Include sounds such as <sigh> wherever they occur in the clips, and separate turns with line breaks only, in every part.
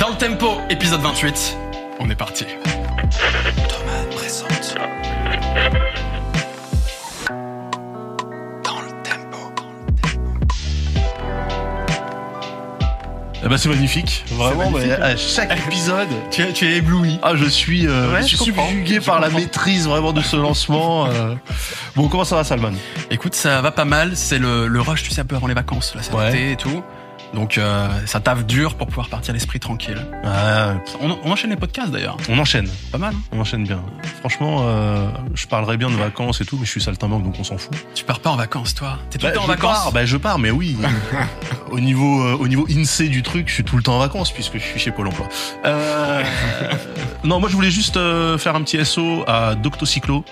Dans le tempo, épisode 28, on est parti. Thomas présente. Dans le tempo.
Eh ben, c'est magnifique, vraiment.
magnifique,
mais à chaque épisode, <laughs>
Tu es, tu es ébloui.
ah, je suis, euh,
Ouais,
je suis
je comprends.
subjugué
Je
par la
comprends.
maîtrise vraiment de ce lancement. euh. Bon, comment ça va, Salman?
Écoute, ça va pas mal. C'est le, le rush, tu sais, un peu avant les vacances,
Ouais.
été et tout. Donc, euh, ça taffe dur pour pouvoir partir l'esprit tranquille. On, on enchaîne les podcasts d'ailleurs.
On enchaîne,
Pas mal. hein
on enchaîne bien. Franchement, euh, je parlerai bien de vacances et tout, mais je suis saltimbanque, donc on s'en fout.
Tu pars pas en vacances, toi T'es tout
Bah,
le temps en
je
vacances
pars, bah, je pars, mais oui. <laughs> au niveau, euh, au niveau INSEE du truc, je suis tout le temps en vacances puisque je suis chez Pôle Emploi. Euh, <laughs> non, moi je voulais juste euh, faire un petit SO à Doctocyclo,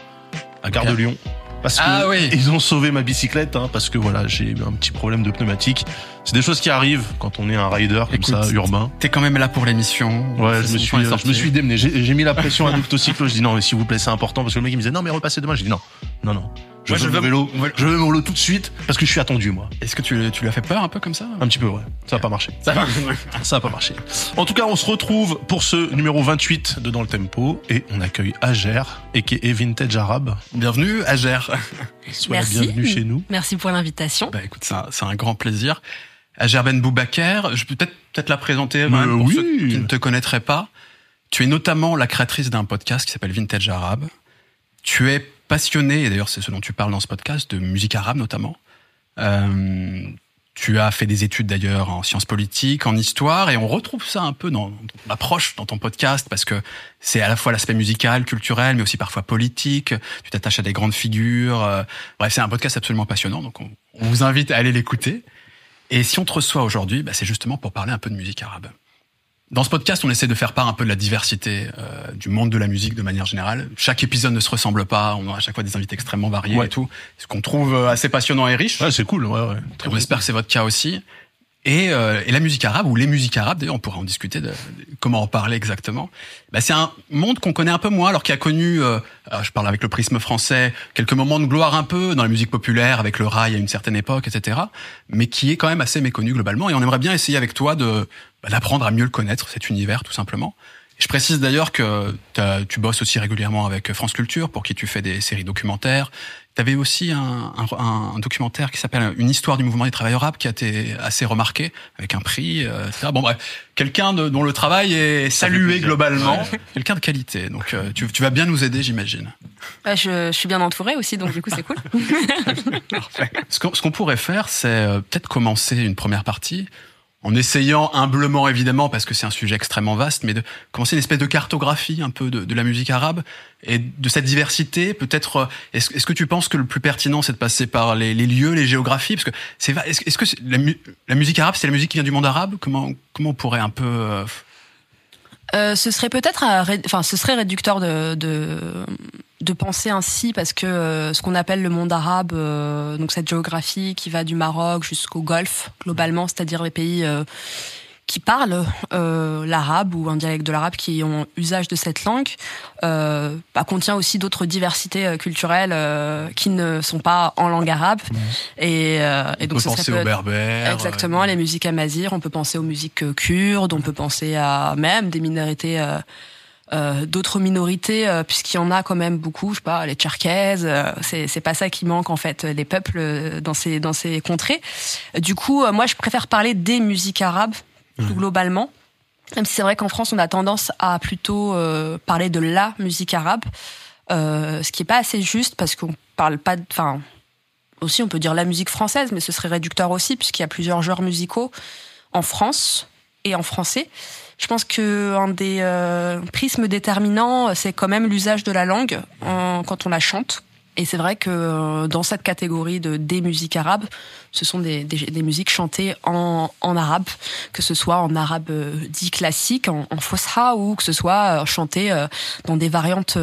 à Gare de Lyon. Parce que
Ah oui.
ils ont sauvé ma bicyclette, hein, parce que voilà, j'ai eu un petit problème de pneumatique. C'est des choses qui arrivent quand on est un rider comme
Écoute,
ça, urbain.
T'es quand même là pour l'émission.
Ouais, je me suis, je me suis démené. J'ai j'ai mis la pression à Doctocyclo. Je dis non, mais s'il vous plaît, c'est important parce que le mec il me disait non, mais repassez demain. Je dis non, non, non. Je
Moi,
veux
je
mon
veux-
vélo.
Ouais.
Je veux mon vélo tout de suite parce que je suis attendu moi.
Est-ce que tu, tu lui as fait peur un peu comme ça
Un petit peu, ouais. Ça a pas marché.
Ça va.
Ça a pas marché. En tout cas, on se retrouve pour ce numéro 28 de Dans le Tempo et on accueille Ager, a.k.a. Vintage Arabe.
Bienvenue, Agère.
Sois
Merci.
bienvenue chez nous.
Merci pour l'invitation.
Bah écoute, c'est un, grand plaisir. Agère Ben Boubaker, je peux peut-être peut-être la présenter même pour
oui.
ceux qui ne te connaîtraient pas. Tu es notamment la créatrice d'un podcast qui s'appelle Vintage Arabe. Tu es passionné, et d'ailleurs c'est ce dont tu parles dans ce podcast, de musique arabe notamment. Euh, tu as fait des études d'ailleurs en sciences politiques, en histoire, et on retrouve ça un peu dans, ton approche, dans ton podcast, parce que c'est à la fois l'aspect musical, culturel, mais aussi parfois politique. Tu t'attaches à des grandes figures. euh, bref, c'est un podcast absolument passionnant, donc on, on vous invite à aller l'écouter. Et si on te reçoit aujourd'hui, bah, c'est justement pour parler un peu de musique arabe. Dans ce podcast, on essaie de faire part un peu de la diversité euh, du monde de la musique de manière générale. Chaque épisode ne se ressemble pas, on a à chaque fois des invités extrêmement variés
Ouais.
et tout, ce qu'on trouve euh, assez passionnant et riche.
Ouais, c'est cool. Ouais, ouais.
Et on espère que c'est votre cas aussi. Et, euh, et la musique arabe, ou les musiques arabes, d'ailleurs, on pourra en discuter de, comment en parler exactement. Bah, c'est un monde qu'on connaît un peu moins, alors qui a connu, euh, je parle avec le prisme français, quelques moments de gloire un peu dans la musique populaire, avec le rail à une certaine époque, etc. Mais qui est quand même assez méconnu globalement. Et on aimerait bien essayer avec toi de bah, d'apprendre à mieux le connaître, cet univers, tout simplement. Je précise d'ailleurs que tu bosses aussi régulièrement avec France Culture, pour qui tu fais des séries documentaires. Tu avais aussi un, un- un documentaire qui s'appelle Une histoire du mouvement des travailleurs arabes, qui a été assez remarqué, avec un prix, euh, etc. Bon bref, quelqu'un de- dont le travail est salué globalement, quelqu'un de qualité. Donc euh, tu, tu vas bien nous aider, j'imagine.
Bah, je, je suis bien entourée aussi, donc du coup c'est cool. <laughs>
Ce qu'on ce qu'on pourrait faire, c'est euh, peut-être commencer une première partie en essayant humblement, évidemment, parce que c'est un sujet extrêmement vaste, mais de commencer une espèce de cartographie un peu de, de la musique arabe et de cette diversité. Peut-être, euh, est-ce est-ce que tu penses que le plus pertinent, c'est de passer par les, les lieux, les géographies? Parce que c'est est-ce que la, la musique arabe, c'est la musique qui vient du monde arabe? Comment comment on pourrait un peu euh,
ce serait peut-être, enfin, ce serait réducteur de, de de penser ainsi parce que euh, ce qu'on appelle le monde arabe, euh, donc cette géographie qui va du Maroc jusqu'au Golfe globalement, c'est-à-dire les pays euh, qui parlent euh, l'arabe ou un dialecte de l'arabe qui ont usage de cette langue, euh, bah, contient aussi d'autres diversités euh, culturelles euh, qui ne sont pas en langue arabe. Et, euh, et
on
donc
peut
ce serait
penser
peut-
aux berbères
Exactement,
euh,
les musiques amazighes, on peut penser aux musiques kurdes, on peut penser à même des minorités, euh, euh, d'autres minorités, euh, puisqu'il y en a quand même beaucoup, je sais pas, les Tcherkèses, euh, c'est c'est pas ça qui manque en fait, les peuples dans ces dans ces contrées. Du coup, euh, moi je préfère parler des musiques arabes plus globalement. Même si c'est vrai qu'en France, on a tendance à plutôt euh, parler de la musique arabe, euh, ce qui est pas assez juste parce qu'on parle pas, de- enfin, aussi on peut dire la musique française, mais ce serait réducteur aussi puisqu'il y a plusieurs genres musicaux en France et en français. Je pense que un des euh, prismes déterminants, c'est quand même l'usage de la langue en- quand on la chante. Et c'est vrai que euh, dans cette catégorie de des musiques arabes, ce sont des, des, des musiques chantées en, en arabe, que ce soit en arabe euh, dit classique, en, en fosha, ou que ce soit euh, chanté dans des variantes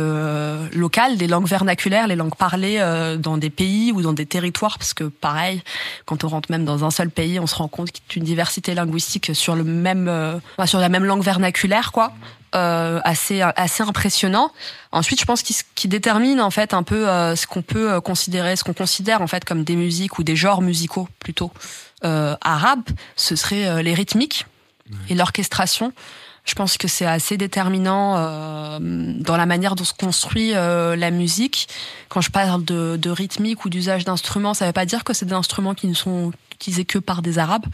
locales, des langues vernaculaires, les langues parlées dans des pays ou dans des territoires, parce que pareil, quand on rentre même dans un seul pays, on se rend compte qu'il y a une diversité linguistique sur le même, sur la même langue vernaculaire, quoi. Euh, assez assez impressionnant. Ensuite, je pense qu'il qui détermine en fait un peu euh, ce qu'on peut euh, considérer, ce qu'on considère en fait comme des musiques ou des genres musicaux plutôt euh, arabes, ce serait euh, les rythmiques et l'orchestration. Je pense que c'est assez déterminant euh, dans la manière dont se construit euh, la musique. Quand je parle de, de rythmique ou d'usage d'instruments, ça ne veut pas dire que c'est des instruments qui ne sont utilisés que par des Arabes.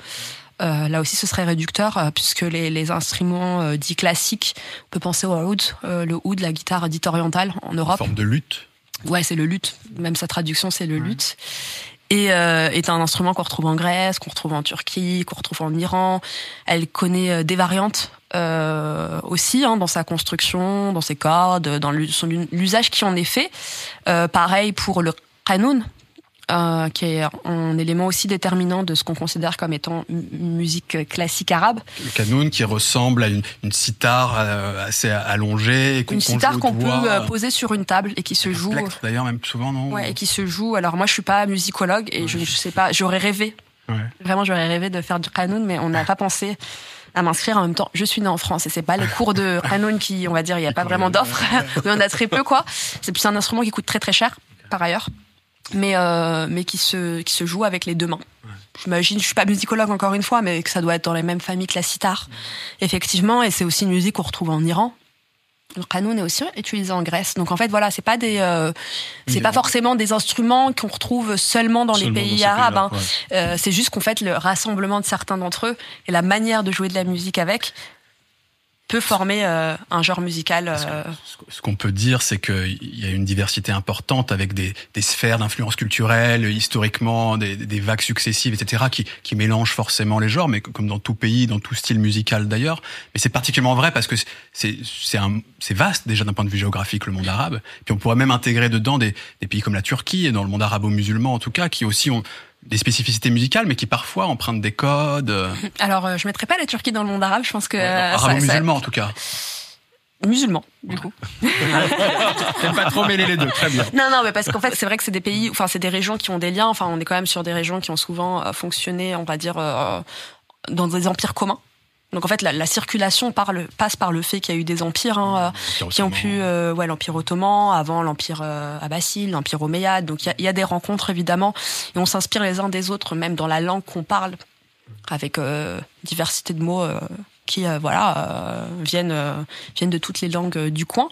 Euh, là aussi, ce serait réducteur, euh, puisque les, les instruments euh, dits classiques, on peut penser au oud, euh, le oud, la guitare dite orientale en Europe.
Une forme de lutte.
Ouais, c'est le luth. Même sa traduction, c'est le luth. Et euh, est un instrument qu'on retrouve en Grèce, qu'on retrouve en Turquie, qu'on retrouve en Iran. Elle connaît des variantes euh, aussi hein, dans sa construction, dans ses cordes, dans l'usage qui en est fait. Euh, pareil pour le qanoun, euh, qui est un élément aussi déterminant de ce qu'on considère comme étant une musique classique arabe.
Le canoun qui ressemble à une, une sitar euh, assez allongée.
Une sitar qu'on peut euh, poser sur une table et qui se joue.
D'ailleurs, même souvent, non
Ouais, et qui se joue. Alors moi, je suis pas musicologue et je ne sais pas. J'aurais rêvé.
Ouais.
Vraiment, j'aurais rêvé de faire du qanoun, mais on n'a pas pensé à m'inscrire en même temps. Je suis née en France et c'est pas les <laughs> cours de qanoun qui, on va dire, il y a pas vraiment d'offres. Oui, <laughs> on a très peu quoi. C'est plus un instrument qui coûte très très cher par ailleurs, mais euh, mais qui se qui se joue avec les deux mains. J'imagine, je suis pas musicologue encore une fois, mais que ça doit être dans les mêmes familles que la sitar, effectivement. Et c'est aussi une musique qu'on retrouve en Iran. Le qanoun est aussi utilisé en Grèce. Donc en fait, voilà, c'est pas des, euh, c'est pas forcément des instruments qu'on retrouve seulement dans
Seulement
les pays arabes. hein.
ouais.
Euh, c'est juste qu'en fait, le rassemblement de certains d'entre eux et la manière de jouer de la musique avec peut former euh, un genre musical. euh,
Ce qu'on peut dire, c'est qu'il y a une diversité importante avec des, des sphères d'influence culturelle, historiquement, des, des vagues successives, etc., qui, qui mélangent forcément les genres, mais comme dans tout pays, dans tout style musical d'ailleurs. Mais c'est particulièrement vrai parce que c'est vaste déjà d'un point de vue géographique le monde arabe. Puis on pourrait même intégrer dedans des, des pays comme la Turquie et dans le monde arabo-musulman en tout cas, qui aussi ont des spécificités musicales, mais qui parfois empruntent des codes <laughs>
Alors, euh, je mettrais pas la Turquie dans le monde arabe. Je pense que euh, ça- ça-
arabo-musulmans en tout cas.
musulmans, du coup. <laughs>
J'aime pas trop mêler les deux. Très bien.
Non, non, mais parce qu'en fait, c'est vrai que c'est des pays, enfin, c'est des régions qui ont des liens. Enfin, on est quand même sur des régions qui ont souvent euh, fonctionné, on va dire, euh, dans des empires communs. Donc en fait, la, la circulation par le, passe par le fait qu'il y a eu des empires hein, euh, qui ont pu, euh, ouais, l'empire ottoman, avant l'empire euh, abbasside, l'empire omeyyade. Donc il y y a des rencontres évidemment, et on s'inspire les uns des autres, même dans la langue qu'on parle, avec euh, diversité de mots. euh, qui euh, voilà euh, viennent euh, viennent de toutes les langues du coin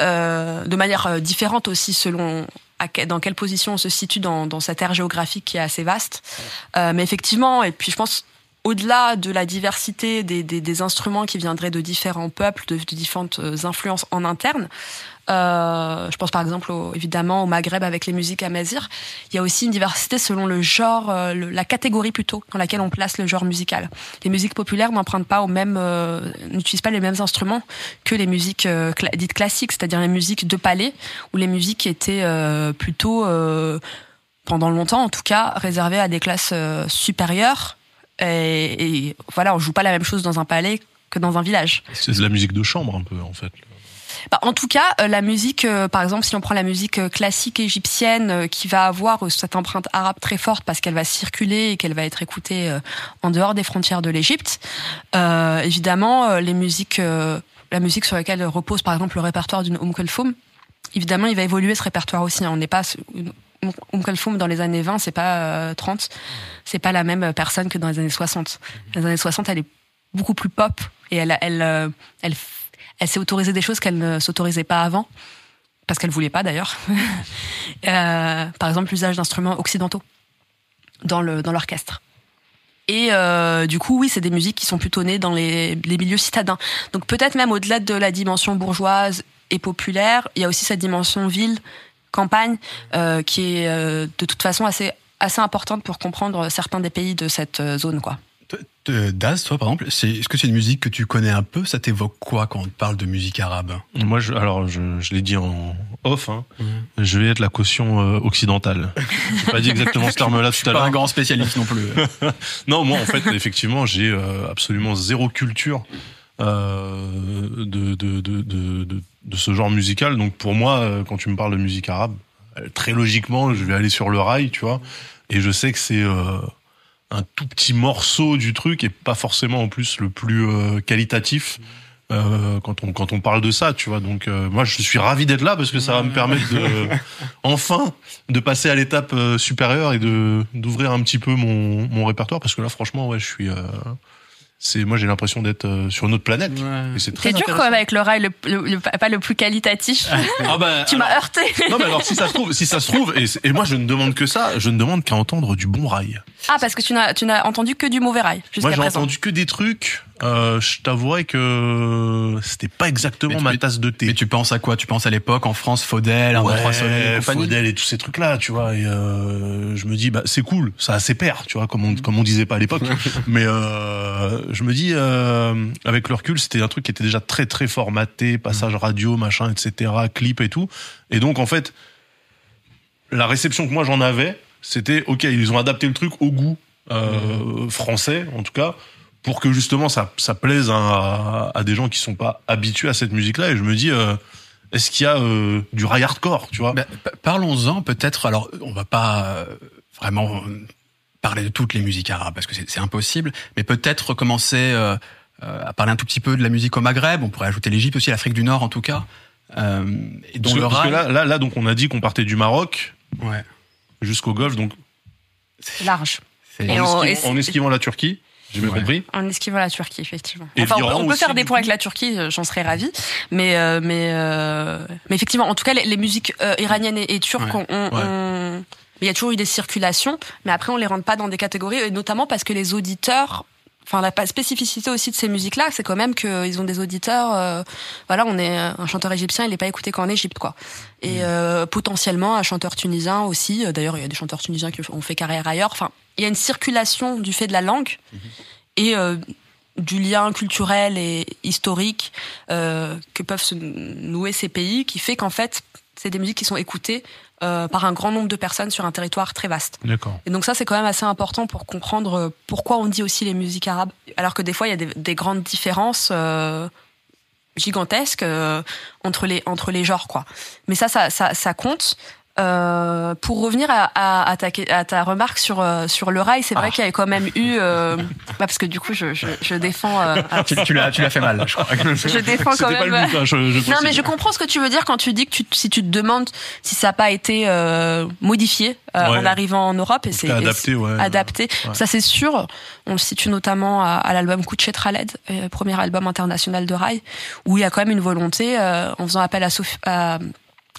euh, de manière euh, différente aussi selon à que- dans quelle position on se situe dans, dans cette aire géographique qui est assez vaste Euh, mais effectivement et puis je pense au-delà de la diversité des, des, des instruments qui viendraient de différents peuples, de, de différentes euh, influences en interne, euh, je pense par exemple au- évidemment au Maghreb avec les musiques amazighes, il y a aussi une diversité selon le genre, euh, la catégorie plutôt dans laquelle on place le genre musical. Les musiques populaires n'empruntent pas au même, euh, n'utilisent pas les mêmes instruments que les musiques euh, dites classiques, c'est-à-dire les musiques de palais ou les musiques qui étaient plutôt pendant longtemps en tout cas réservées à des classes supérieures. Et, et voilà, on joue pas la même chose dans un palais que dans un village.
C'est de la musique de chambre un peu en fait.
Bah, en tout cas, euh, la musique, euh, par exemple, si on prend la musique euh, classique égyptienne, euh, qui va avoir euh, cette empreinte arabe très forte parce qu'elle va circuler et qu'elle va être écoutée en dehors des frontières de l'Égypte, évidemment, les musiques, la musique sur laquelle repose, par exemple, le répertoire d'une Umm Kulthum, évidemment, il va évoluer ce répertoire aussi. hein. On n'est pas Kulthum dans les années 20, c'est pas euh, 30, c'est pas la même personne que dans les années 60. Dans les années 60, elle est beaucoup plus pop et elle, elle, euh, elle, elle s'est autorisée des choses qu'elle ne s'autorisait pas avant, parce qu'elle voulait pas d'ailleurs. <laughs> Euh, par exemple, l'usage d'instruments occidentaux dans le dans l'orchestre. Et euh, du coup, oui, c'est des musiques qui sont plutôt nées dans les, les milieux citadins. Donc peut-être même au-delà de la dimension bourgeoise et populaire, il y a aussi cette dimension ville, campagne, euh, qui est euh, de toute façon assez assez importante pour comprendre certains des pays de cette euh, zone, quoi.
Daz, toi, par exemple, c'est, est-ce que c'est une musique que tu connais un peu? Ça t'évoque quoi quand on te parle de musique arabe?
Moi, je, alors, je, je l'ai dit en off, hein, je vais être la caution euh, occidentale. J'ai pas dit exactement ce terme-là <laughs> tout à
Pas un
l'heure.
grand spécialiste non plus. <laughs>
Non, moi, en fait, effectivement, j'ai euh, absolument zéro culture euh, de, de, de, de, de, ce genre musical. Donc, pour moi, euh, quand tu me parles de musique arabe, euh, très logiquement, je vais aller sur le rail, tu vois. Et je sais que c'est euh, un tout petit morceau du truc et pas forcément en plus le plus euh, qualitatif. euh, quand on quand on parle de ça, tu vois. Donc euh, moi je suis ravi d'être là parce que ça va me permettre de <laughs> enfin de passer à l'étape euh, supérieure et de d'ouvrir un petit peu mon mon répertoire parce que là franchement ouais je suis euh, c'est moi j'ai l'impression d'être euh, sur une autre planète. Et c'est très
dur quand même avec le rail, le, le- le- pas le plus qualitatif.
Ah <laughs> bah,
tu m'as heurté.
Non mais alors si ça se trouve, si ça se trouve, et, et moi je ne demande que ça, je ne demande qu'à entendre du bon rail.
Ah, parce que tu n'as, tu n'as entendu que du mauvais rail jusqu'à
Moi j'ai
présent.
entendu que des trucs. Euh, je t'avouerais que c'était pas exactement
tu-
ma tasse de thé.
Mais tu penses à quoi? Tu penses à l'époque en France, Faudel, un, trois soleils, compagnie?
Faudel et tous ces trucs là, tu vois. Et euh, je me dis, bah c'est cool, ça a ses pairs, tu vois, comme on comme on disait pas à l'époque. <laughs> Mais euh, je me dis, avec le recul, c'était un truc qui était déjà très très formaté, passage radio, machin, etc., clip et tout. Et donc en fait, la réception que moi j'en avais, c'était ok, ils ont adapté le truc au goût euh, français, en tout cas, pour que justement ça, ça plaise à, à des gens qui sont pas habitués à cette musique-là. Et je me dis, euh, est-ce qu'il y a euh, du rail hardcore, tu vois?
Bah, Parlons-en peut-être. Alors, on va pas euh, vraiment euh, parler de toutes les musiques arabes parce que c'est c'est impossible, mais peut-être recommencer euh, euh, à parler un tout petit peu de la musique au Maghreb. On pourrait ajouter l'Égypte aussi, l'Afrique du Nord en tout cas. Euh, et dont
Parce que,
le
parce que
rail.
là, là, là, donc on a dit qu'on partait du Maroc
Ouais.
jusqu'au Golfe, donc
C'est large.
En, esquivant, en esquivant la Turquie, j'ai bien
Ouais.
compris.
En esquivant la Turquie, effectivement.
Et
enfin, on, peut- on peut
aussi,
faire des points avec la Turquie, euh, j'en serais ravie. Mais, euh, mais, euh, mais effectivement, en tout cas, les, les musiques euh, iraniennes et, et turques,
Ouais.
on, on-
Ouais.
on- il y a toujours eu des circulations, mais après, on les rentre pas dans des catégories, et notamment parce que les auditeurs. Enfin, la spécificité aussi de ces musiques-là, c'est quand même qu'ils ont des auditeurs. euh, voilà, on est un chanteur égyptien, il n'est pas écouté qu'en Égypte, quoi. Et euh, potentiellement un chanteur tunisien aussi. Euh, D'ailleurs, il y a des chanteurs tunisiens qui ont fait carrière ailleurs. Enfin, il y a une circulation du fait de la langue et euh, du lien culturel et historique euh, que peuvent se nouer ces pays, qui fait qu'en fait, c'est des musiques qui sont écoutées euh, par un grand nombre de personnes sur un territoire très vaste.
D'accord.
Et donc ça, c'est quand même assez important pour comprendre euh, pourquoi on dit aussi les musiques arabes, alors que des fois, il y a des, des grandes différences euh, gigantesques euh, entre les entre les genres, quoi. Mais ça, ça, ça, ça compte. Euh, pour revenir à, à, à, ta, à ta remarque sur euh, sur le rail, c'est vrai
Ah.
qu'il y avait quand même eu, euh, <laughs> bah, parce que du coup, je, je, je défends. euh, <laughs>
Tu, tu l'as, fait mal, je crois. <laughs>
je défends quand même.
but, hein, je, je
Non, mais je comprends ce que tu veux dire quand tu dis que tu, si tu te demandes si ça n'a pas été euh, modifié euh,
Ouais.
en arrivant en Europe et c'est
adapté, ouais.
adapté.
Ouais.
Ça c'est sûr. On le situe notamment à, à l'album Couchet Traled, euh, premier album international de Rai, où il y a quand même une volonté, euh, en faisant appel à, Sophie-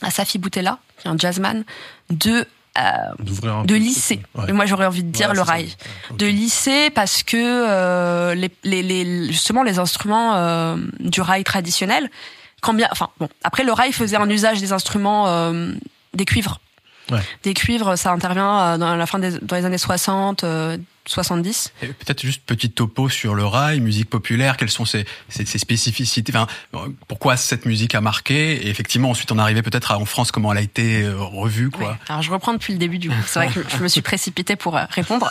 à, Safi Boutella, qui est un jazzman, de euh, de lycée.
truc, ouais.
Et moi j'aurais envie de dire
Ouais,
le rail de lycée parce que euh, les, les, les- justement les instruments euh, du rail traditionnel, quand bien, enfin bon, après le rail faisait un usage des instruments euh, des cuivres.
Ouais.
Des cuivres, ça intervient euh, dans la fin des dans les années 60, euh, 70.
Et Peut-être juste petite topo sur le rail, musique populaire, quelles sont ses, ses, ses spécificités, enfin, pourquoi cette musique a marqué, et effectivement ensuite on arrivait peut-être en France comment elle a été euh, revue, quoi.
Alors je reprends depuis le début du coup. C'est vrai que je, me suis précipitée pour euh, répondre.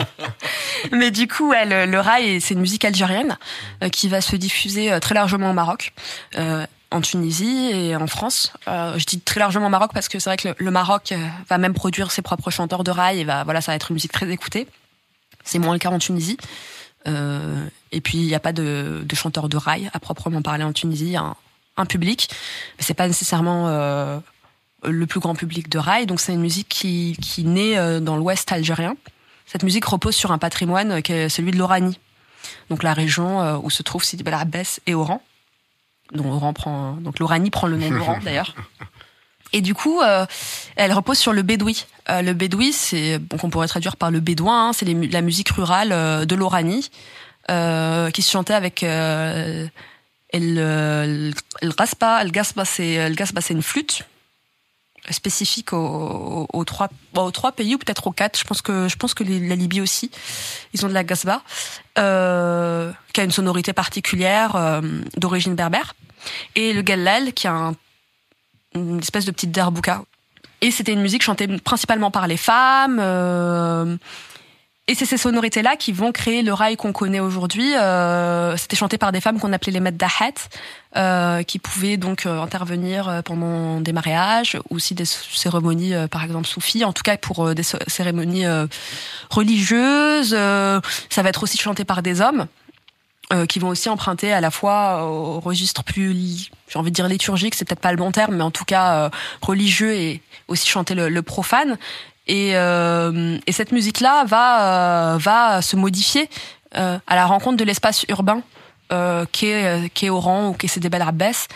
<laughs> Mais du coup, ouais, le, le rail, c'est une musique algérienne euh, qui va se diffuser euh, très largement au Maroc. euh, en Tunisie et en France. Euh, je dis très largement Maroc parce que c'est vrai que le, Maroc euh, va même produire ses propres chanteurs de rail et va voilà ça va être une musique très écoutée. C'est moins le cas en Tunisie. Euh, et puis il n'y a pas de, de chanteurs de rail à proprement parler en Tunisie. Un, un public, mais c'est pas nécessairement euh, le plus grand public de rail. Donc c'est une musique qui, qui naît euh, dans l'ouest algérien. Cette musique repose sur un patrimoine euh, qui est celui de l'Oranie, donc la région où se trouve Sidi Bel Abbès et Oran. Dont Oran prend, donc l'Oranie prend le nom d'Oran <laughs> d'ailleurs. Et du coup, euh, elle repose sur le bédoui. Euh, le bédoui, c'est bon, qu'on pourrait traduire par le bédouin. hein, c'est les la musique rurale euh, de l'Oranie qui se chantait avec el, el gaspa. El gaspa, c'est el gaspa, c'est une flûte spécifique aux, trois aux trois pays ou peut-être aux quatre. Je pense que je pense que la Libye aussi, ils ont de la gasba euh, qui a une sonorité particulière euh, d'origine berbère et le gallal qui a un- une espèce de petite derbouka. Et c'était une musique chantée principalement par les femmes. euh, et c'est ces sonorités-là qui vont créer le rail qu'on connaît aujourd'hui. Euh, c'était chanté par des femmes qu'on appelait les meddahat, euh, qui pouvaient donc euh, intervenir euh, pendant des mariages, ou aussi des cérémonies, euh, par exemple soufis, en tout cas pour des cé- cérémonies religieuses. Ça va être aussi chanté par des hommes. euh, qui vont aussi emprunter à la fois au registre plus, j'ai envie de dire liturgique, c'est peut-être pas le bon terme, mais en tout cas euh, religieux et aussi chanter le profane. Et, euh, et cette musique-là va euh, va se modifier à la rencontre de l'espace urbain qui est qui est Oran ou qui est Sidi Bel Abbès.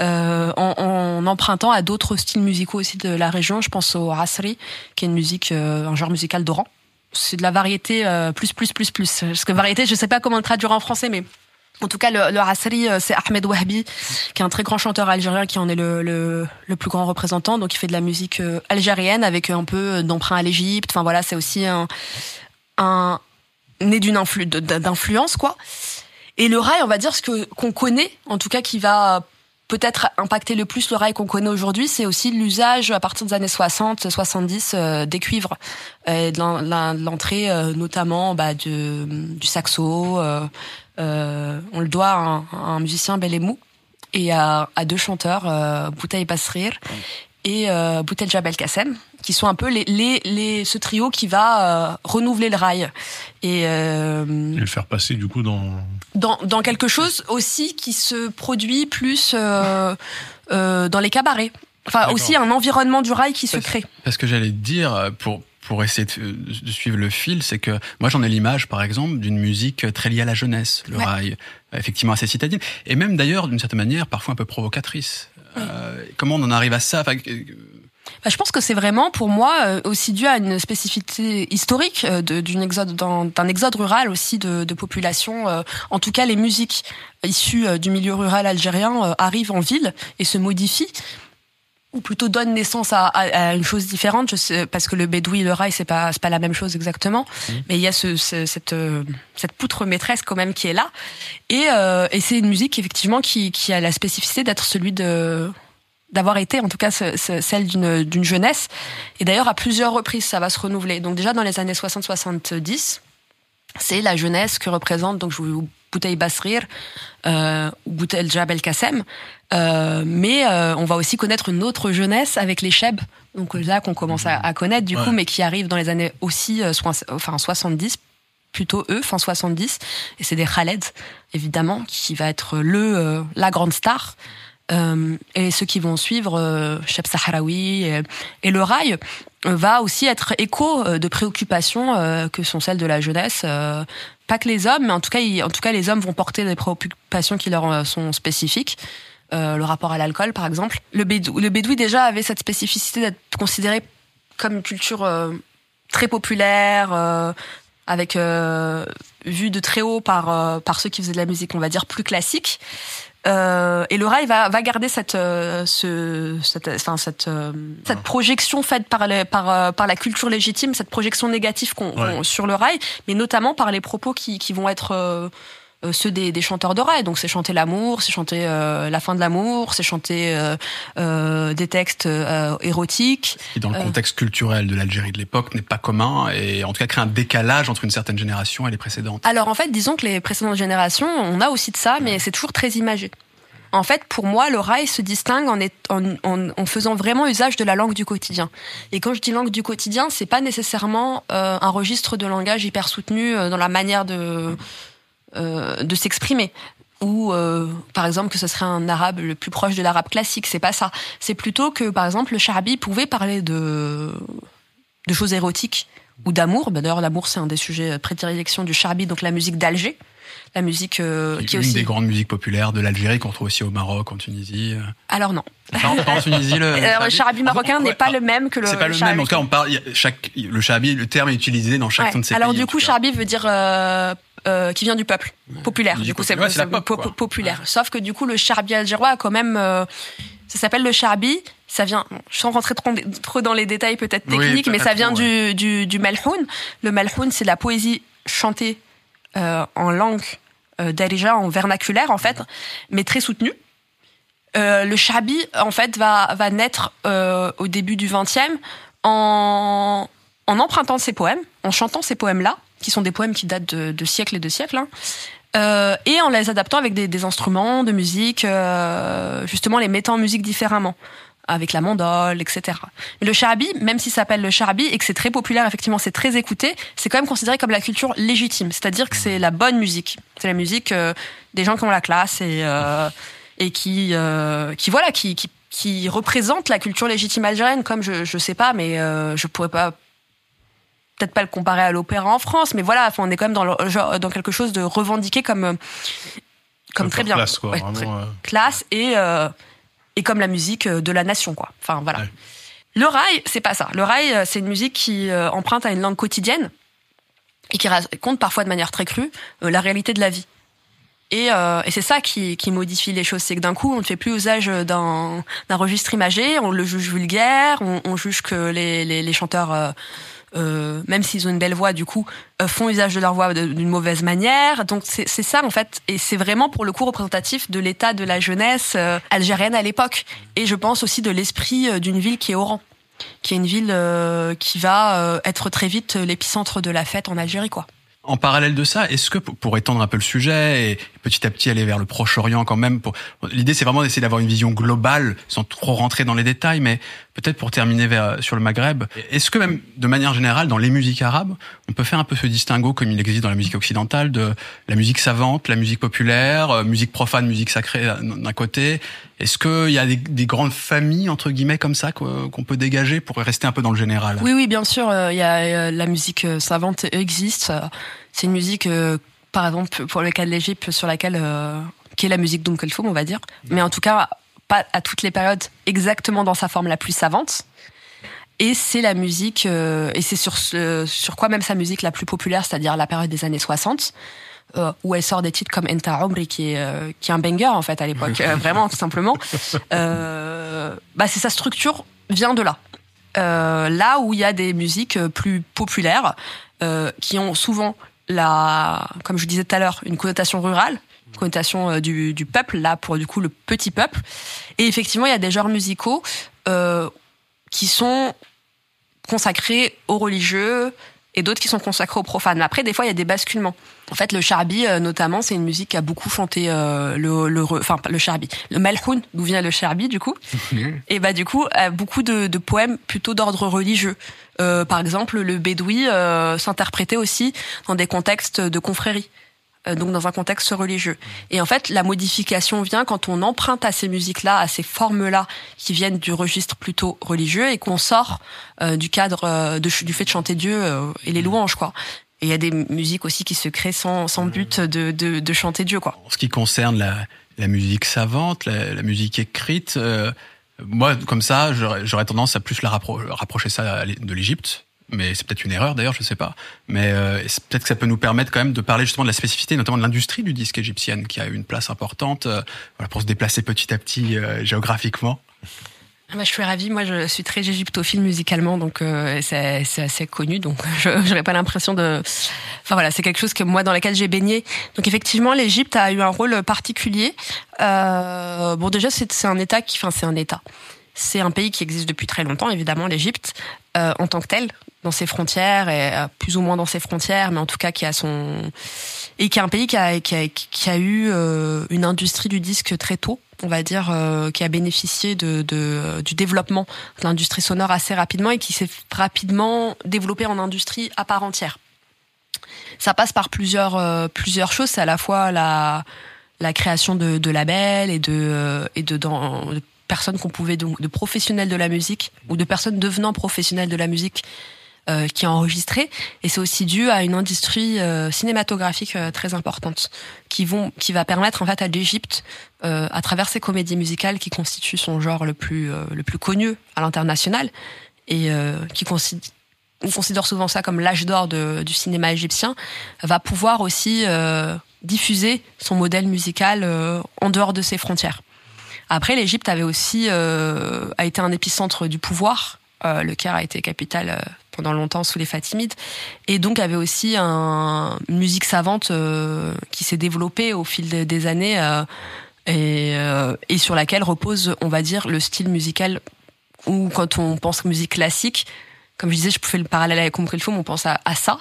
Euh, en, en, empruntant à d'autres styles musicaux aussi de la région. Je pense au Rasri, qui est une musique, un genre musical d'Oran. C'est de la variété plus plus plus plus. Parce que variété, je sais pas comment le traduire en français, mais en tout cas, le, le euh, c'est Ahmed Wahbi, qui est un très grand chanteur algérien, qui en est le, le, le, plus grand représentant. Donc, il fait de la musique euh, algérienne avec un peu d'emprunt à l'Égypte. Enfin voilà, c'est aussi un, un né d'une influ, d'influence quoi. Et le rail, on va dire ce que qu'on connaît, en tout cas, qui va peut-être impacter le plus le rail qu'on connaît aujourd'hui, c'est aussi l'usage à partir des années 60, 70 euh, des cuivres, et de l'entrée notamment bah, de, du saxo, euh, on le doit à un, musicien Belemou et à, deux chanteurs, euh, Boutaï Basrir et euh, Boutelja Belkacem, qui sont un peu les, les, ce trio qui va euh, renouveler le rail.
Et, le faire passer du coup dans
dans, quelque chose aussi qui se produit plus dans les cabarets. Enfin aussi un environnement du rail qui se crée.
Parce que j'allais dire pour pour essayer de, suivre le fil, c'est que moi j'en ai l'image, par exemple, d'une musique très liée à la jeunesse, le rail, effectivement assez citadine, et même d'ailleurs d'une certaine manière parfois un peu provocatrice. Euh, comment on en arrive à ça?
Bah, je pense que c'est vraiment pour moi euh, aussi dû à une spécificité historique euh, d'une exode d'un exode rural aussi de, de population. en tout cas, les musiques issues du milieu rural algérien arrivent en ville et se modifient ou plutôt donne naissance à, à, une chose différente je sais, parce que le bédoui et le rail c'est pas c'est pas la même chose exactement mmh. mais il y a ce, cette euh, cette poutre maîtresse quand même qui est là et euh, et c'est une musique effectivement qui qui a la spécificité d'être celui de d'avoir été en tout cas celle d'une d'une jeunesse et d'ailleurs à plusieurs reprises ça va se renouveler donc déjà dans les années 60 70 c'est la jeunesse que représente donc je vous Bouteille Basrir euh, ou Bouteille Jabel Kassem. Euh, mais euh, on va aussi connaître une autre jeunesse avec les Cheb, donc là qu'on commence à, connaître du coup, mais qui arrive dans les années aussi, euh, enfin 70, plutôt eux, fin 70, et c'est des Khaled, évidemment, qui va être le euh, la grande star. Euh, et ceux qui vont suivre, euh, Cheb Sahraoui et, le rail, va aussi être écho de préoccupations que sont celles de la jeunesse, pas que les hommes, mais en tout cas, les hommes vont porter des préoccupations qui leur euh, sont spécifiques. Euh, le rapport à l'alcool, par exemple. Le bédou, le bédoui déjà avait cette spécificité d'être considéré comme une culture euh, très populaire, euh, avec euh, vue de très haut par par ceux qui faisaient de la musique, on va dire plus classique. Euh, et le rail va, va garder cette, euh, ce, cette, enfin, cette, euh, cette ah. projection faite par, les, par, par la culture légitime, cette projection négative qu'on, sur le rail, mais notamment par les propos qui, qui vont être ceux des, des, chanteurs de rail. Donc c'est chanter l'amour, c'est chanter la fin de l'amour, c'est chanter euh, des textes érotiques.
Qui dans le contexte culturel de l'Algérie de l'époque n'est pas commun et en tout cas crée un décalage entre une certaine génération et les précédentes.
Alors en fait, disons que les précédentes générations, on a aussi de ça, mais c'est toujours très imagé. En fait, pour moi, le rail se distingue en, en, en, faisant vraiment usage de la langue du quotidien. Et quand je dis langue du quotidien, c'est pas nécessairement euh, un registre de langage hyper soutenu euh, dans la manière de euh, de s'exprimer ou euh, par exemple que ce serait un arabe le plus proche de l'arabe classique, c'est pas ça. C'est plutôt que par exemple le charbi pouvait parler de de choses érotiques ou d'amour. Bah, D'ailleurs, l'amour c'est un des sujets de prédilection du charbi, donc la musique d'Alger la musique euh, qui est
une
des
grandes musiques populaires de l'Algérie qu'on trouve aussi au Maroc, en Tunisie. Euh.
Alors non.
en Tunisie, le, <laughs>
Alors, le charabi marocain n'est pas le même que le.
C'est pas le même. En tout cas, on parle. Chaque le charabi, le terme est utilisé dans chaque de ces
Alors du coup, charabi veut dire euh, euh, qui vient du peuple populaire. Du, coup, c'est populaire. Sauf que du coup, le charbi algérois a quand même. Euh, ça s'appelle le charbi. Ça vient, sans rentrer trop, trop dans les détails peut-être techniques, mais ça vient du, du, du malhoun. Le malhoun, c'est la poésie chantée euh, en langue euh, d'Arija, en vernaculaire en fait, mais très soutenue. Euh, le shabi en fait va va naître euh, au début du XXe en en empruntant ses poèmes, en chantant ces poèmes là, qui sont des poèmes qui datent de, de siècles et de siècles. Hein, euh, et en les adaptant avec des, des instruments de musique, euh, justement les mettant en musique différemment avec la mandole, etc. Le charbi, même s'il s'appelle le charbi et que c'est très populaire, effectivement, c'est très écouté, c'est quand même considéré comme la culture légitime. C'est-à-dire que c'est la bonne musique. C'est la musique euh, des gens qui ont la classe et euh, et qui euh, qui voilà qui, qui qui représente la culture légitime algérienne. Comme je je sais pas, mais je pourrais pas peut-être pas le comparer à l'opéra en France, mais voilà, on est quand même dans, le, genre, dans quelque chose de revendiqué comme, euh, comme très bien.
Classe, quoi. Ouais, vraiment, euh...
Classe et, euh, et comme la musique de la nation, quoi. Enfin, voilà. Ouais. Le rail, c'est pas ça. Le rail, c'est une musique qui emprunte à une langue quotidienne et qui raconte parfois de manière très crue la réalité de la vie. Et, euh, et c'est ça qui, qui, modifie les choses, c'est que d'un coup, on ne fait plus usage d'un registre imagé, on le juge vulgaire, on, on juge que les, les, les chanteurs, euh, euh, même s'ils ont une belle voix, du coup, euh, font usage de leur voix d'une mauvaise manière. Donc c'est ça en fait, et c'est vraiment pour le coup représentatif de l'état de la jeunesse euh, algérienne à l'époque, et je pense aussi de l'esprit d'une ville qui est Oran qui est une ville qui va être très vite l'épicentre de la fête en Algérie, quoi.
En parallèle de ça, est-ce que pour étendre un peu le sujet et petit à petit aller vers le Proche-Orient quand même, pour... l'idée c'est vraiment d'essayer d'avoir une vision globale sans trop rentrer dans les détails, mais peut-être pour terminer vers, sur le Maghreb, est-ce que même de manière générale dans les musiques arabes, on peut faire un peu ce distinguo comme il existe dans la musique occidentale de la musique savante, la musique populaire, euh, musique profane, musique sacrée euh, d'un côté? Est-ce qu'il y a des, des, grandes familles entre guillemets comme ça qu'on peut dégager pour rester un peu dans le général?
Oui, oui, bien sûr. Il y a la musique savante existe. C'est une musique par exemple pour le cas de l'Égypte sur laquelle euh, qui est la musique d'Unkelfoum on va dire. Mais en tout cas pas à toutes les périodes exactement dans sa forme la plus savante. Et c'est la musique euh, et c'est sur ce, sur quoi même sa musique la plus populaire c'est-à-dire la période des années 60 euh, où elle sort des titres comme Enta Omri qui est euh, qui est un banger en fait à l'époque euh, <laughs> vraiment tout simplement. Euh, bah c'est sa structure vient de là. Là où il y a des musiques plus populaires qui ont souvent la, comme je disais tout à l'heure, une connotation rurale, une connotation euh, du, du, peuple, là pour du coup le petit peuple. Et effectivement, il y a des genres musicaux euh, qui sont consacrés aux religieux et d'autres qui sont consacrés aux profanes. Mais après, des fois, il y a des basculements. En fait, le charbi, euh, notamment, c'est une musique qui a beaucoup chanté euh, le, le, enfin le charbi, le malhoun, d'où vient le charbi du coup. <laughs> et bah du coup, a beaucoup de, de poèmes plutôt d'ordre religieux. Euh, par exemple, le bédoui euh, s'interprétait aussi dans des contextes de confrérie. Euh, donc dans un contexte religieux. Et en fait, la modification vient quand on emprunte à ces musiques-là, à ces formes-là, qui viennent du registre plutôt religieux, et qu'on sort euh, du cadre euh, de, du fait de chanter Dieu et les louanges, quoi. Et il y a des musiques aussi qui se créent sans, sans but de, de, de, chanter Dieu, quoi.
En ce qui concerne la, la musique savante, la, la musique écrite, moi, comme ça, j'aurais tendance à plus la rappro rapprocher ça de l'Égypte mais c'est peut-être une erreur d'ailleurs, je sais pas. Mais euh, peut-être que ça peut nous permettre quand même de parler justement de la spécificité, notamment de l'industrie du disque égyptienne, qui a eu une place importante euh, pour se déplacer petit à petit euh, géographiquement.
Ah bah, je suis ravie. Moi, je suis très égyptophile musicalement, donc c'est assez connu. Donc, <laughs> je n'aurais pas l'impression de. Enfin voilà, c'est quelque chose que moi dans lequel j'ai baigné. Donc effectivement, l'Égypte a eu un rôle particulier. Bon, déjà, c'est un État enfin, c'est un État. C'est un pays qui existe depuis très longtemps, évidemment, l'Égypte, en tant que tel, dans ses frontières, et euh, plus ou moins dans ses frontières, mais en tout cas qui a son... Et qui est un pays qui a, qui a, qui a eu euh, une industrie du disque très tôt, on va dire, euh, qui a bénéficié de, de du développement de l'industrie sonore assez rapidement et qui s'est rapidement développée en industrie à part entière. Ça passe par plusieurs, euh, plusieurs choses. C'est à la fois la, la création de, de labels et de, et de, dans, de personnes qu'on pouvait donc de professionnels de la musique ou de personnes devenant professionnels de la musique euh, qui a enregistré et c'est aussi dû à une industrie euh, cinématographique euh, très importante qui vont qui va permettre en fait à l'Égypte à travers ses comédies musicales qui constituent son genre le plus le plus connu à l'international et qui on considère souvent ça comme l'âge d'or du cinéma égyptien, va pouvoir aussi diffuser son modèle musical en dehors de ses frontières. Après, l'Égypte avait aussi a été un épicentre du pouvoir. Le Caire a été capitale pendant longtemps sous les Fatimides, et donc avait aussi un, une musique savante euh, qui s'est développée au fil des, années et, et, sur laquelle repose, on va dire, le style musical. Ou quand on pense musique classique, comme je disais, je fais le parallèle avec Umkelfoum, on pense à, à, ça.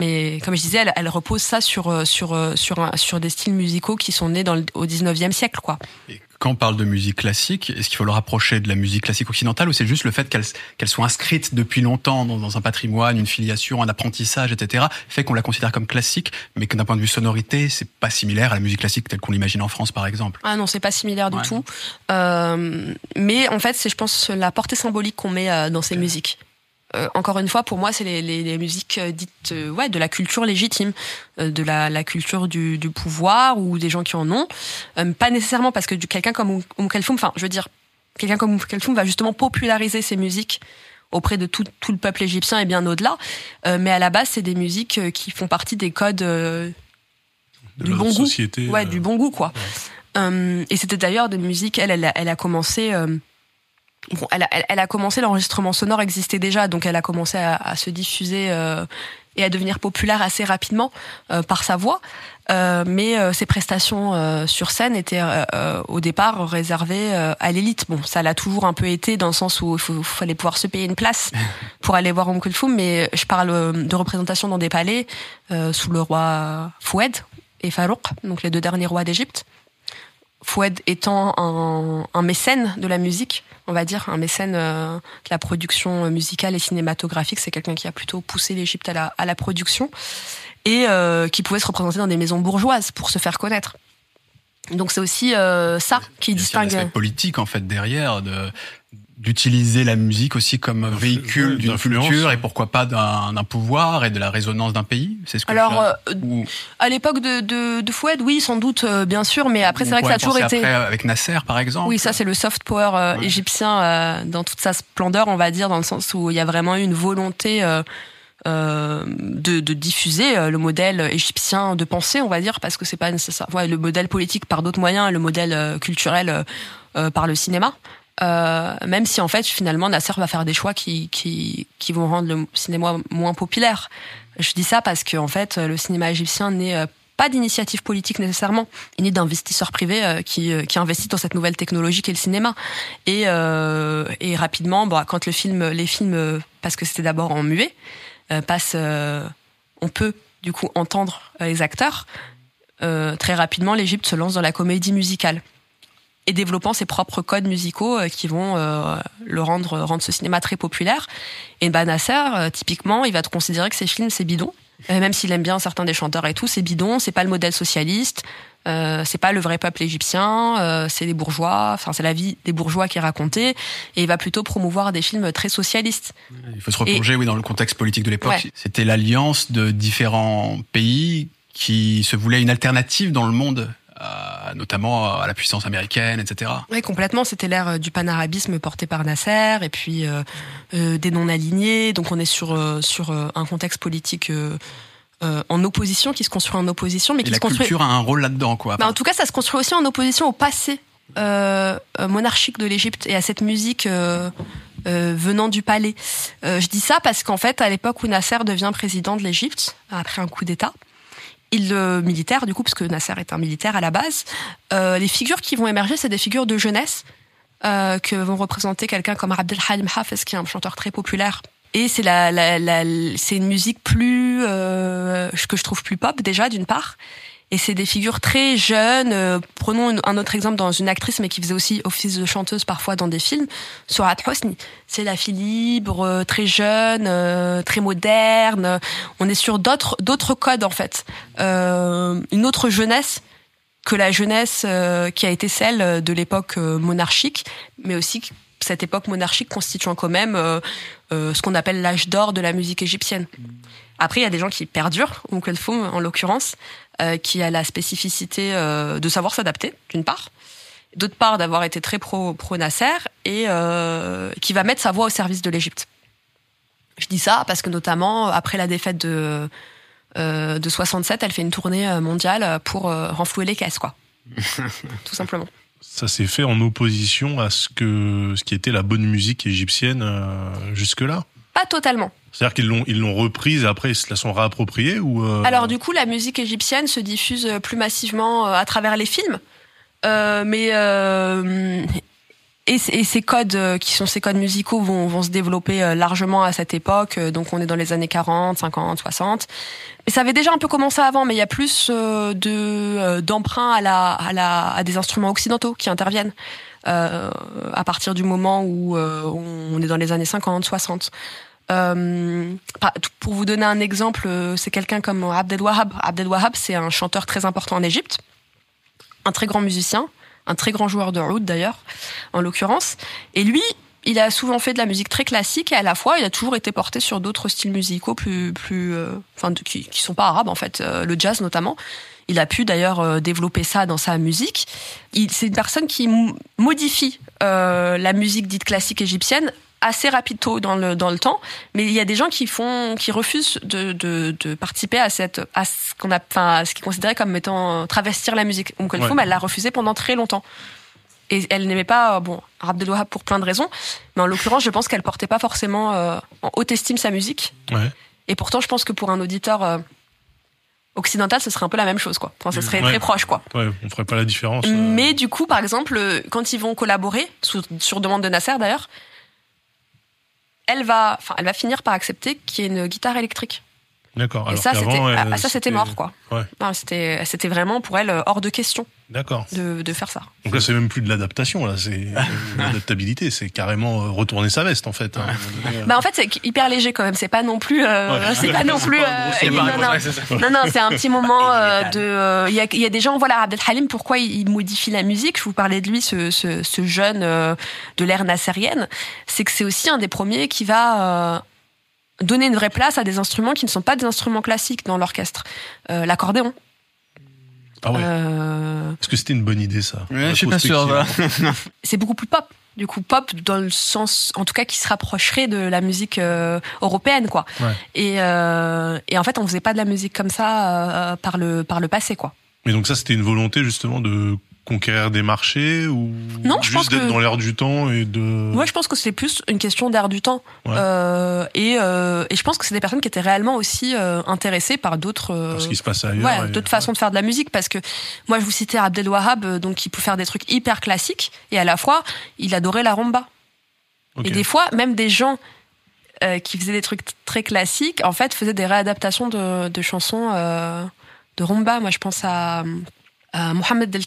Mais comme je disais, elle, elle repose ça sur sur sur un, sur des styles musicaux qui sont nés dans le, au 19e siècle, quoi.
Et quand on parle de musique classique, est-ce qu'il faut le rapprocher de la musique classique occidentale ou c'est juste le fait qu'elle qu soit inscrite depuis longtemps dans, dans, un patrimoine, une filiation, un apprentissage, etc., fait qu'on la considère comme classique, mais que d'un point de vue sonorité, c'est pas similaire à la musique classique telle qu'on l'imagine en France, par exemple?
Ah non, c'est pas similaire du tout. Euh, mais en fait, c'est, je pense, la portée symbolique qu'on met euh, dans ces musiques. Encore une fois, pour moi, c'est les, les, les, musiques dites ouais, de la culture légitime, de la, la culture du, du, pouvoir ou des gens qui en ont. pas nécessairement parce que quelqu'un comme Oum Kalfoum, enfin, je veux dire, quelqu'un comme Oum Kalfoum va justement populariser ces musiques auprès de tout, tout le peuple égyptien et bien au-delà. mais à la base, c'est des musiques qui font partie des codes du bon
société,
goût. Ouais, du bon goût, quoi. Euh, et c'était d'ailleurs des musiques. Elle, elle, elle a commencé. Euh, bon, elle, a, elle, a commencé. L'enregistrement sonore existait déjà, donc elle a commencé à, à se diffuser euh, et à devenir populaire assez rapidement euh, par sa voix. Euh, mais ses prestations sur scène étaient au départ réservées à l'élite. Bon, ça l'a toujours un peu été dans le sens où il fallait pouvoir se payer une place <laughs> pour aller voir Umm Kulthum. Mais je parle de représentation dans des palais sous le roi Foued et Farouk, donc les deux derniers rois d'Égypte. Foued étant un, un, mécène de la musique, on va dire, un mécène euh, de la production musicale et cinématographique. C'est quelqu'un qui a plutôt poussé l'Égypte à la, à la production et euh, qui pouvait se représenter dans des maisons bourgeoises pour se faire connaître. Donc c'est aussi euh, ça qui distingue.
l'aspect politique en fait derrière de d'utiliser la musique aussi comme véhicule d'une culture et pourquoi pas d'un pouvoir et de la résonance d'un pays
C'est ce que Alors, euh, à l'époque de, de, de Fouad, oui, sans doute, euh, bien sûr, mais après, c'est vrai que ça a toujours été.
Après, avec Nasser, par exemple.
Oui, ça, c'est le soft power euh, égyptien dans toute sa splendeur, on va dire, dans le sens où il y a vraiment eu une volonté. Euh, de, de, diffuser le modèle égyptien de pensée, on va dire, parce que c'est pas nécessaire. Ouais, le modèle politique par d'autres moyens, le modèle culturel par le cinéma. Euh, même si en fait finalement Nasser va faire des choix qui, qui, qui vont rendre le cinéma moins populaire. Je dis ça parce que en fait le cinéma égyptien n'est euh, pas d'initiative politique nécessairement, il est d'investisseurs privés euh, qui, qui investissent dans cette nouvelle technologie qu'est le cinéma. Et, euh, et rapidement, bon, quand le film, les films, parce que c'était d'abord en muet, euh, passent, on peut du coup entendre les acteurs. très rapidement, l'Égypte se lance dans la comédie musicale et développant ses propres codes musicaux euh, qui vont euh, le rendre rendre ce cinéma très populaire. Et Ben Nasser, euh, typiquement, il va te considérer que ses films c'est bidon, même s'il aime bien certains des chanteurs et tout, c'est bidon, c'est pas le modèle socialiste. C'est pas le vrai peuple égyptien, c'est les bourgeois, enfin c'est la vie des bourgeois qui est racontée, et il va plutôt promouvoir des films très socialistes.
Il faut se replonger, oui, dans le contexte politique de l'époque. C'était l'alliance de différents pays qui se voulaient une alternative dans le monde notamment à la puissance américaine, etc.
Oui, complètement. C'était l'ère euh, du panarabisme porté par Nasser, et puis euh, euh, des non-alignés. Donc on est sur, sur un contexte politique... en opposition, qui se construit en opposition, mais qui
la
se construit.
culture a un rôle là-dedans, quoi.
Bah, en tout cas, ça se construit aussi en opposition au passé monarchique de l'Égypte et à cette musique venant du palais. je dis ça parce qu'en fait, à l'époque où Nasser devient président de l'Égypte après un coup d'État, il le militaire du coup parce que Nasser est un militaire à la base. Euh, les figures qui vont émerger, c'est des figures de jeunesse euh, que vont représenter quelqu'un comme Abdelhalim Hafez qui est un chanteur très populaire. Et c'est la, la, la c'est une musique plus euh, que je trouve plus pop déjà d'une part et c'est des figures très jeunes. Euh, prenons un autre exemple dans une actrice, mais qui faisait aussi office de chanteuse parfois dans des films, Surat Hosni. C'est la fille libre, euh, très jeune, euh, très moderne. On est sur d'autres d'autres codes en fait, une autre jeunesse que la jeunesse qui a été celle de l'époque monarchique, mais aussi cette époque monarchique constituant quand même ce qu'on appelle l'âge d'or de la musique égyptienne. Après, il y a des gens qui perdurent, ou font en l'occurrence, euh, qui a la spécificité euh, de savoir s'adapter, d'une part, d'autre part d'avoir été très pro, pro Nasser et euh, qui va mettre sa voix au service de l'Égypte. Je dis ça parce que notamment après la défaite de de 67, elle fait une tournée mondiale pour renflouer les caisses, quoi. <laughs> Tout simplement.
Ça s'est fait en opposition à ce que ce qui était la bonne musique égyptienne jusque là.
Pas totalement.
C'est-à-dire qu'ils l'ont ils l'ont reprise et après ils se la sont réappropriée ou euh...
Alors du coup la musique égyptienne se diffuse euh, plus massivement euh, à travers les films, euh, mais euh, et, ces codes qui sont ces codes musicaux vont, vont se développer largement à cette époque. Donc on est dans les années 40, 50, 60. Et ça avait déjà un peu commencé avant, mais il y a plus de d'emprunt à la, à la à des instruments occidentaux qui interviennent. Euh, à partir du moment où on est dans les années 50, 60. Euh, pour vous donner un exemple, euh, c'est quelqu'un comme Abdel Wahab. Abdel Wahab, c'est un chanteur très important en Égypte, un très grand musicien, un très grand joueur de oud d'ailleurs, en l'occurrence. Et lui, il a souvent fait de la musique très classique et à la fois il a toujours été porté sur d'autres styles musicaux plus plus euh, enfin qui qui sont pas arabes en fait le jazz notamment il a pu d'ailleurs développer ça dans sa musique c'est une personne qui modifie la musique dite classique égyptienne assez rapide tôt dans le dans le temps mais il y a des gens qui font qui refusent de de, de participer à cette à ce qu'on a enfin ce qui est considéré comme étant travestir la musique ouais. elle l'a refusé pendant très longtemps et elle n'aimait pas bon Abdelwahab pour plein de raisons, mais en l'occurrence, je pense qu'elle portait pas forcément euh, en haute estime sa musique.
Ouais.
Et pourtant, je pense que pour un auditeur euh, occidental, ce serait un peu la même chose, quoi. Enfin, ce serait ouais. très proche, quoi.
Ouais, on ferait pas la différence.
Euh... Mais du coup, par exemple, quand ils vont collaborer, sous, sur demande de Nasser d'ailleurs, elle va, enfin, elle va finir par accepter qu'il y ait une guitare électrique.
D'accord.
Et ça, c'était, ah, ça, c'était mort, quoi.
Ouais.
Non, c'était, c'était vraiment pour elle hors de question.
D'accord.
De, de, faire ça.
Donc là, c'est même plus de l'adaptation, là, c'est <laughs> l'adaptabilité, c'est carrément retourner sa veste, en fait. Hein.
bah, en fait, c'est hyper léger quand même. C'est pas non plus, euh, ouais. c'est pas <laughs> non plus. Euh, non, non, non, non, c'est un petit <laughs> moment euh, de. Il y, a, y a des gens, voilà, Abdel Halim, pourquoi il, il, modifie la musique? Je vous parlais de lui, ce, ce, ce jeune de l'ère nassérienne. C'est que c'est aussi un des premiers qui va donner une vraie place à des instruments qui ne sont pas des instruments classiques dans l'orchestre. Euh, L'accordéon.
Ah ouais. Euh...
Est-ce que c'était une bonne idée ça
ouais, Je suis pas sûr. <laughs>
c'est beaucoup plus pop. Du coup, pop dans le sens, en tout cas, qui se rapprocherait de la musique euh, européenne, quoi.
Ouais.
Et, euh, et en fait, on faisait pas de la musique comme ça par le par le passé, quoi.
Mais donc ça, c'était une volonté justement de conquérir des marchés ou
non, je
juste
pense
d'être
que...
dans l'air du temps et de
moi je pense que c'est plus une question d'air du temps.
Ouais.
euh, et, euh, et je pense que c'est des personnes qui étaient réellement aussi euh, intéressées par d'autres
ce qui se passe ailleurs
ouais,
et...
d'autres façons de faire de la musique. Parce que moi je vous citais Abdel Wahab donc qui peut faire des trucs hyper classiques et à la fois il adorait la rumba.
Okay.
et des fois même des gens qui faisaient des trucs très classiques en fait faisaient des réadaptations de, de chansons de rumba. Moi je pense à Mohamed Del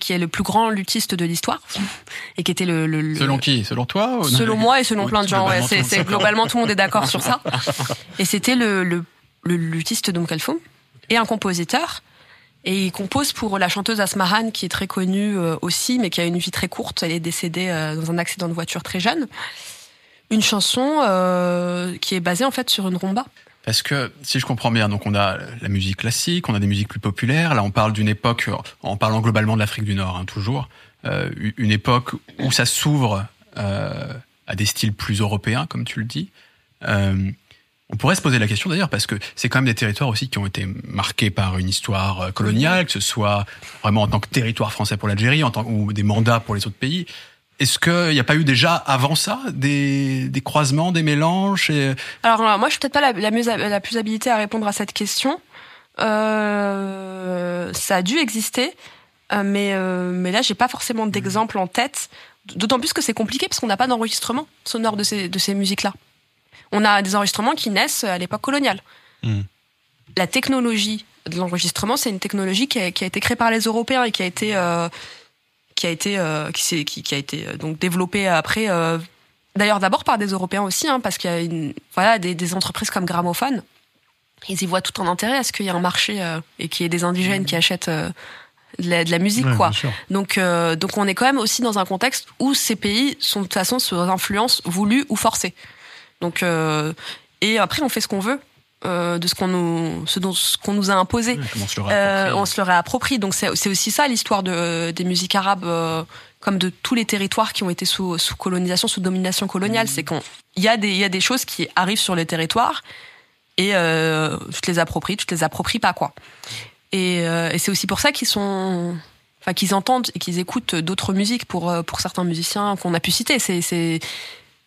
Qui est le plus grand luthiste de l'histoire, et qui était le, le, le...
selon qui? Selon toi ou...
Selon moi et selon oui, plein de gens. Ouais, c'est, globalement tout le monde est d'accord sur ça. <laughs> Et c'était le, le, le luthiste et un compositeur. Et il compose pour la chanteuse Asmahan, qui est très connue euh, aussi, mais qui a une vie très courte. Elle est décédée euh, dans un accident de voiture très jeune. Une chanson euh, qui est basée en fait sur une rumba.
Parce que si je comprends bien, donc on a la musique classique, on a des musiques plus populaires. Là, on parle d'une époque, en parlant globalement de l'Afrique du Nord, hein, toujours, euh, une époque où ça s'ouvre euh, à des styles plus européens, comme tu le dis. Euh, on pourrait se poser la question d'ailleurs parce que c'est quand même des territoires aussi qui ont été marqués par une histoire coloniale, que ce soit vraiment en tant que territoire français pour l'Algérie, en tant ou des mandats pour les autres pays. Est-ce qu'il n'y a pas eu déjà avant ça des, des croisements, des mélanges et...
Alors moi, je suis peut-être pas la, la, mieux, la plus habilitée à répondre à cette question. Euh, ça a dû exister, mais euh, mais là, j'ai pas forcément d'exemple en tête. D'autant plus que c'est compliqué parce qu'on n'a pas d'enregistrement sonore de ces de ces musiques-là. On a des enregistrements qui naissent à l'époque coloniale.
Mmh.
La technologie de l'enregistrement, c'est une technologie qui a, qui a, été créée par les Européens et qui a été euh, qui a été euh, qui, qui, qui, a été donc développé après euh, d'ailleurs d'abord par des Européens aussi hein, parce qu'il y a une voilà des, des, entreprises comme Gramophone ils y voient tout un intérêt à ce qu'il y ait un marché euh, et qu'il y ait des indigènes mmh. qui achètent de la, de, la, musique
ouais,
quoi. donc donc on est quand même aussi dans un contexte où ces pays sont de toute façon sous influence voulue ou forcée donc et après on fait ce qu'on veut euh, de ce qu'on nous, ce dont, ce qu'on nous a imposé.
Oui, on, se
euh, on se le réapproprie. Donc c'est, c'est aussi ça l'histoire de, des musiques arabes, euh, comme de tous les territoires qui ont été sous, sous colonisation, sous domination coloniale. Mmh. C'est qu'on, il y a des, il y a des choses qui arrivent sur le territoire et euh, tu te les appropries, tu te les appropries pas quoi. Et, et c'est aussi pour ça qu'ils sont, enfin qu'ils entendent et qu'ils écoutent d'autres musiques pour pour certains musiciens qu'on a pu citer. C'est, c'est,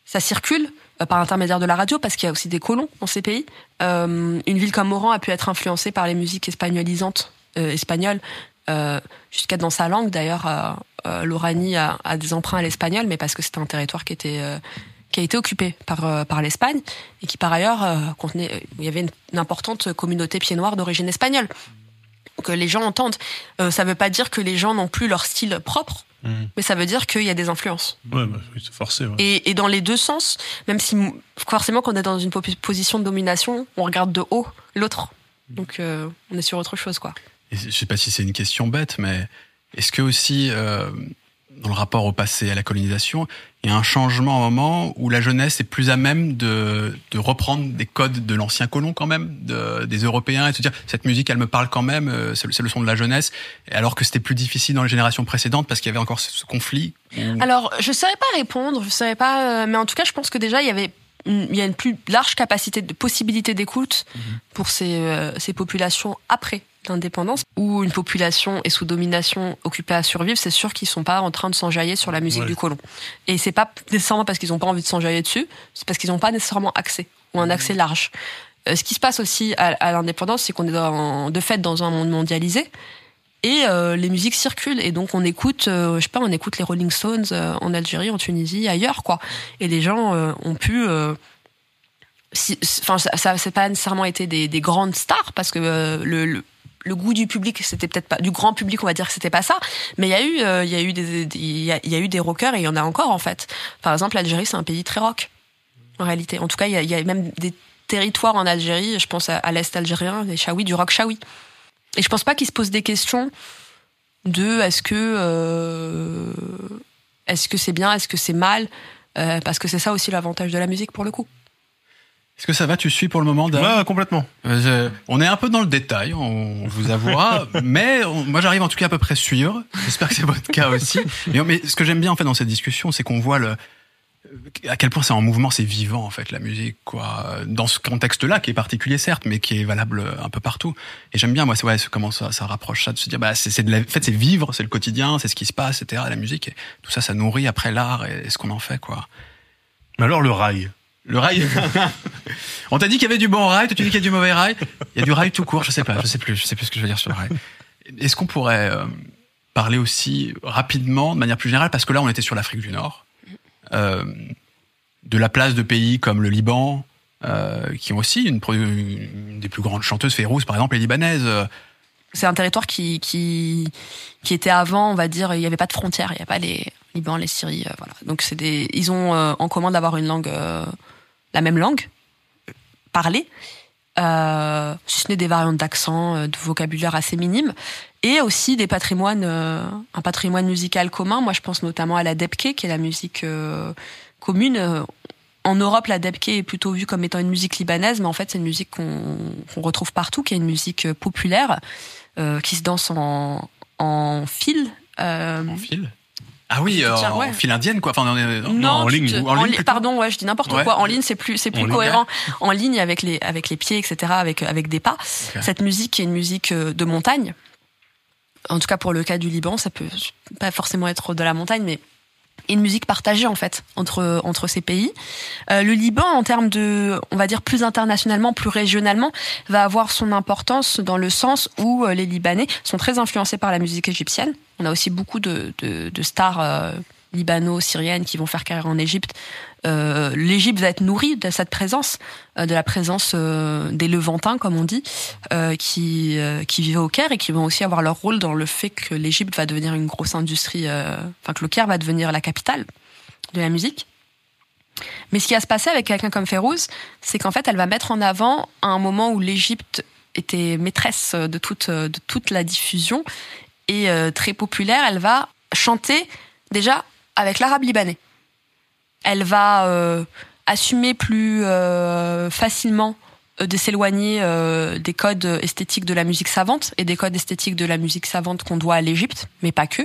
ça circule par l'intermédiaire de la radio, parce qu'il y a aussi des colons dans ces pays. Euh, une ville comme Oran a pu être influencée par les musiques espagnolisantes euh, espagnoles, euh, jusqu'à dans sa langue d'ailleurs. L'Oranie a, des emprunts à l'espagnol, mais parce que c'était un territoire qui était qui a été occupé par par l'Espagne et qui par ailleurs contenait, il y avait une, importante communauté pied noir d'origine espagnole que les gens entendent. Euh, ça veut pas dire que les gens n'ont plus leur style propre,
mmh.
mais ça veut dire qu'il y a des influences.
Ouais, bah, oui, c'est forcé. Ouais.
Et, et, dans les deux sens, même si forcément quand on est dans une position de domination, on regarde de haut l'autre. Donc euh, on est sur autre chose, quoi.
Et je sais pas si c'est une question bête, mais est-ce que aussi, euh, dans le rapport au passé, à la colonisation, il y a un changement à un moment où la jeunesse est plus à même de, de reprendre des codes de l'ancien colon quand même, de, des Européens, et de se dire cette musique, elle me parle quand même, euh, c'est le, le son de la jeunesse, alors que c'était plus difficile dans les générations précédentes parce qu'il y avait encore ce, ce conflit.
Alors, je ne saurais pas répondre, je saurais pas, euh, mais en tout cas, je pense que déjà, il y avait une, il y a une plus large capacité de possibilité d'écoute
Mhm.
pour ces, euh, ces populations après l'indépendance, où une population est sous domination occupée à survivre, c'est sûr qu'ils sont pas en train de s'enjailler sur la musique
Ouais.
du colon. Et c'est pas nécessairement parce qu'ils n'ont pas envie de s'enjailler dessus, c'est parce qu'ils n'ont pas nécessairement accès, ou un accès large. Euh, ce qui se passe aussi à, à l'indépendance, c'est qu'on est dans- de fait dans un monde mondialisé. Et euh, les musiques circulent et donc on écoute, euh, je sais pas, on écoute les Rolling Stones euh, en Algérie, en Tunisie, ailleurs quoi. Et les gens ont pu, si- enfin ça, ça c'est pas nécessairement été des, des grandes stars parce que le, le le goût du public, c'était peut-être pas du grand public, on va dire que c'était pas ça, mais il y a eu, il y a eu des, rockers et il y en a encore en fait. Par exemple, l'Algérie c'est un pays très rock en réalité. En tout cas, il y a, même des territoires en Algérie, je pense à, l'est algérien, des chaouis, du rock chaoui. Et je pense pas qu'ils se posent des questions de est-ce que euh, est-ce que c'est bien, est-ce que c'est mal, euh, parce que c'est ça aussi l'avantage de la musique pour le coup.
Est-ce que ça va Tu suis pour le moment Dan
Ouais, complètement.
Euh, on est un peu dans le détail, on vous avouera, <laughs> mais on- moi j'arrive en tout cas à peu près suivre. J'espère que c'est votre cas aussi. Mais, mais ce que j'aime bien en fait dans cette discussion, c'est qu'on voit le à quel point c'est en mouvement, c'est vivant en fait la musique quoi. Dans ce contexte-là qui est particulier certes, mais qui est valable un peu partout. Et j'aime bien moi, c'est ouais, comment ça, ça rapproche ça de se dire bah c'est c'est de la, en fait c'est vivre, c'est le quotidien, c'est ce qui se passe, etc. La musique, et tout ça, ça nourrit après l'art et, et ce qu'on en fait quoi.
Mais alors le rail?
Le rail. <laughs> On t'a dit qu'il y avait du bon rail, toi tu dis qu'il y a du mauvais rail. Il y a du rail tout court, je sais pas, je sais plus, je sais plus ce que je veux dire sur le rail. Est-ce qu'on pourrait euh, parler aussi rapidement, de manière plus générale, parce que là on était sur l'Afrique du Nord, euh, de la place de pays comme le Liban, euh, qui ont aussi une, des plus grandes chanteuses, Férouz par exemple, les libanaises.
C'est un territoire qui, qui qui était avant, on va dire, il n'y avait pas de frontières, il n'y a pas les Liban, les Syries, euh, voilà. Donc c'est des, ils ont euh, en commun d'avoir une langue, euh, la même langue parlée, euh, si ce n'est des variantes d'accent, euh, de vocabulaire assez minimes, et aussi des patrimoines, euh, un patrimoine musical commun. Moi, je pense notamment à la debke, qui est la musique commune. En Europe, la debke est plutôt vue comme étant une musique libanaise, mais en fait, c'est une musique qu'on retrouve partout, qui est une musique populaire, qui se danse en, en fil.
en fil? Ah oui, euh,
Tiens,
en
ouais.
file indienne quoi. Enfin, non,
non,
en ligne,
te-
en ligne
pardon, ouais, je dis n'importe
Ouais.
quoi. En ligne, c'est plus, c'est
En
plus
ligne.
cohérent. En ligne, avec les, avec les pieds, etc., avec, avec des pas. Cette musique qui est une musique euh, de montagne. En tout cas, pour le cas du Liban, ça peut pas forcément être de la montagne, mais une musique partagée en fait entre entre ces pays. Euh, le Liban, en termes de, on va dire plus internationalement, plus régionalement, va avoir son importance dans le sens où euh, les Libanais sont très influencés par la musique égyptienne. On a aussi beaucoup de, de, de stars euh, libano-syriennes qui vont faire carrière en Égypte. Euh, L'Égypte va être nourrie de cette présence, euh, de la présence euh, des Levantins, comme on dit, qui, qui vivaient au Caire et qui vont aussi avoir leur rôle dans le fait que l'Égypte va devenir une grosse industrie, enfin que le Caire va devenir la capitale de la musique. Mais ce qui va se passer avec quelqu'un comme Férouz, c'est qu'en fait, elle va mettre en avant un moment où l'Égypte était maîtresse de toute, la diffusion et très populaire, elle va chanter déjà avec l'arabe libanais. Elle va euh, assumer plus euh, facilement euh, de s'éloigner des codes esthétiques de la musique savante et des codes esthétiques de la musique savante qu'on doit à l'Égypte, mais pas que,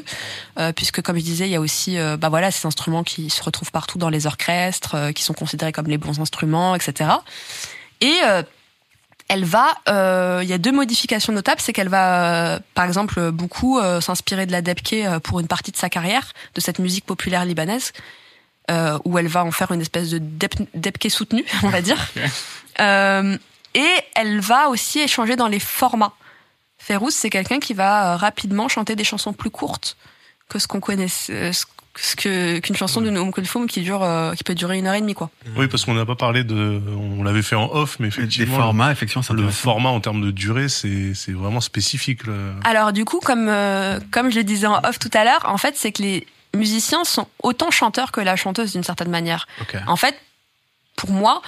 puisque comme je disais, il y a aussi, bah voilà, ces instruments qui se retrouvent partout dans les orchestres, qui sont considérés comme les bons instruments, etc. Et elle va, il y a deux modifications notables, c'est qu'elle va, par exemple, beaucoup s'inspirer de la debke pour une partie de sa carrière, de cette musique populaire libanaise, euh, où elle va en faire une espèce de deb- debke soutenue, on va dire. <laughs> Euh, et elle va aussi échanger dans les formats. Férouz, c'est quelqu'un qui va euh, rapidement chanter des chansons plus courtes que ce qu'on connaît, ce ce que qu'une chanson d'une Umm Kulthum qui dure, euh, qui peut durer une heure et demie, quoi.
Oui, parce qu'on n'a pas parlé de, on l'avait fait en off, mais
Des
effectivement,
formats, effectivement, c'est
le format en termes de durée, c'est c'est vraiment spécifique.
Alors du coup, comme euh, comme je le disais en off tout à l'heure, en fait, c'est que les musiciens sont autant chanteurs que la chanteuse d'une certaine manière. En fait, pour moi,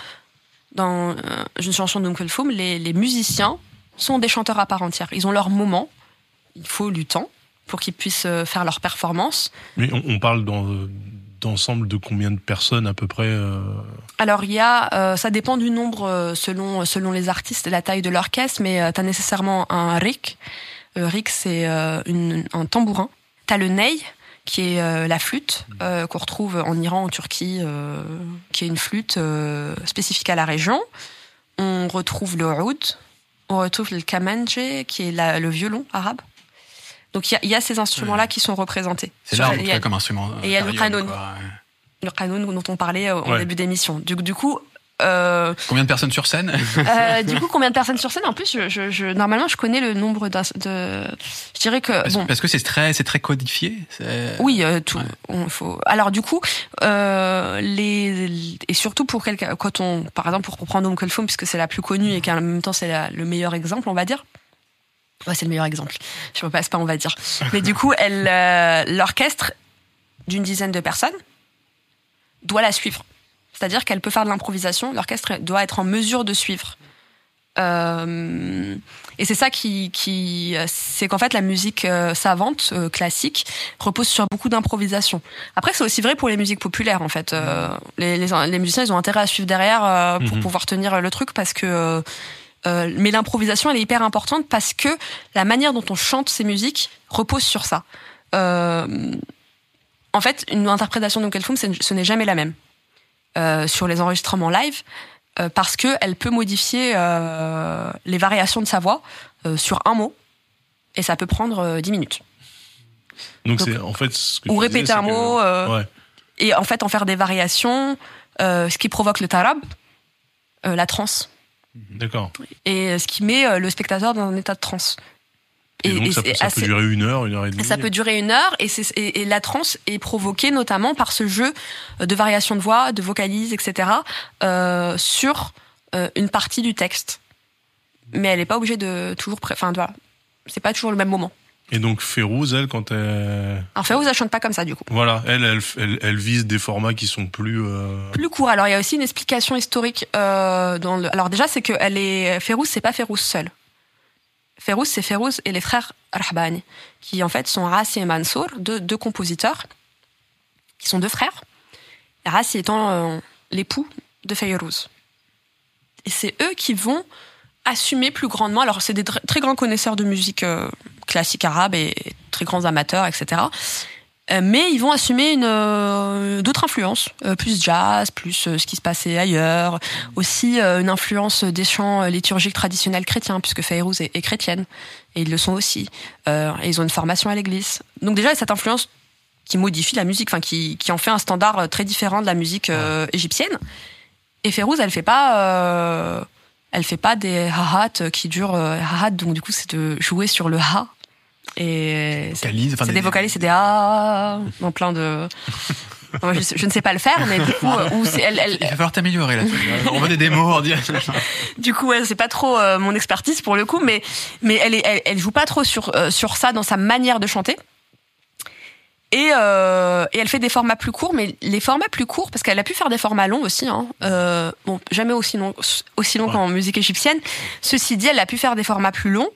dans euh, une chanson d'Uncle Foom, les, les musiciens sont des chanteurs à part entière. Ils ont leur moment. Il faut du temps pour qu'ils puissent euh, faire leur performance.
Mais on, on parle dans, d'ensemble de combien de personnes à peu près euh?
Alors il y a, euh, ça dépend du nombre euh, selon selon les artistes et la taille de l'orchestre, mais tu as nécessairement un rik. Le rik c'est euh, un tambourin. T'as le ney qui est euh, la flûte euh, qu'on retrouve en Iran, en Turquie, euh, qui est une flûte spécifique à la région. On retrouve le oud, on retrouve le kamanje qui est la- le violon arabe. Donc il y a, il y a ces instruments-là qui sont représentés.
C'est là, en tout cas, comme instrument.
et il y a le
ouais.
le canon dont on parlait
Ouais.
début d'émission. Du, du coup, euh,
Combien de personnes sur scène <laughs>
euh, du coup, combien de personnes sur scène? En plus, je, je, je- normalement, je connais le nombre de. Je dirais que
Parce,
bon.
parce que c'est très, c'est très codifié.
Oui, euh, tout.
Ouais.
On, faut. Alors du coup, euh, les et surtout pour quelqu'un quand on, par exemple, pour reprendre Oncle Foam puisque c'est la plus connue et qu'en même temps c'est la- le meilleur exemple, on va dire. Ouais, c'est le meilleur exemple. Je repasse pas, on va dire. Mais du coup, elle, euh, l'orchestre d'une dizaine de personnes doit la suivre. C'est-à-dire qu'elle peut faire de l'improvisation. L'orchestre doit être en mesure de suivre. Euh, et c'est ça qui, qui c'est qu'en fait la musique euh, savante euh, classique repose sur beaucoup d'improvisation. Après c'est aussi vrai pour les musiques populaires en fait. Les, les, les musiciens ils ont intérêt à suivre derrière pour
Mhm.
pouvoir tenir le truc parce que mais l'improvisation elle est hyper importante parce que la manière dont on chante ces musiques repose sur ça. En fait une interprétation de Foam ce n'est jamais la même sur les enregistrements live euh, parce que elle peut modifier euh, les variations de sa voix euh, sur un mot et ça peut prendre euh, 10 minutes.
Donc, c'est en fait ce que
Ou
disais,
répéter un
que-
mot euh,
Ouais.
et en fait en faire des variations, euh, ce qui provoque le tarab, euh, la transe,
D'accord.
et euh, ce qui met euh, le spectateur dans un état de transe.
Et, donc,
et
ça, peut, durer une heure, une heure et demie.
ça peut durer une heure et, la transe est provoquée notamment par ce jeu de variation de voix, de vocalises, etc. euh, sur euh, une partie du texte. Mais elle n'est pas obligée de toujours... Enfin, voilà. C'est pas toujours le même moment.
Et donc, Férouz, elle, quand elle.
Alors Férouz, elle chante pas comme ça du coup.
Voilà, elle, elle, elle, elle vise des formats qui sont plus. euh,
Plus court. Alors il y a aussi une explication historique euh, dans le... Alors déjà, c'est que elle est... Férouz, c'est pas Férouz seul. Férouz, c'est Férouz et les frères Rahbani, qui en fait sont Rassi et Mansour, deux, compositeurs, qui sont deux frères. Rassi étant euh, l'époux de Férouz. Et c'est eux qui vont assumer plus grandement. Alors c'est des tr- très grands connaisseurs de musique euh, classique arabe et très grands amateurs, etc. Euh, mais ils vont assumer une euh, d'autres influences, euh, plus jazz, plus euh, ce qui se passait ailleurs, aussi euh, une influence des chants euh, liturgiques traditionnels chrétiens, puisque Fayrouz est, est chrétienne et ils le sont aussi. Euh, et ils ont une formation à l'église. Donc déjà cette influence qui modifie la musique, enfin qui, qui en fait un standard euh, très différent de la musique euh, égyptienne. Et Fayrouz, elle fait pas, euh, elle fait pas des ha-hat qui durent euh, ha-hat, donc du coup c'est de jouer sur le ha. Et c'est-
Vocalise, enfin,
c'est des vocalises, c'est des ah en plein de. <laughs> Moi, je, ne sais pas le faire, mais du coup, euh, elle, elle,
Il va falloir t'améliorer là. On veut des démos. on dit- <laughs>
du coup, ouais, c'est pas trop euh, mon expertise pour le coup, mais mais elle est, elle, elle joue pas trop sur euh, sur ça dans sa manière de chanter. Et, euh, et elle fait des formats plus courts, mais les formats plus courts, parce qu'elle a pu faire des formats longs aussi, hein, euh, bon, jamais aussi long, aussi long
Ouais.
qu'en musique égyptienne. Ceci dit, elle a pu faire des formats plus longs,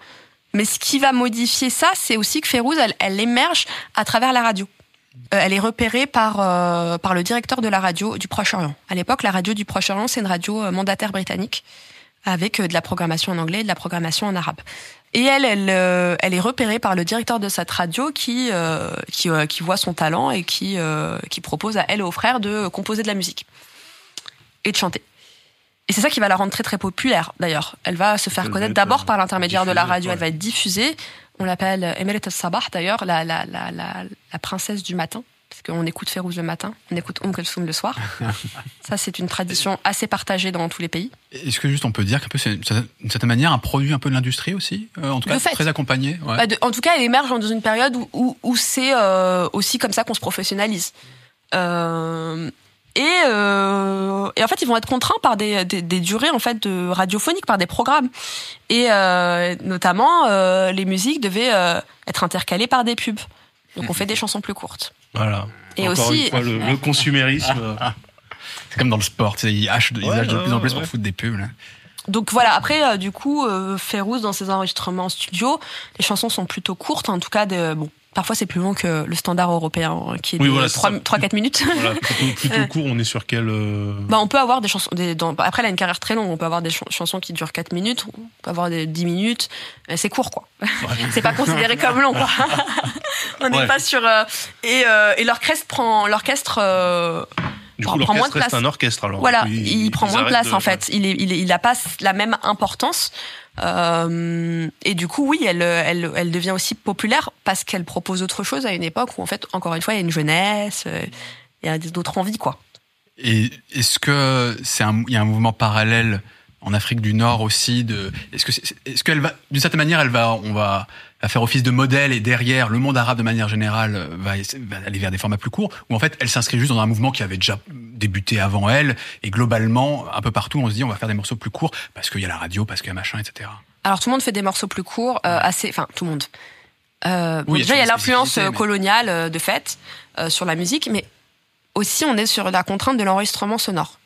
mais ce qui va modifier ça, c'est aussi que Férouz, elle, elle émerge à travers la radio. Euh, elle est repérée par, euh, par le directeur de la radio du Proche-Orient. À l'époque, la radio du Proche-Orient, c'est une radio euh, mandataire britannique avec de la programmation en anglais et de la programmation en arabe. Et elle, elle, elle est repérée par le directeur de cette radio qui, qui, qui voit son talent et qui, qui propose à elle et aux frères de composer de la musique et de chanter. Et c'est ça qui va la rendre très très populaire d'ailleurs. Elle va se faire connaître d'abord
euh,
par l'intermédiaire de la radio. Elle va être diffusée. On l'appelle Emelet Sabah d'ailleurs, la, la, la, la, la princesse du matin. Parce qu'on écoute Férouz le matin, on écoute Kulthum le soir. <laughs> ça, c'est une tradition assez partagée dans tous les pays.
Est-ce que juste on peut dire qu'un peu c'est d'une certaine manière un produit un peu de l'industrie aussi, euh, en tout cas
fait.
très accompagné. ouais.
Bah, de- en tout cas, elle émerge dans une période où, où, où c'est euh, aussi comme ça qu'on se professionnalise. Euh, et, euh, et en fait, ils vont être contraints par des, des, des durées en fait de radiophoniques, par des programmes. Et euh, notamment, euh, les musiques devaient euh, être intercalées par des pubs. Donc, on fait des chansons plus courtes.
Voilà.
Et
Encore
aussi-
une fois, le, le consumérisme. <laughs>
C'est comme dans le sport, ils hachent, de- ils
Ouais,
hachent de
ouais,
plus en plus
ouais.
pour foutre des pubs. Là.
Donc voilà, après, euh, du coup, euh, Férouz, dans ses enregistrements en studio, les chansons sont plutôt courtes, en tout cas, de, bon, parfois c'est plus long que le standard européen hein, qui est
Oui,
de
voilà, c'est
3-4 minutes.
Voilà, plutôt, plutôt <laughs> court, on est sur quel euh,
Bah, on peut avoir des chansons. Des, dans- après, elle a une carrière très longue. On peut avoir des ch- chansons qui durent 4 minutes. On peut avoir des 10 minutes. C'est court, quoi. <laughs> c'est pas considéré comme long, quoi. <laughs> on n'est
Ouais.
pas sur. euh, et euh, et l'orchestre prend. L'orchestre. euh,
Du coup,
prend moins de
l'orchestre reste
place.
un orchestre alors.
voilà, il, prend moins de place, en fait. Il, est, il, est- il a pas la même importance. Euh, et du coup, oui, elle, elle, elle devient aussi populaire parce qu'elle propose autre chose à une époque où, en fait, encore une fois, il y a une jeunesse, euh, il y a d'autres envies, quoi.
Et est-ce que c'est un, il y a un mouvement parallèle en Afrique du Nord aussi de, est-ce que, est-ce qu'elle va, d'une certaine manière, elle va, on va, va faire office de modèle et derrière, le monde arabe de manière générale euh, va, aller vers des formats plus courts, ou en fait, elle s'inscrit juste dans un mouvement qui avait déjà débuté avant elle, et globalement, un peu partout, on se dit, on va faire des morceaux plus courts parce qu'il y a la radio, parce qu'il y a machin, etc.
Alors tout le monde fait des morceaux plus courts, euh, assez, enfin tout le monde. Euh,
Oui,
déjà il y a l'influence
mais-
coloniale de fait euh, sur la musique, mais aussi on est sur la contrainte de l'enregistrement sonore.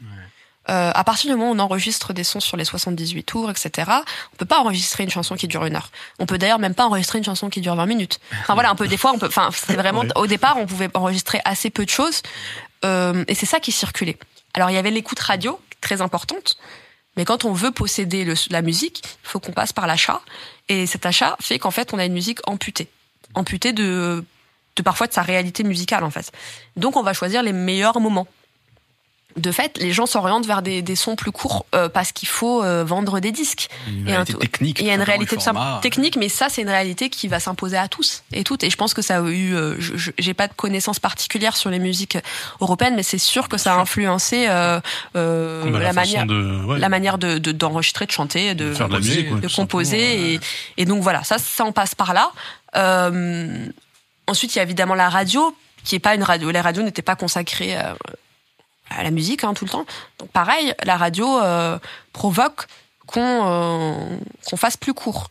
Euh, à partir du moment où on enregistre des sons sur les 78 tours, etc., on peut pas enregistrer une chanson qui dure une heure. On peut d'ailleurs même pas enregistrer une chanson qui dure 20 minutes. Enfin voilà, un peu des fois, on peut. Enfin, c'est vraiment au départ, on pouvait enregistrer assez peu de choses, euh, et c'est ça qui circulait. Alors il y avait l'écoute radio très importante, mais quand on veut posséder le- la musique, il faut qu'on passe par l'achat, et cet achat fait qu'en fait on a une musique amputée, amputée de de parfois de sa réalité musicale en fait. Donc on va choisir les meilleurs moments. De fait, les gens s'orientent vers des, des sons plus courts euh, parce qu'il faut euh, vendre des disques.
Une
Et un
réalité
tout-
technique.
Il y a une réalité de
format.
technique, mais ça, c'est une réalité qui va s'imposer à tous et toutes. Et je pense que ça a eu. euh, J'ai pas de connaissances particulières sur les musiques européennes, mais c'est sûr que ça a influencé euh, euh,
bah,
la,
façon
manière,
de, ouais,
la manière de de- d'enregistrer, de, chanter, de,
de faire de la
composer,
musique, ouais.
Et, et donc voilà, ça, ça on passe par là. Euh, ensuite, il y a évidemment la radio, qui est pas une radio. Les radios n'étaient pas consacrées euh, à la musique hein, tout le temps. Donc pareil, la radio euh, provoque qu'on euh, qu'on fasse plus court.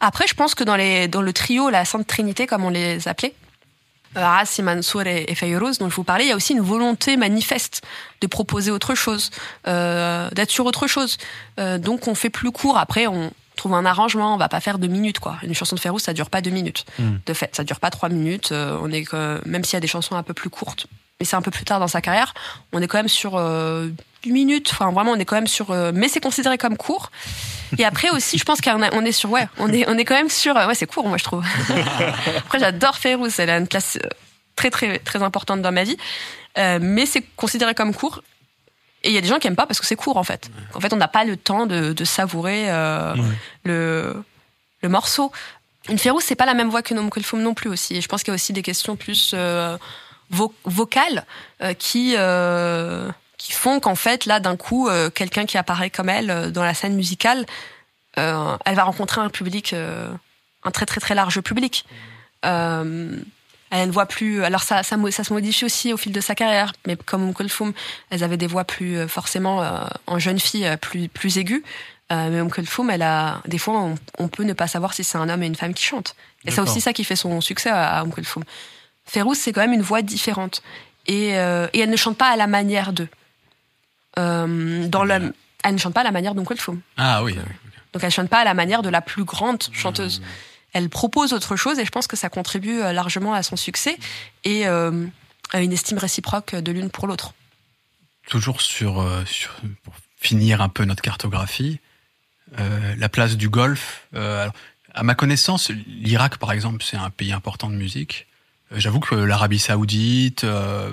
Après, je pense que dans, les, dans le trio, la Sainte Trinité, comme on les appelait, euh, Arasi, Mansour et, Fayrouz, dont je vous parlais, il y a aussi une volonté manifeste de proposer autre chose, euh, d'être sur autre chose. Euh, donc on fait plus court. Après, on trouve un arrangement. On va pas faire deux minutes, quoi. Une chanson de Fayrouz, ça dure pas deux minutes.
Mm.
De fait, ça dure pas trois minutes. Euh, on est que, même s'il y a des chansons un peu plus courtes, mais c'est un peu plus tard dans sa carrière, on est quand même sur euh, une minute. Enfin, vraiment, on est quand même sur. euh, mais c'est considéré comme court. Et après aussi, je pense qu'on est sur. Ouais, on est, on est quand même sur. euh, Ouais, c'est court, moi, je trouve. <laughs> après, j'adore Fayrouz. Elle a une place euh, très, très, très importante dans ma vie. Euh, mais c'est considéré comme court. Et il y a des gens qui aiment pas parce que c'est court, en fait. En fait, on n'a pas le temps de, de savourer euh,
Ouais.
le, le morceau. Une Férouz, c'est pas la même voix que Nom Kulfoum non plus aussi. Et je pense qu'il y a aussi des questions plus euh, vo- vocales euh, qui euh, qui font qu'en fait là d'un coup euh, quelqu'un qui apparaît comme elle euh, dans la scène musicale, euh, elle va rencontrer un public, euh, un très très très large public. Euh, elle ne voit plus. Alors ça, ça, ça se modifie aussi au fil de sa carrière. Mais comme Umm Kulthum, elles avaient des voix plus forcément euh, en jeune fille plus plus aiguës. Euh, mais Umm Kulthum, elle a des fois on, on peut ne pas savoir si c'est un homme et une femme qui chantent. Et c'est aussi ça qui fait son succès à, à Kulthum. Férouz, c'est quand même une voix différente et, euh, et elle ne chante pas à la manière d'eux. Euh, dans la, elle ne chante pas à la manière d'Umm Kulthum.
Ah oui.
Donc elle chante pas à la manière de la plus grande chanteuse. Elle propose autre chose et je pense que ça contribue euh, largement à son succès et euh, à une estime réciproque de l'une pour l'autre.
Toujours sur, euh, sur- pour finir un peu notre cartographie, euh, la place du euh, alors, à ma connaissance, l'Irak, par exemple, c'est un pays important de musique. J'avoue que l'Arabie Saoudite, euh,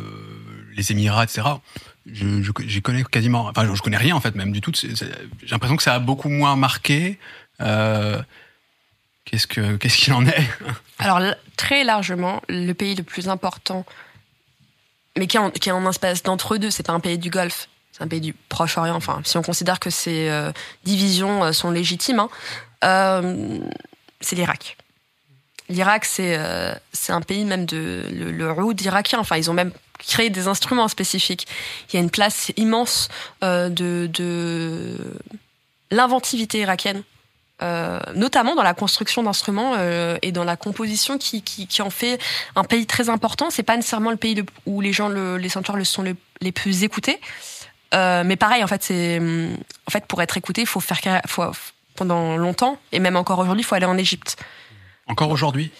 les Émirats, etc. Je, je, j'y connais quasiment. Enfin, je connais rien en fait, même du tout. J'ai l'impression que ça a beaucoup moins marqué. Euh, qu'est-ce que qu'est-ce qu'il en est? <laughs>
Alors très largement, le pays le plus important, mais qui est en, qui est en espace d'entre-deux, c'est pas un pays du Golfe, c'est un pays du Proche-Orient. Enfin, si on considère que ces euh, divisions sont légitimes, hein, c'est l'Irak. L'Irak, c'est euh, un pays même de le, le irakien. Enfin, ils ont même créé des instruments spécifiques. Il y a une place immense euh, de, de l'inventivité irakienne euh, notamment dans la construction d'instruments euh, et dans la composition qui, qui, qui en fait un pays très important. C'est pas nécessairement le pays où les gens, le, les chanteurs le sont le- les plus écoutés. Mais pareil, en fait, c'est en fait pour être écouté, il faut faire faut, pendant longtemps et même encore aujourd'hui, il faut aller en Égypte.
Encore aujourd'hui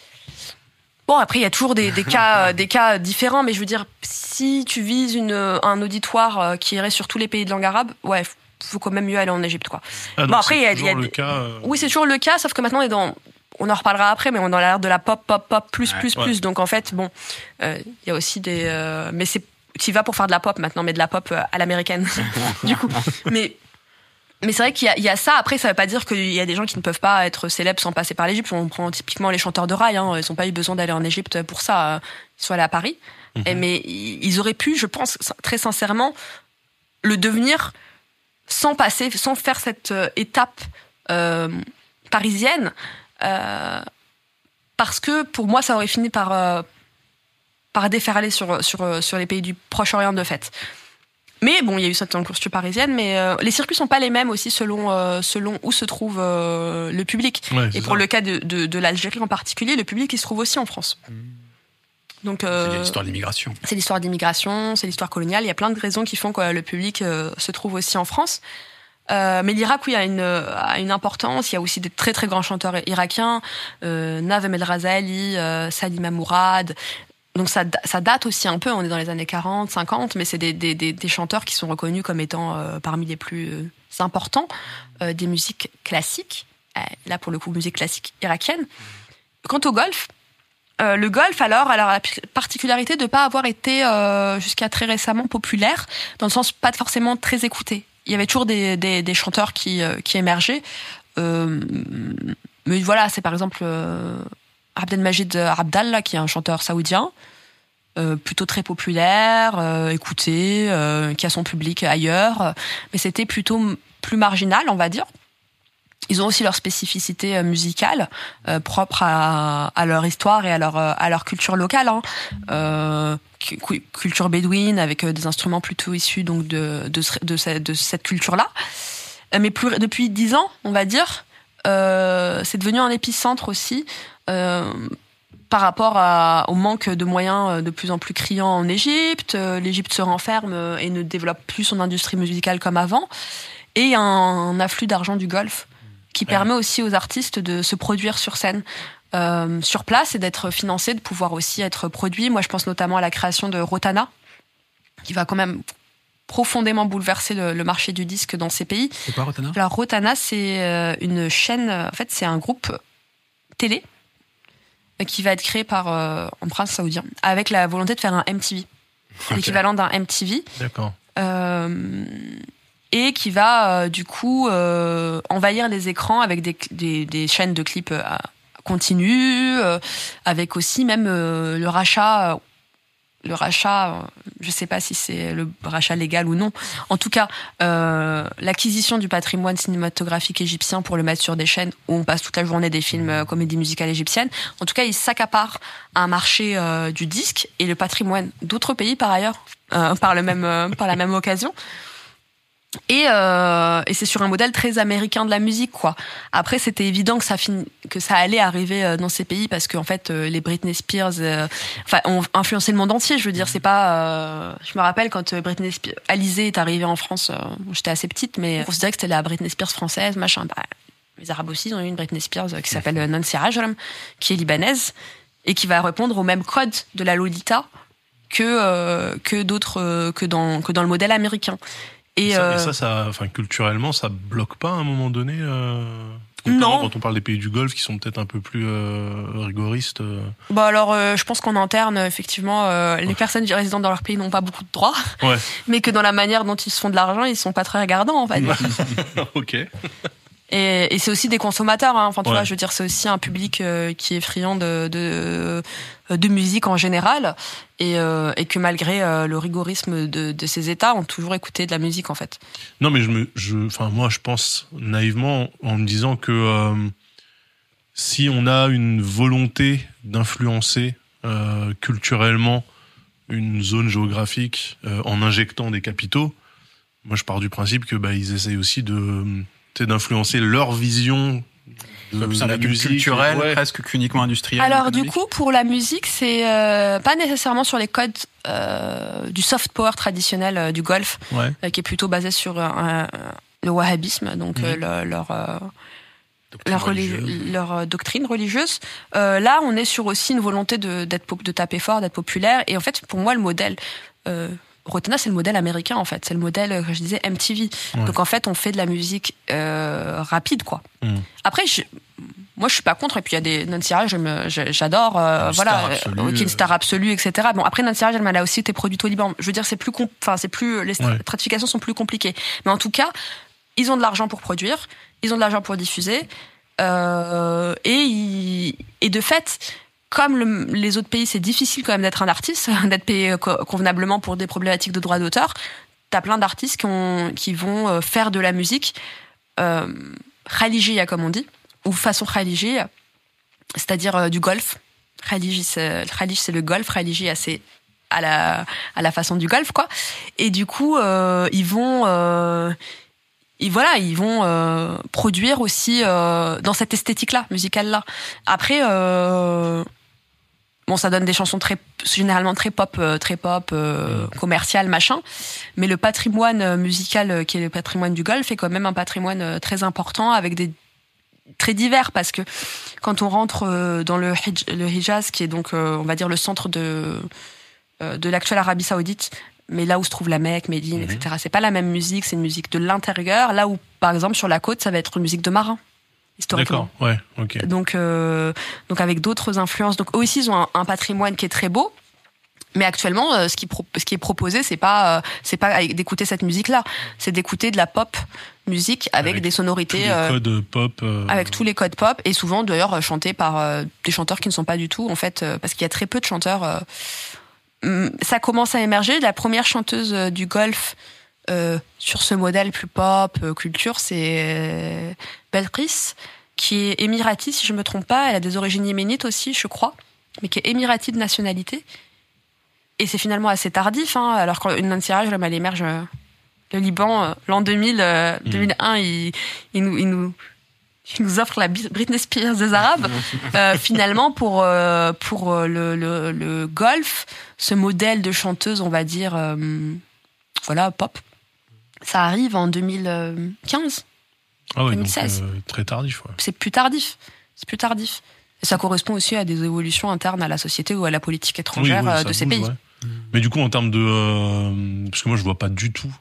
Bon, après, il y a toujours des, des <laughs> cas, des cas différents, mais je veux dire, si tu vises une, un auditoire qui irait sur tous les pays de langue arabe, ouais, faut quand même mieux aller en Égypte, quoi.
Ah,
bon, après, il y a, il y a
le
des-
cas. euh,
Oui, c'est toujours le cas, sauf que maintenant on est dans. On en reparlera après, mais on est dans l'ère de la pop, pop, pop, plus,
Ouais,
plus,
ouais.
plus. Donc en fait, bon, euh, il y a aussi des. euh, mais c'est. Tu y vas pour faire de la pop maintenant, mais de la pop euh, à l'américaine. <laughs> du coup. Mais. Mais c'est vrai qu'il y, a- il y a ça. Après, ça veut pas dire qu'il y a des gens qui ne peuvent pas être célèbres sans passer par l'Égypte. On prend typiquement les chanteurs de rail. Hein. Ils n'ont pas eu besoin d'aller en Égypte pour ça. euh, Ils sont allés à Paris. Et, mais ils auraient pu, je pense, très sincèrement, le devenir sans passer, sans faire cette euh, étape euh, parisienne, euh, parce que pour moi, ça aurait fini par euh, par déferler sur sur sur les pays du Proche-Orient de fait. Mais bon, il y a eu cette incursion parisienne, mais euh, les circuits sont pas les mêmes aussi selon euh, selon où se trouve euh, le public.
ouais,
Et pour
ça.
le cas de, de, de l'Algérie en particulier, le public il se trouve aussi en France. Donc
C'est l'histoire de l'immigration.
c'est l'histoire d'immigration, c'est l'histoire coloniale. Il y a plein de raisons qui font que le public se trouve aussi en France. Mais l'Irak, oui, a une, a une importance. Il y a aussi des très très grands chanteurs irakiens, euh, Navem El Razali, Salima Mourad. Donc ça, ça date aussi un peu. On est dans les années 40, 50, mais c'est des, des, des, chanteurs qui sont reconnus comme étant euh, parmi les plus euh, importants euh, des musiques classiques. Là, pour le coup, musique classique irakienne. Quant au golf, le golf, alors, a la particularité de ne pas avoir été jusqu'à très récemment populaire, dans le sens pas forcément très écouté. Il y avait toujours des, chanteurs qui, qui émergeaient. Mais voilà, c'est par exemple Abdelmajid Abdallah, qui est un chanteur saoudien, euh, plutôt très populaire, euh, écouté, euh, qui a son public ailleurs. Mais c'était plutôt plus marginal, on va dire. Ils ont aussi leur spécificité musicale propre à, leur histoire et à leur à leur culture locale. Hein. Cu- cu- culture bédouine avec des instruments plutôt issus donc de de, ce- de, ce- de cette culture-là. Mais depuis dix ans, on va dire, c'est devenu un épicentre aussi. Euh, par rapport à- au manque de moyens euh, de plus en plus criants en Égypte, Euh, l'Égypte se renferme et ne développe plus son industrie musicale comme avant, et un afflux d'argent du Golfe qui
Ouais.
permet aussi aux artistes de se produire sur scène. euh, sur place et d'être financés, de pouvoir aussi être produits. Moi, je pense notamment à la création de Rotana, qui va quand même profondément bouleverser le, le marché du disque dans ces pays.
C'est quoi, Rotana?
Alors Rotana, c'est une chaîne, en fait, c'est un groupe télé qui va être créé par euh, un prince saoudien avec la volonté de faire un MTV, l'équivalent d'un MTV,
D'accord.
euh, et qui va euh, du coup euh, envahir les écrans avec des, des, des chaînes de clips euh, continues, euh, avec aussi même euh, le rachat. Le rachat, euh, je sais pas si c'est le rachat légal ou non. En tout cas, euh, l'acquisition du patrimoine cinématographique égyptien pour le mettre sur des chaînes où on passe toute la journée des films euh, comédies musicales égyptiennes. En tout cas, il s'accapare un marché euh, du disque et le patrimoine d'autres pays par ailleurs euh, par le même par la même occasion. Et, euh, et c'est sur un modèle très américain de la musique, quoi. Après, c'était évident que ça allait arriver euh, dans ces pays parce qu'en fait, euh, les Britney Spears, euh, ont influencé le monde entier. Je veux dire, c'est pas. Je me rappelle quand Britney Spears, Alizée est arrivée en France, j'étais assez petite, mais on considérait que c'était la Britney Spears française, machin. Bah, les Arabes aussi, ils ont eu une Britney Spears qui s'appelle Nancy Rajram, qui est libanaise et qui va répondre au même code de la Lolita que d'autres que dans le modèle américain. Et,
Et ça,
euh,
et ça, ça, enfin, culturellement, ça bloque pas à un moment donné. Euh,
Non.
Quand on parle des pays du Golfe, qui sont peut-être un peu plus euh, rigoristes. euh.
Bah alors, euh, je pense qu'en interne, effectivement, les personnes résidentes dans leur pays n'ont pas beaucoup de droits,
Ouais. <laughs>
mais que dans la manière dont ils se font de l'argent, ils sont pas très regardants, en fait. <laughs>
ok.
Et, et c'est aussi des consommateurs. Hein. Enfin, tu
Ouais.
vois, je veux dire, c'est aussi un public euh, qui est friand de, de, de musique en général, et, euh, et que malgré euh, le rigorisme de, de ces États, ont toujours écouté de la musique, en fait.
Non, mais je me, je, enfin, moi, je pense naïvement en me disant que euh, si on a une volonté d'influencer euh, culturellement une zone géographique euh, en injectant des capitaux, moi, je pars du principe que bah, ils essayent aussi de d'influencer leur vision de
C'est un
la
adulte
musique.
culturel
Ouais.
presque qu'uniquement industriel.
Alors du coup, pour la musique, c'est euh, pas nécessairement sur les codes euh, du soft power traditionnel euh, du golf,
Ouais.
euh, qui est plutôt basé sur euh, le wahhabisme, donc euh, le- leur euh, leur, leur doctrine religieuse. Euh, là, on est sur aussi une volonté de, d'être, de taper fort, d'être populaire. Et en fait, pour moi, le modèle, euh, Rotana, c'est le modèle américain, en fait. C'est le modèle, euh, que je disais, MTV. Donc, en fait, on fait de la musique euh, rapide, quoi.
Mm.
Après, je, moi, je suis pas contre. Et puis, il y a des Nancy j'adore. euh, voilà,
absolue,
euh, qui est une star absolue, etc. Bon, après, Nancy Arage, elle a aussi été produite au Liban. Je veux dire, c'est plus, enfin, c'est plus, les
Ouais.
stratifications sont plus compliquées. Mais en tout cas, ils ont de l'argent pour produire, ils ont de l'argent pour diffuser, euh, et, ils- et de fait, comme le- les autres pays, c'est difficile quand même d'être un artiste, <laughs> d'être payé co- convenablement pour des problématiques de droit d'auteur. T'as plein d'artistes qui, ont- qui vont euh, faire de la musique euh, comme on dit, ou façon khalijiya, c'est-à-dire euh, du golf. Khaliji, c'est le golf, khalijiya, c'est à la, façon du golf, quoi. Et du coup, euh, ils vont... euh, voilà, ils vont euh, produire aussi euh, dans cette esthétique-là, musicale-là. Après, euh, bon, ça donne des chansons très généralement très pop, euh, très pop, euh, commercial, machin. Mais le patrimoine euh, musical euh, qui est le patrimoine du golf est quand même un patrimoine très important avec des très divers parce que quand on rentre dans le, Hij- le Hijaz, qui est donc, on va dire, le centre de euh, de l'actuelle Arabie Saoudite, mais là où se trouve la Mecque, Médine, etc. C'est pas la même musique, c'est une musique de l'intérieur. Là où, par exemple, sur la côte, ça va être une musique de marin, historiquement.
D'accord, ouais, ok.
Donc, euh, donc avec d'autres influences. Donc eux aussi, ils ont un, un patrimoine qui est très beau. Mais actuellement, euh, ce qui, pro- ce qui est proposé, c'est pas, euh, c'est pas d'écouter cette musique-là, c'est d'écouter de la pop musique avec,
Avec
des
Tous
sonorités,
les
euh,
codes pop. euh,
avec tous les codes pop, et souvent d'ailleurs chantés par des chanteurs qui ne sont pas du tout, en fait, euh, parce qu'il y a très peu de chanteurs. hum, ça commence à émerger. La première chanteuse du golf euh, sur ce modèle plus pop, euh, culture, c'est euh, Belkis, qui est émirati, si je me trompe pas. Elle a des origines yéménites aussi, je crois, mais qui est émirati de nationalité. Et c'est finalement assez tardif, hein, alors qu'une Nancy Raj, elle émerge. euh, le Liban, l'an 2000, euh, 2001, il, il nous, il nous, il nous offre la Britney Spears des Arabes. <laughs> Euh, finalement, pour euh, pour le, le, le golf, ce modèle de chanteuse, on va dire, euh, voilà, pop, ça arrive en 2015.
Ah ouais, donc
2016.
euh, très tardif, ouais.
C'est plus tardif. C'est plus tardif. Et ça correspond aussi à des évolutions internes à la société ou à la politique étrangère
Oui,
euh, de ces
bouge,
pays.
ouais. Mais du coup, en termes de, euh, parce que moi, je vois pas du tout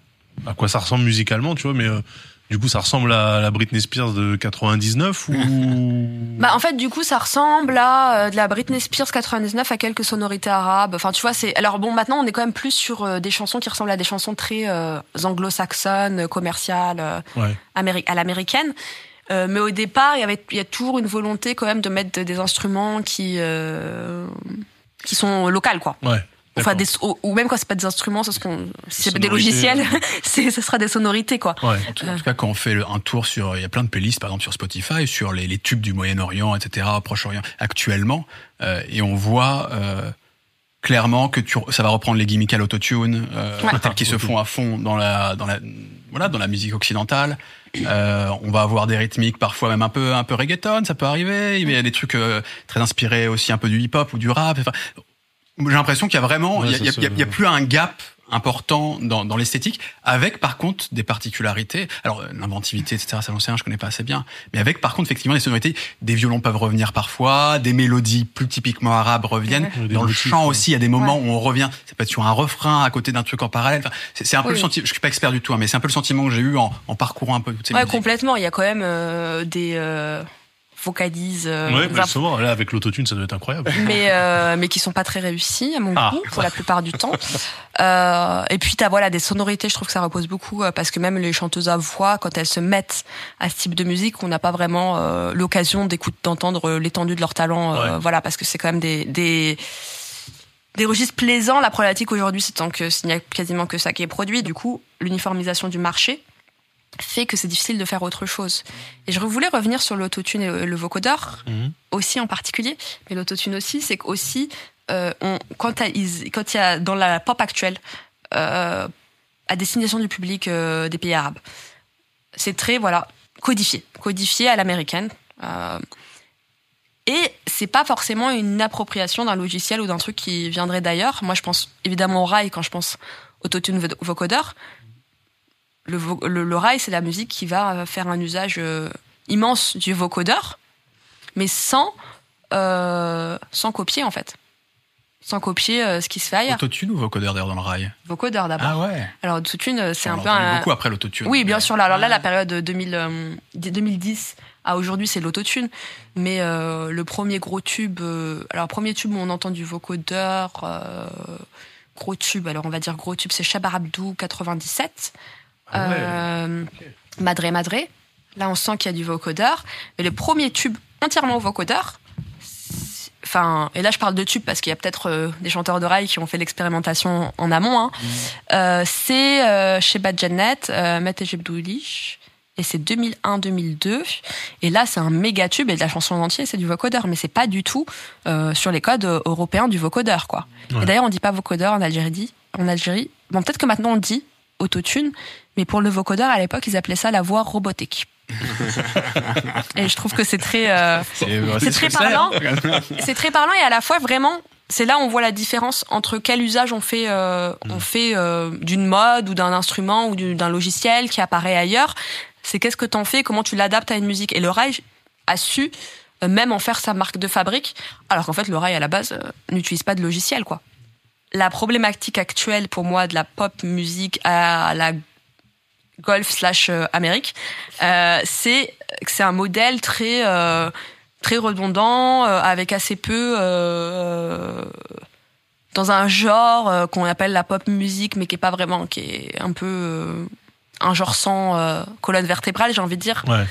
à quoi ça ressemble musicalement, tu vois, mais euh, du coup, ça ressemble à la Britney Spears de 99 ou <laughs>
Bah en fait du coup ça ressemble à euh, de la Britney Spears 99 à quelques sonorités arabes. Enfin tu vois c'est alors bon maintenant on est quand même plus sur euh, des chansons qui ressemblent à des chansons très euh, anglo-saxonnes, commerciales,
ouais,
améri- à l'américaine. Mais au départ il y avait il y a toujours une volonté quand même de mettre des instruments qui euh, qui sont locales quoi.
ouais.
Enfin des ou, ou même quand c'est pas des instruments, c'est ce qu'on si c'est des
Sonorités,
logiciels, <laughs> c'est ce sera des sonorités quoi.
Ouais.
En tout, en tout cas, quand on fait un tour sur, il y a plein de playlists, par exemple sur Spotify, sur les, les tubes du Moyen-Orient, etc., Proche-Orient, actuellement, euh, et on voit euh, clairement que tu, ça va reprendre les gimmicks à l'autotune, euh,
Ouais.
qui se font à fond dans la, dans la, voilà, dans la musique occidentale. Euh, on va avoir des rythmiques parfois même un peu, un peu reggaeton, ça peut arriver. Il y a des trucs euh, très inspirés aussi un peu du hip-hop ou du rap. Enfin, j'ai l'impression qu'il y a vraiment,
Ouais,
il y a, y y y plus un gap important dans, dans l'esthétique, avec par contre des particularités. Alors euh, l'inventivité, etc. Ça j'en sais rien, je connais pas assez bien, mais avec par contre effectivement des sonorités, des violons peuvent revenir parfois, des mélodies plus typiquement arabes reviennent.
Ouais,
dans le
motifs,
chant
ouais.
aussi, il y a des moments
Ouais.
où on revient. Ça peut être sur un refrain à côté d'un truc en parallèle. Enfin, c'est c'est un peu
Oui.
le sentiment. Je suis pas expert du tout, hein, mais c'est un peu le sentiment que j'ai eu en, en parcourant un peu toutes ces
Ouais
musiques.
complètement. Il y a quand même euh, des euh, vocalises. euh,
Ouais, bah, justement, là, avec l'autotune, ça doit être incroyable. <laughs>
mais euh, mais qui sont pas très réussis à mon
Ah.
goût pour la plupart du temps. <laughs> Euh, et puis t'as voilà des sonorités, je trouve que ça repose beaucoup parce que même les chanteuses à voix, quand elles se mettent à ce type de musique, on n'a pas vraiment l'occasion d'écouter d'entendre l'étendue de leur talent.
Ouais.
Voilà parce que c'est quand même des des des registres plaisants. La problématique aujourd'hui, c'est tant que s'il n'y a quasiment que ça qui est produit. Du coup, l'uniformisation du marché fait que c'est difficile de faire autre chose. Et je voulais revenir sur l'autotune et le, vocodeur
Mhm.
aussi en particulier, mais l'autotune aussi, c'est qu'aussi, euh, on, quand il y a dans la pop actuelle, euh, à destination du public euh, des pays arabes, c'est très voilà codifié, codifié à l'américaine. Et c'est pas forcément une appropriation d'un logiciel ou d'un truc qui viendrait d'ailleurs. Moi, je pense évidemment au rail quand je pense autotune vo- vocodeur. Le, le, le rail, c'est la musique qui va euh, faire un usage euh, immense du vocodeur, mais sans, euh, sans copier en fait. Sans copier euh, ce qui se fait ailleurs.
Autotune ou vocodeur d'ailleurs dans le rail?
Vocodeur d'abord.
Ah ouais.
Alors autotune, c'est un peu un.
beaucoup après l'autotune.
Oui, bien sûr. Là, alors là, la période 2000, euh, 2010 à aujourd'hui, c'est l'autotune. Mais le premier gros tube, alors premier tube où on entend du vocodeur, gros tube, alors on va dire gros tube, c'est Shabarabdou 97.
Ah ouais.
Euh, Madré Madré. Là, on sent qu'il y a du vocodeur. Mais le premier tube entièrement au vocodeur, enfin, et là je parle de tube parce qu'il y a peut-être euh, des chanteurs de rail qui ont fait l'expérimentation en amont. Hein. Euh, c'est euh, chez Bad Janet, Ejebdoulish. Et c'est 2001-2002. Et là, c'est un méga tube. Et la chanson en entier, c'est du vocodeur. Mais c'est pas du tout sur les codes européens du vocodeur, quoi.
Ouais.
Et d'ailleurs, on dit pas vocodeur en Algérie. En Algérie. Bon, peut-être que maintenant on dit autotune. Mais pour le vocodeur, à l'époque, ils appelaient ça la voix robotique. <laughs> et je trouve que c'est très, euh,
C'est
très parlant. <laughs> c'est très parlant et à la fois vraiment, c'est là où on voit la différence entre quel usage on fait, euh, on fait euh, d'une mode ou d'un instrument ou du- d'un logiciel qui apparaît ailleurs. C'est qu'est-ce que t'en fais, comment tu l'adaptes à une musique. Et le rail a su même en faire sa marque de fabrique, alors qu'en fait le rail à la base euh, n'utilise pas de logiciel quoi. La problématique actuelle pour moi de la pop musique à la golf slash euh, Amérique, euh, c'est que c'est un modèle très euh, très redondant euh, avec assez peu euh, dans un genre euh, qu'on appelle la pop musique mais qui est pas vraiment qui est un peu euh, un genre sans euh, colonne vertébrale j'ai envie de dire
Ouais.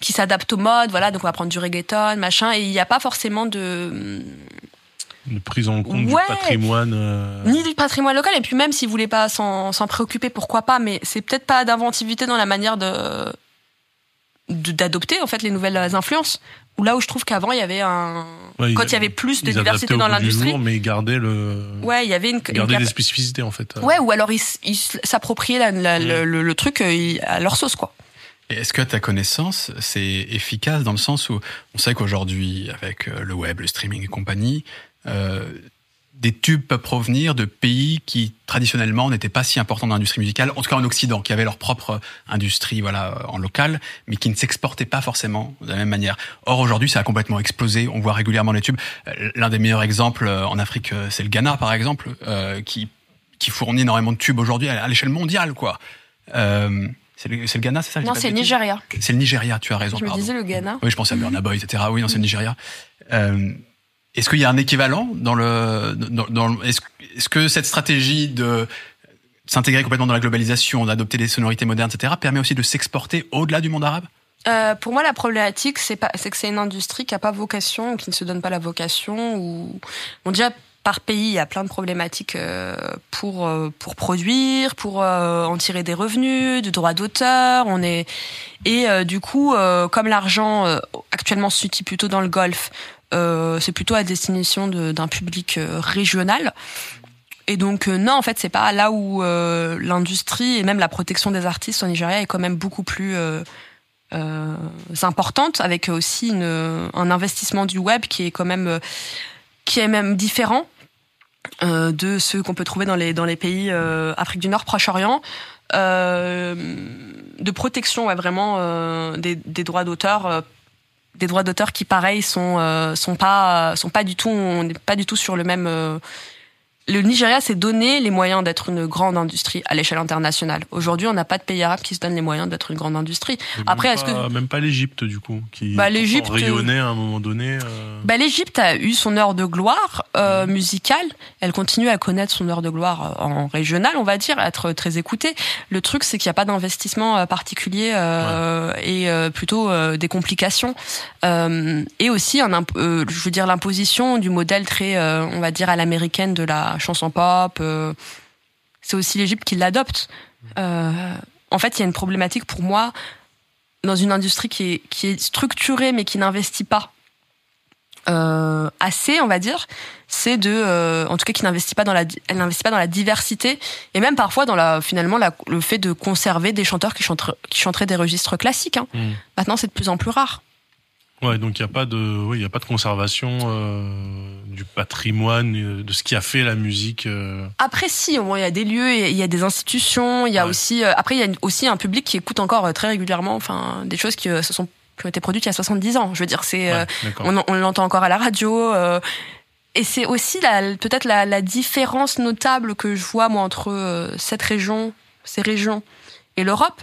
qui s'adapte aux modes voilà donc on va prendre du reggaeton machin et il n'y a pas forcément de
Une prise en compte
Ouais.
du patrimoine. euh,
ni du patrimoine local et puis même si vous voulez pas s'en s'en préoccuper pourquoi pas mais c'est peut-être pas d'inventivité dans la manière de d'adopter en fait les nouvelles influences ou là où je trouve qu'avant il y avait un
ouais,
quand il y avait plus de diversité dans l'industrie
mais ils gardaient le.
ouais il y avait une,
ils
une
les spécificités en fait.
ouais ou alors ils s'appropriaient
Mm.
le, le- le truc euh, à leur sauce quoi
Est-ce que à ta connaissance, c'est efficace dans le sens où on sait qu'aujourd'hui, avec euh, le web, le streaming et compagnie, des tubes peuvent provenir de pays qui traditionnellement n'étaient pas si importants dans l'industrie musicale, en tout cas en Occident, qui avaient leur propre industrie voilà en local, mais qui ne s'exportaient pas forcément de la même manière. Or aujourd'hui, ça a complètement explosé. On voit régulièrement les tubes. Euh, L'un des meilleurs exemples euh, en Afrique, euh, c'est le Ghana par exemple, euh, qui qui fournit énormément de tubes aujourd'hui à l'échelle mondiale, quoi. Euh, c'est le, c'est le Ghana, c'est ça
non c'est le Nigeria
c'est le Nigeria, tu as raison.
je me
pardon.
disais le Ghana
Oui, je pensais à Burna Boy, etc. Oui, non, c'est le Nigeria. Euh, est-ce qu'il y a un équivalent dans le, est-ce, que cette stratégie de s'intégrer complètement dans la globalisation, d'adopter des sonorités modernes, etc., permet aussi de s'exporter au-delà du monde arabe?
Euh, pour moi, la problématique, c'est que c'est une industrie qui a pas vocation, qui ne se donne pas la vocation. Ou déjà par pays, il y a plein de problématiques euh, pour euh, pour produire, pour en tirer des revenus, du droit d'auteur. On est et du coup, comme l'argent actuellement s'utilise plutôt dans le golf, euh, c'est plutôt à destination de- d'un public euh, régional. Et donc euh, non, en fait, c'est pas là où euh, l'industrie et même la protection des artistes au Nigeria est quand même beaucoup plus euh, euh, importante, avec aussi un investissement du web qui est quand même euh, qui est même différent euh, de ceux qu'on peut trouver dans les dans les pays euh, Afrique du Nord, Proche-Orient. Euh, de protection, ouais, vraiment euh, des, droits d'auteur, euh, des droits d'auteur qui, pareil, sont euh, sont pas sont pas du tout, on pas du tout sur le même. Euh, le Nigeria s'est donné les moyens d'être une grande industrie à l'échelle internationale. Aujourd'hui, on n'a pas de pays arabe qui se donne les moyens d'être une grande industrie. Après, est-ce que-
même pas l'Égypte du coup, qui
Bah, l'Égypte,
rayonnait à un moment donné. euh,
Bah, L'Égypte a eu son heure de gloire euh, musicale. Elle continue à connaître son heure de gloire euh, en régional, on va dire, à être très écoutée. Le truc, c'est qu'il n'y a pas d'investissement euh, particulier euh, et euh, plutôt euh, des complications. Euh, et aussi, un euh, je veux dire, l'imposition du modèle très, euh, on va dire, à l'américaine de la chanson pop. euh, c'est aussi l'Égypte qui l'adopte. Euh, en fait, il y a une problématique pour moi dans une industrie qui est, qui est structurée mais qui n'investit pas euh, assez, on va dire, c'est de, euh, en tout cas, qui n'investit pas dans la, elle n'investit pas dans la diversité et même parfois dans la, finalement, la, le fait de conserver des chanteurs qui chanteraient, qui chanteraient des registres classiques. hein.
hmm.
Maintenant, c'est de plus en plus rare.
Ouais, donc il y a pas de, oui, il a pas de conservation euh, du patrimoine, euh, de ce qui a fait la musique. euh,
Après, si, au moins, il y a des lieux, il y a des institutions, il y a
Ouais.
aussi, euh, après, il y a aussi un public qui écoute encore très régulièrement, enfin, des choses qui se sont qui ont été produites il y a 70 ans. Je veux dire, c'est,
Ouais,
on, on l'entend encore à la radio. et c'est aussi la, peut-être la, la différence notable que je vois moi entre cette région, ces régions et l'Europe,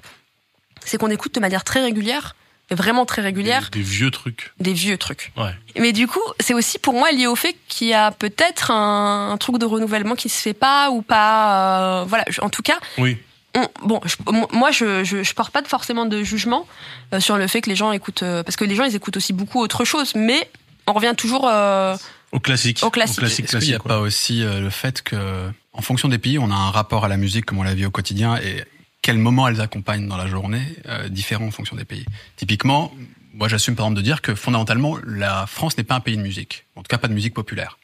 c'est qu'on écoute de manière très régulière, vraiment très régulière,
Des, des vieux trucs.
des vieux trucs.
Ouais.
Mais du coup, c'est aussi pour moi lié au fait qu'il y a peut-être un, un truc de renouvellement qui se fait pas ou pas. euh, voilà, en tout cas,
Oui.
on- bon, je- moi, je, je, je porte pas forcément de jugement euh, sur le fait que les gens écoutent, euh, parce que les gens ils écoutent aussi beaucoup autre chose, mais on revient toujours. euh,
Au classique.
Au classique.
classique,
Est-ce qu'il n'y a
classique,
pas aussi euh, le fait que, en fonction des pays, on a un rapport à la musique comme on la vit au quotidien et quel moment elles accompagnent dans la journée, euh, différent en fonction des pays. Typiquement, moi j'assume par exemple de dire que fondamentalement, la France n'est pas un pays de musique. En tout cas, pas de musique populaire.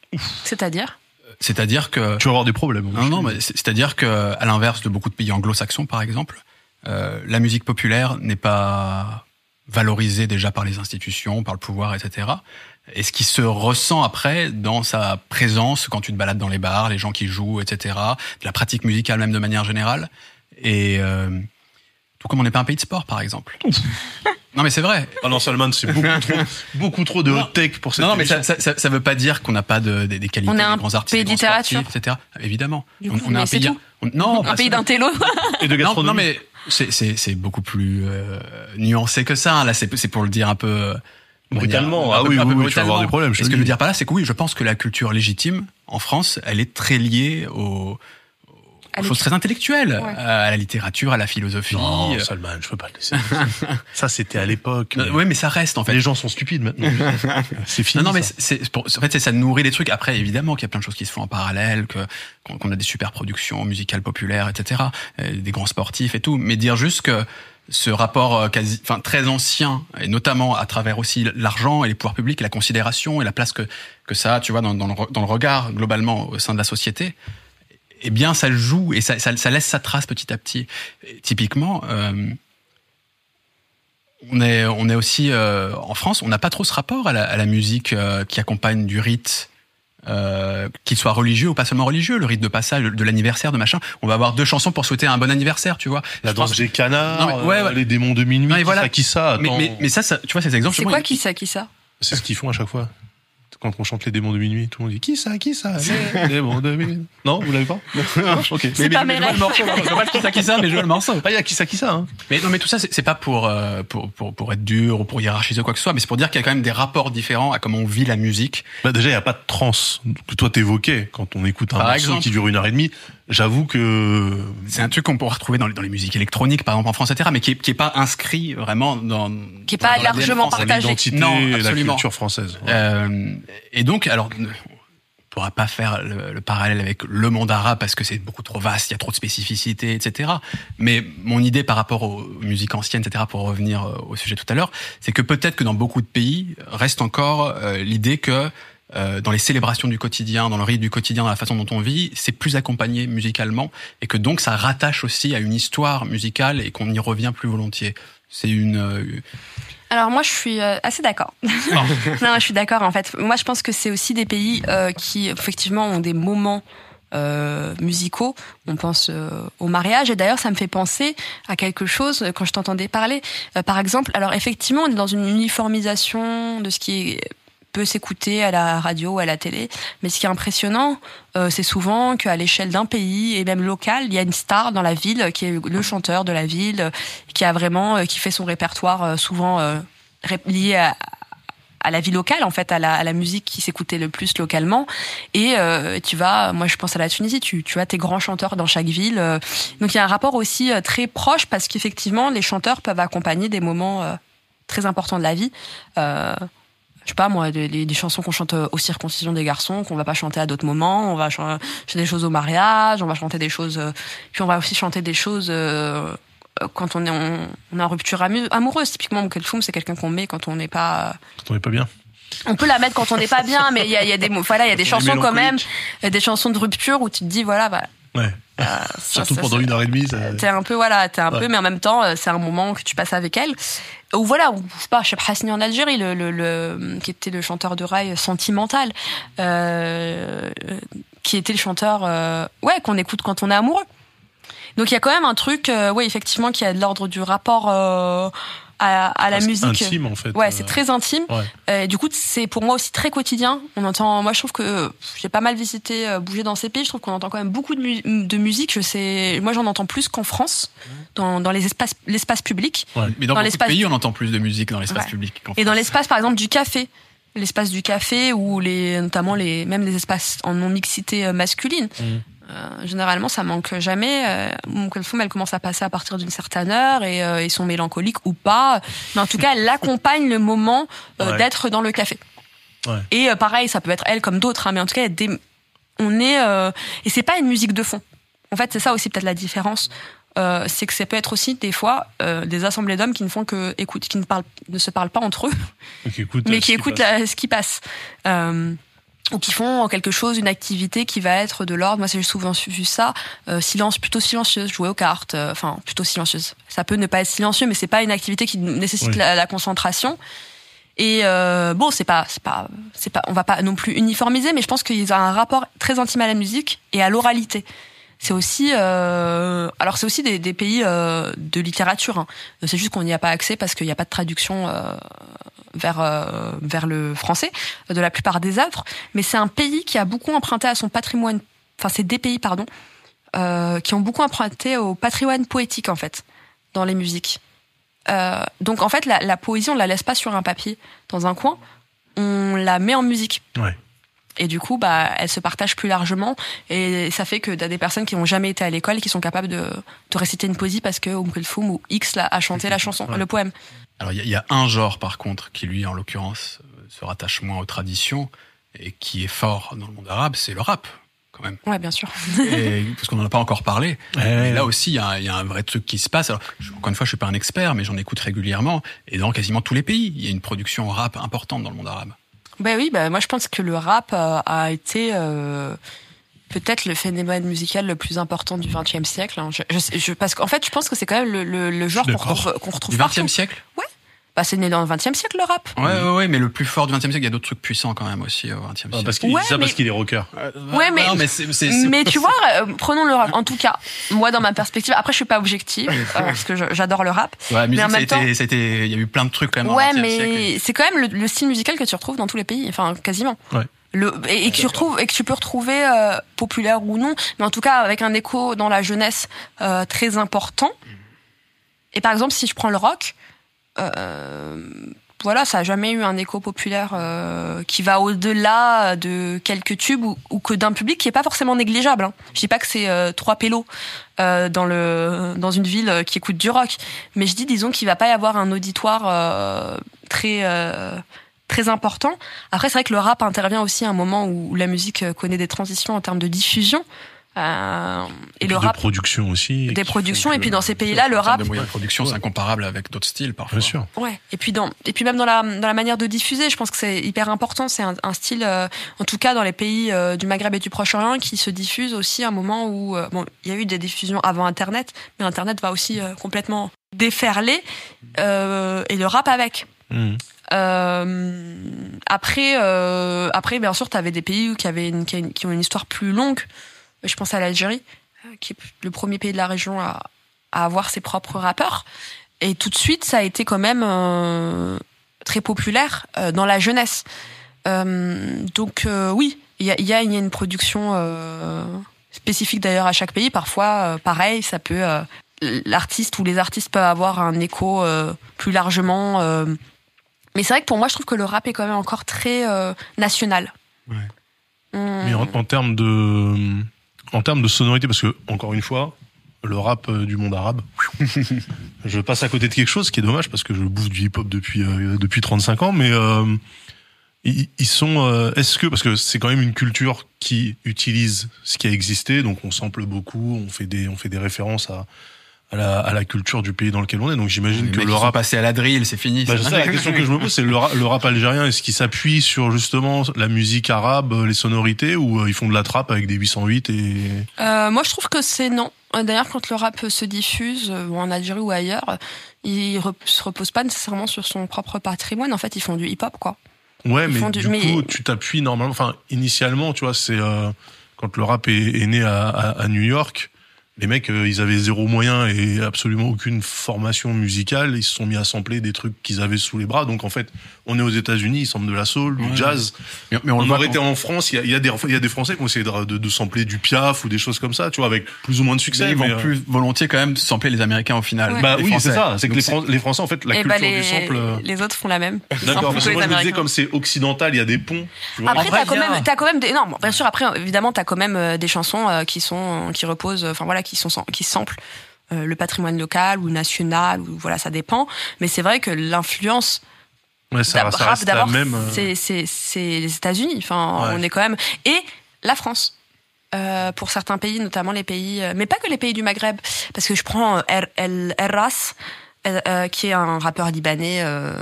C'est-à-dire?
C'est-à-dire que...
Tu vas avoir des problèmes.
Non, non, mais c'est- c'est-à-dire que, à l'inverse de beaucoup de pays anglo-saxons, par exemple, euh, la musique populaire n'est pas valorisée déjà par les institutions, par le pouvoir, etc. Et ce qui se ressent après dans sa présence quand tu te balades dans les bars, les gens qui jouent, etc. De la pratique musicale même de manière générale. Et euh, tout comme on n'est pas un pays de sport, par exemple. <laughs> non, mais c'est vrai.
Ah non, Salman, c'est beaucoup <laughs> trop, beaucoup trop de
Non.
hot tech pour cette
Non, non, mais ça, ça, ça, ça veut pas dire qu'on n'a pas de, des, des qualités,
On est un
des grands artistes,
pays
des
de
grands
littérature.
sportifs, etc. Évidemment. On, on un pays. on- non,
Un
pas
pays d'intello <laughs>
Et de
Non,
gastronomie.
non, mais c'est c'est c'est beaucoup plus euh, nuancé que ça. Là, c'est c'est pour le dire un peu
Brutalement.
manière-
Ah
un peu-
oui,
un peu
oui, oui, tu vas avoir des problèmes,
ce que je veux dire par là, c'est que oui, je pense que la culture légitime en France, elle est très liée aux,
À
aux choses très intellectuelles,
Ouais.
à la littérature, à la philosophie.
Non,
Euh,
Salman, je peux pas le laisser. <laughs> ça, c'était à l'époque.
non,
mais
ça reste en fait.
Les gens sont stupides maintenant. <laughs> c'est fini.
Non, non, mais
ça.
c'est, en fait, c'est ça nourrit les trucs. Après, évidemment qu'il y a plein de choses qui se font en parallèle, que qu'on a des super productions musicales populaires, etc., euh, des grands sportifs et tout. Mais dire juste que ce rapport euh, quasi, enfin très ancien, et notamment à travers aussi l'argent et les pouvoirs publics et la considération et la place que que ça a, tu vois, dans, dans, le, dans le regard globalement au sein de la société. Eh bien, ça joue et ça, ça, ça laisse sa trace petit à petit. Et typiquement. Euh, on est, on est aussi euh, en France, on n'a pas trop ce rapport à la, à la musique euh, qui accompagne du rite, euh, qu'il soit religieux ou pas seulement religieux, le rite de passage, de l'anniversaire, de machin. On va avoir deux chansons pour souhaiter un bon anniversaire, tu vois.
La
Je
danse
pense-
des canards,
Non, mais- ouais, ouais.
les démons de minuit,
Non, mais voilà.
ça, qui ça,
Mais,
attends.
mais, mais ça, ça, tu vois, ces exemples.
C'est quoi qui ça, qui ça?
C'est ce qu'ils font à chaque fois. Quand on chante les démons de minuit, tout le monde dit qui ça, qui ça? Les démons de minuit. Non, vous l'avez pas? Non Ok.
C'est pas mes
je vois le morceau. Je vois pas qui ça, qui ça, mais je vois le morceau.
Ah, il y a qui ça, qui ça hein
Mais non, mais tout ça, c'est c'est pas pour, euh, pour, pour, pour être dur ou pour hiérarchiser quoi que ce soit, mais c'est pour dire qu'il y a quand même des rapports différents à comment on vit la musique.
Bah déjà, il n'y a pas de trance que toi t'évoquais quand on écoute un
Par
morceau
exemple.
qui dure une heure et demie. J'avoue que
C'est un truc qu'on pourra retrouver dans les, dans les musiques électroniques, par exemple en France, etc., mais qui est, qui est pas inscrit vraiment dans.
Qui est pas
dans
largement partagé.
Non,
et la
absolument.
culture française. Ouais.
Euh, et donc, alors, on pourra pas faire le, le parallèle avec le monde arabe parce que c'est beaucoup trop vaste, il y a trop de spécificités, etc. Mais mon idée par rapport aux musiques anciennes, etc., pour revenir euh, au sujet tout à l'heure, c'est que peut-être que dans beaucoup de pays reste encore euh, l'idée que euh, dans les célébrations du quotidien, dans le rythme du quotidien, dans la façon dont on vit, c'est plus accompagné musicalement et que donc ça rattache aussi à une histoire musicale et qu'on y revient plus volontiers. C'est une, euh,
Alors moi, je suis euh, assez d'accord. <laughs> non, je suis d'accord en fait. Moi, je pense que c'est aussi des pays euh, qui effectivement ont des moments euh, musicaux. On pense euh, au mariage et d'ailleurs, ça me fait penser à quelque chose quand je t'entendais parler. Par exemple, alors effectivement, on est dans une uniformisation de ce qui est peut s'écouter à la radio ou à la télé. Mais ce qui est impressionnant, euh, c'est souvent qu'à l'échelle d'un pays et même local, il y a une star dans la ville qui est le chanteur de la ville, qui a vraiment, euh, qui fait son répertoire euh, souvent euh, lié à, la vie locale en fait à la, musique qui s'écoutait le plus localement. Et euh, tu vas moi je pense à la Tunisie tu, tu as tes grands chanteurs dans chaque ville donc il y a un rapport aussi très proche parce qu'effectivement les chanteurs peuvent accompagner des moments très importants de la vie je sais pas moi des, des- des chansons qu'on chante aux circoncisions des garçons qu'on va pas chanter à d'autres moments on va chan- chanter des choses au mariage on va chanter des choses euh, puis on va aussi chanter des choses euh, euh, quand on est en, on est en rupture amoureuse typiquement Moukelfoum c'est quelqu'un qu'on met quand on n'est pas
Quand on est pas bien.
on peut la mettre quand on n'est pas bien, mais il y a, il y a des voilà, il y a des chansons quand même, des chansons de rupture où tu te dis voilà, bah,
Ouais.
euh, ça, <laughs>
Surtout
ça,
pendant une heure et demie. Ça...
T'es un peu voilà, t'es un
Ouais.
peu, mais en même temps, euh, c'est un moment que tu passes avec elle. Ou voilà, ou, je sais pas, Cheb en Algérie, le, le, le- qui était le chanteur de rail sentimental, euh, qui était le chanteur, euh, ouais, qu'on écoute quand on est amoureux. Donc il y a quand même un truc, euh, ouais, effectivement, qui a de l'ordre du rapport euh, à, à la
C'est
musique.
intime en fait.
Ouais,
Euh,
c'est très intime.
ouais.
Et du coup, c'est pour moi aussi très quotidien. On entend, moi, je trouve que j'ai pas mal visité, euh, bougé dans ces pays. Je trouve qu'on entend quand même beaucoup de, mu- de musique. Je sais, moi, j'en entends plus qu'en France, dans, dans les espaces, l'espace public.
Mais dans,
Dans l'espace-
pays, on entend plus de musique dans l'espace
Ouais.
public.
Et dans
France.
l'espace, par exemple, du café. L'espace du café ou les, notamment les, même les espaces en non-mixité euh, masculine.
Mhm.
Euh, généralement, ça manque jamais. Euh, Mon Kulthum, elle commence à passer à partir d'une certaine heure et euh, ils sont mélancoliques ou pas. Mais en tout cas, elle accompagne le moment euh,
Ouais.
d'être dans le café.
Ouais.
Et pareil, ça peut être elle comme d'autres, hein, mais en tout cas, des- on est et c'est pas une musique de fond. En fait, c'est ça aussi peut-être la différence. C'est que ça peut être aussi des fois des assemblées d'hommes qui ne font que écoute, qui ne parlent, ne se parlent pas entre eux,
qui écoute,
mais qui écoutent ce qui passe. Ou qui font quelque chose, une activité qui va être de l'ordre. Moi, j'ai souvent vu ça. euh, silence, plutôt silencieuse, jouer aux cartes. euh, Enfin, plutôt silencieuse. Ça peut ne pas être silencieux, mais c'est pas une activité qui nécessite
Oui.
la, la concentration. Et euh, bon, c'est pas, c'est pas, c'est pas, on va pas non plus uniformiser, mais je pense qu'il y a un rapport très intime à la musique et à l'oralité. C'est aussi, euh, alors c'est aussi des, des pays euh, de littérature. hein. C'est juste qu'on n'y a pas accès parce qu'il n'y a pas de traduction euh, vers euh, vers le français de la plupart des œuvres. Mais c'est un pays qui a beaucoup emprunté à son patrimoine. Enfin, c'est des pays, pardon, euh, qui ont beaucoup emprunté au patrimoine poétique en fait dans les musiques. Euh, donc en fait, la, la poésie, on la laisse pas sur un papier dans un coin, on la met en musique.
Ouais.
Et du coup, bah, elle se partage plus largement. Et ça fait que t'as des personnes qui n'ont jamais été à l'école qui sont capables de, de réciter une poésie parce que Oum Kulthum ou X a chanté la chanson,
Ouais.
le poème.
Alors il y, a- il y a un genre par contre qui lui, en l'occurrence, se rattache moins aux traditions et qui est fort dans le monde arabe, c'est le rap quand même.
Ouais, bien sûr.
Et- <laughs> parce qu'on n'en a pas encore parlé.
Ouais.
Mais là aussi, il y, a un- il y a un vrai truc qui se passe. Alors, je- encore une fois, je suis pas un expert, mais j'en écoute régulièrement. Et dans quasiment tous les pays, il y a une production rap importante dans le monde arabe.
Ben oui, ben moi je pense que le rap euh, a été euh, peut-être le phénomène musical le plus important du XXe siècle. hein. Je, je, je- parce qu'en fait, je pense que c'est quand même le, le, le genre qu'on retrouve, qu'on retrouve
Du
partout.
XXe siècle
Bah, c'est né dans le XXe siècle le rap.
Ouais, ouais, ouais, mais le plus fort du XXe siècle, il y a d'autres trucs puissants quand même aussi au XXe
Ah,
siècle.
parce qu'il
Ouais,
dit ça
mais-
parce qu'il est rocker.
Ouais, mais-
non, mais c'est- c'est- c'est-
Mais tu <laughs> vois, euh, prenons le rap. En tout cas, moi dans ma perspective, après je suis pas objective euh, parce que je- j'adore le rap.
Ouais, la musique,
en
ça a
même temps-
été- ça a été- il y a eu plein de trucs quand même.
Ouais,
siècle.
mais c'est quand même le, le style musical que tu retrouves dans tous les pays, enfin quasiment.
Ouais.
Et, que tu retrouves et que tu peux retrouver euh, populaire ou non, mais en tout cas avec un écho dans la jeunesse euh, très important. Et par exemple, si je prends le rock, euh, voilà, ça a jamais eu un écho populaire euh, qui va au-delà de quelques tubes ou, que d'un public qui est pas forcément négligeable. Hein. Je dis pas que c'est euh, trois pélos euh, dans le dans une ville qui écoute du rock, mais je dis disons qu'il va pas y avoir un auditoire très très important. Après, c'est vrai que le rap intervient aussi à un moment où la musique connaît des transitions en termes de diffusion. Euh, et,
Et
le rap
de production aussi.
des productions et puis dans ces pays-là le rap
de moyens de production, c'est incomparable avec d'autres styles parfois.
Bien sûr.
Ouais. Et puis dans et puis même dans la dans la manière de diffuser, je pense que c'est hyper important. C'est un, un style, euh, en tout cas dans les pays euh, du Maghreb et du Proche-Orient, qui se diffuse aussi à un moment où euh, bon, il y a eu des diffusions avant Internet, mais Internet va aussi euh, complètement déferler euh, et le rap avec.
Mhm.
Euh, après, euh, après, bien sûr, tu avais des pays qui, avaient une, qui, ont une histoire plus longue. Je pense à l'Algérie, euh, qui est le premier pays de la région à, avoir ses propres rappeurs. Et tout de suite, ça a été quand même euh, très populaire euh, dans la jeunesse. Donc oui, il y a, y, a, une production spécifique d'ailleurs à chaque pays. Parfois, pareil, ça peut l'artiste ou les artistes peuvent avoir un écho plus largement. Mais c'est vrai que pour moi, je trouve que le rap est quand même encore très euh, national.
Ouais.
On-
Mais en, en termes de, en termes de sonorité, parce que encore une fois, le rap euh, du monde arabe, <laughs> je passe à côté de quelque chose qui est dommage parce que je bouffe du hip-hop depuis euh, depuis 35 ans, mais euh, ils, ils sont. Est-ce que parce que c'est quand même une culture qui utilise ce qui a existé, donc on sample beaucoup, on fait des on fait des références à à la, à la culture du pays dans lequel on est. Donc j'imagine que le rap
passés à la drill, c'est fini.
bah,
ça.
c'est ça, la question que je me pose, c'est le, ra- le rap algérien, est-ce qu'il s'appuie sur justement la musique arabe, euh, les sonorités, ou euh, ils font de la trappe avec des 808 et...
Euh, moi, je trouve que c'est non. Euh, D'ailleurs, quand le rap se diffuse, euh, ou en Algérie ou ailleurs, il re- se repose pas nécessairement sur son propre patrimoine. En fait, ils font du hip-hop, quoi.
Ouais,
Ils
mais du
du- mais-
coup, tu t'appuies normalement, enfin, initialement, tu vois, c'est euh, quand le rap est, est né à, à, à New York, les mecs, euh, ils avaient zéro moyen et absolument aucune formation musicale. Ils se sont mis à sampler des trucs qu'ils avaient sous les bras. Donc en fait, on est aux États-Unis, ils samplent de la soul, du
Ouais.
jazz.
Mais, mais on,
On,
le voit
aurait été en France, il y a, il y, a des- il y a des Français qui ont essayé de, de, de sampler du Piaf ou des choses comme ça, tu vois, avec plus ou moins de succès.
ils vont
euh,
plus volontiers quand même sampler les Américains au final.
Ouais.
Bah
les
oui, c'est ça. C'est que les, Fran- les Français, en fait, la
Et
culture
bah, les,
du sample. euh,
les autres font la même. <laughs>
D'accord, parce que moi je me disais comme c'est occidental, il y a des ponts. Tu vois.
Après, t'as quand
a-
même, t'as quand même des, non, bien sûr. Après, évidemment, t'as quand même euh, des chansons qui sont, qui reposent, enfin voilà, qui sont, qui samplent euh, le patrimoine local ou national ou voilà, ça dépend. Mais c'est vrai que l'influence
Ouais, ça,
d'ab-
ça
rap
reste la
d'abord,
même. euh,
c'est, c'est, c'est les États-Unis. Enfin,
Ouais.
on est quand même et la France. Euh, pour certains pays, notamment les pays, euh, mais pas que les pays du Maghreb, parce que je prends Er- El Erras, euh, qui est un rappeur libanais euh,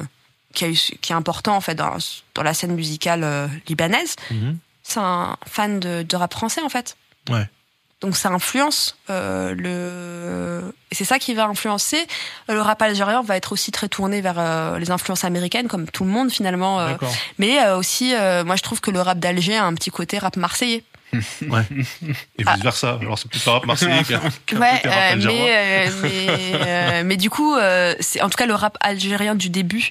qui, a eu, qui est important en fait dans, dans la scène musicale libanaise.
Mhm.
C'est un fan de, de rap français en fait.
Ouais.
Donc ça influence euh, le et c'est ça qui va influencer le rap algérien va être aussi très tourné vers euh, les influences américaines comme tout le monde finalement euh, mais euh, aussi euh, moi je trouve que le rap d'Alger a un petit côté rap marseillais <laughs>
Ouais. Et vice versa. Alors c'est plus rap marseillais qu'un qu'un
ouais
côté rap algérien.
mais euh, mais euh, mais du coup euh, c'est en tout cas le rap algérien du début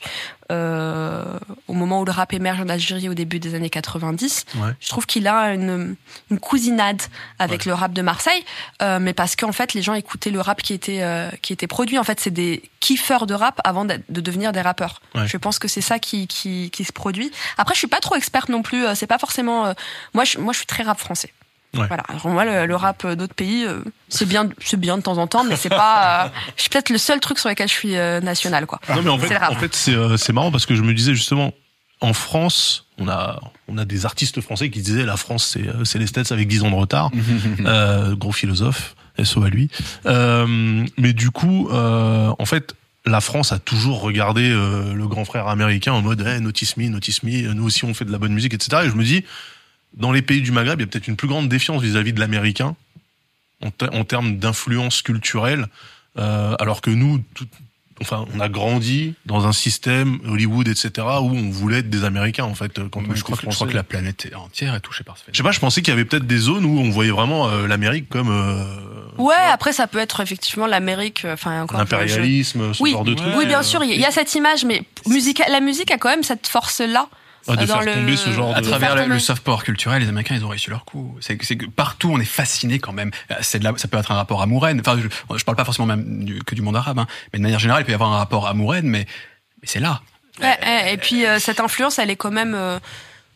euh, au moment où le rap émerge en Algérie au début des années 90
Ouais.
je trouve qu'il a une, une cousinade avec le rap de Marseille, euh, mais parce qu'en fait les gens écoutaient le rap qui était euh, qui était produit. En fait, c'est des kiffeurs de rap avant de devenir des rappeurs.
Ouais.
Je pense que c'est ça qui, qui qui se produit. Après, je suis pas trop experte non plus. euh, C'est pas forcément. euh, moi, je, moi, je suis très rap français.
Ouais.
Voilà. Alors moi, le, le rap d'autres pays, euh, c'est bien, c'est bien de temps en temps, mais c'est pas. euh, je suis peut-être le seul truc sur lequel je suis euh, national, quoi.
Non mais en
C'est
fait, en fait c'est euh, c'est marrant parce que je me disais justement en France, on a on a des artistes français qui disaient la France c'est euh, c'est les States avec 10 ans de retard. <laughs> Euh, gros philosophe, SO à lui. Euh, mais du coup, euh, en fait, la France a toujours regardé euh, le grand frère américain en mode hey, notice me, notice me, nous aussi on fait de la bonne musique, etc. Et je me dis, dans les pays du Maghreb, il y a peut-être une plus grande défiance vis-à-vis de l'américain en, te- en termes d'influence culturelle, euh, alors que nous, tout- enfin, on a grandi dans un système Hollywood, etc., où on voulait être des Américains en fait. Quand on
je, crois que, je crois que la planète est entière est touchée par ce
Je sais pas, je pensais qu'il y avait peut-être des zones où on voyait vraiment euh, l'Amérique comme euh,
Ouais, après ça peut être effectivement l'Amérique. euh, Enfin encore. je- je-
l'impérialisme, ce
Oui.
genre de truc.
Oui, bien sûr, il y a- il y a cette image, mais musica- la musique a quand même cette force-là.
Ah, de
euh,
faire
le-
tomber ce genre
À
de...
travers le, soft power culturel, les Américains, ils ont réussi leur coup. C'est c'est que partout, on est fasciné quand même. C'est de la, ça peut être un rapport amoureux. Enfin, je, je parle pas forcément même du- que du monde arabe, hein, mais de manière générale, il peut y avoir un rapport amoureux, mais, mais c'est là.
Ouais, et puis euh, cette influence, elle est quand même, euh,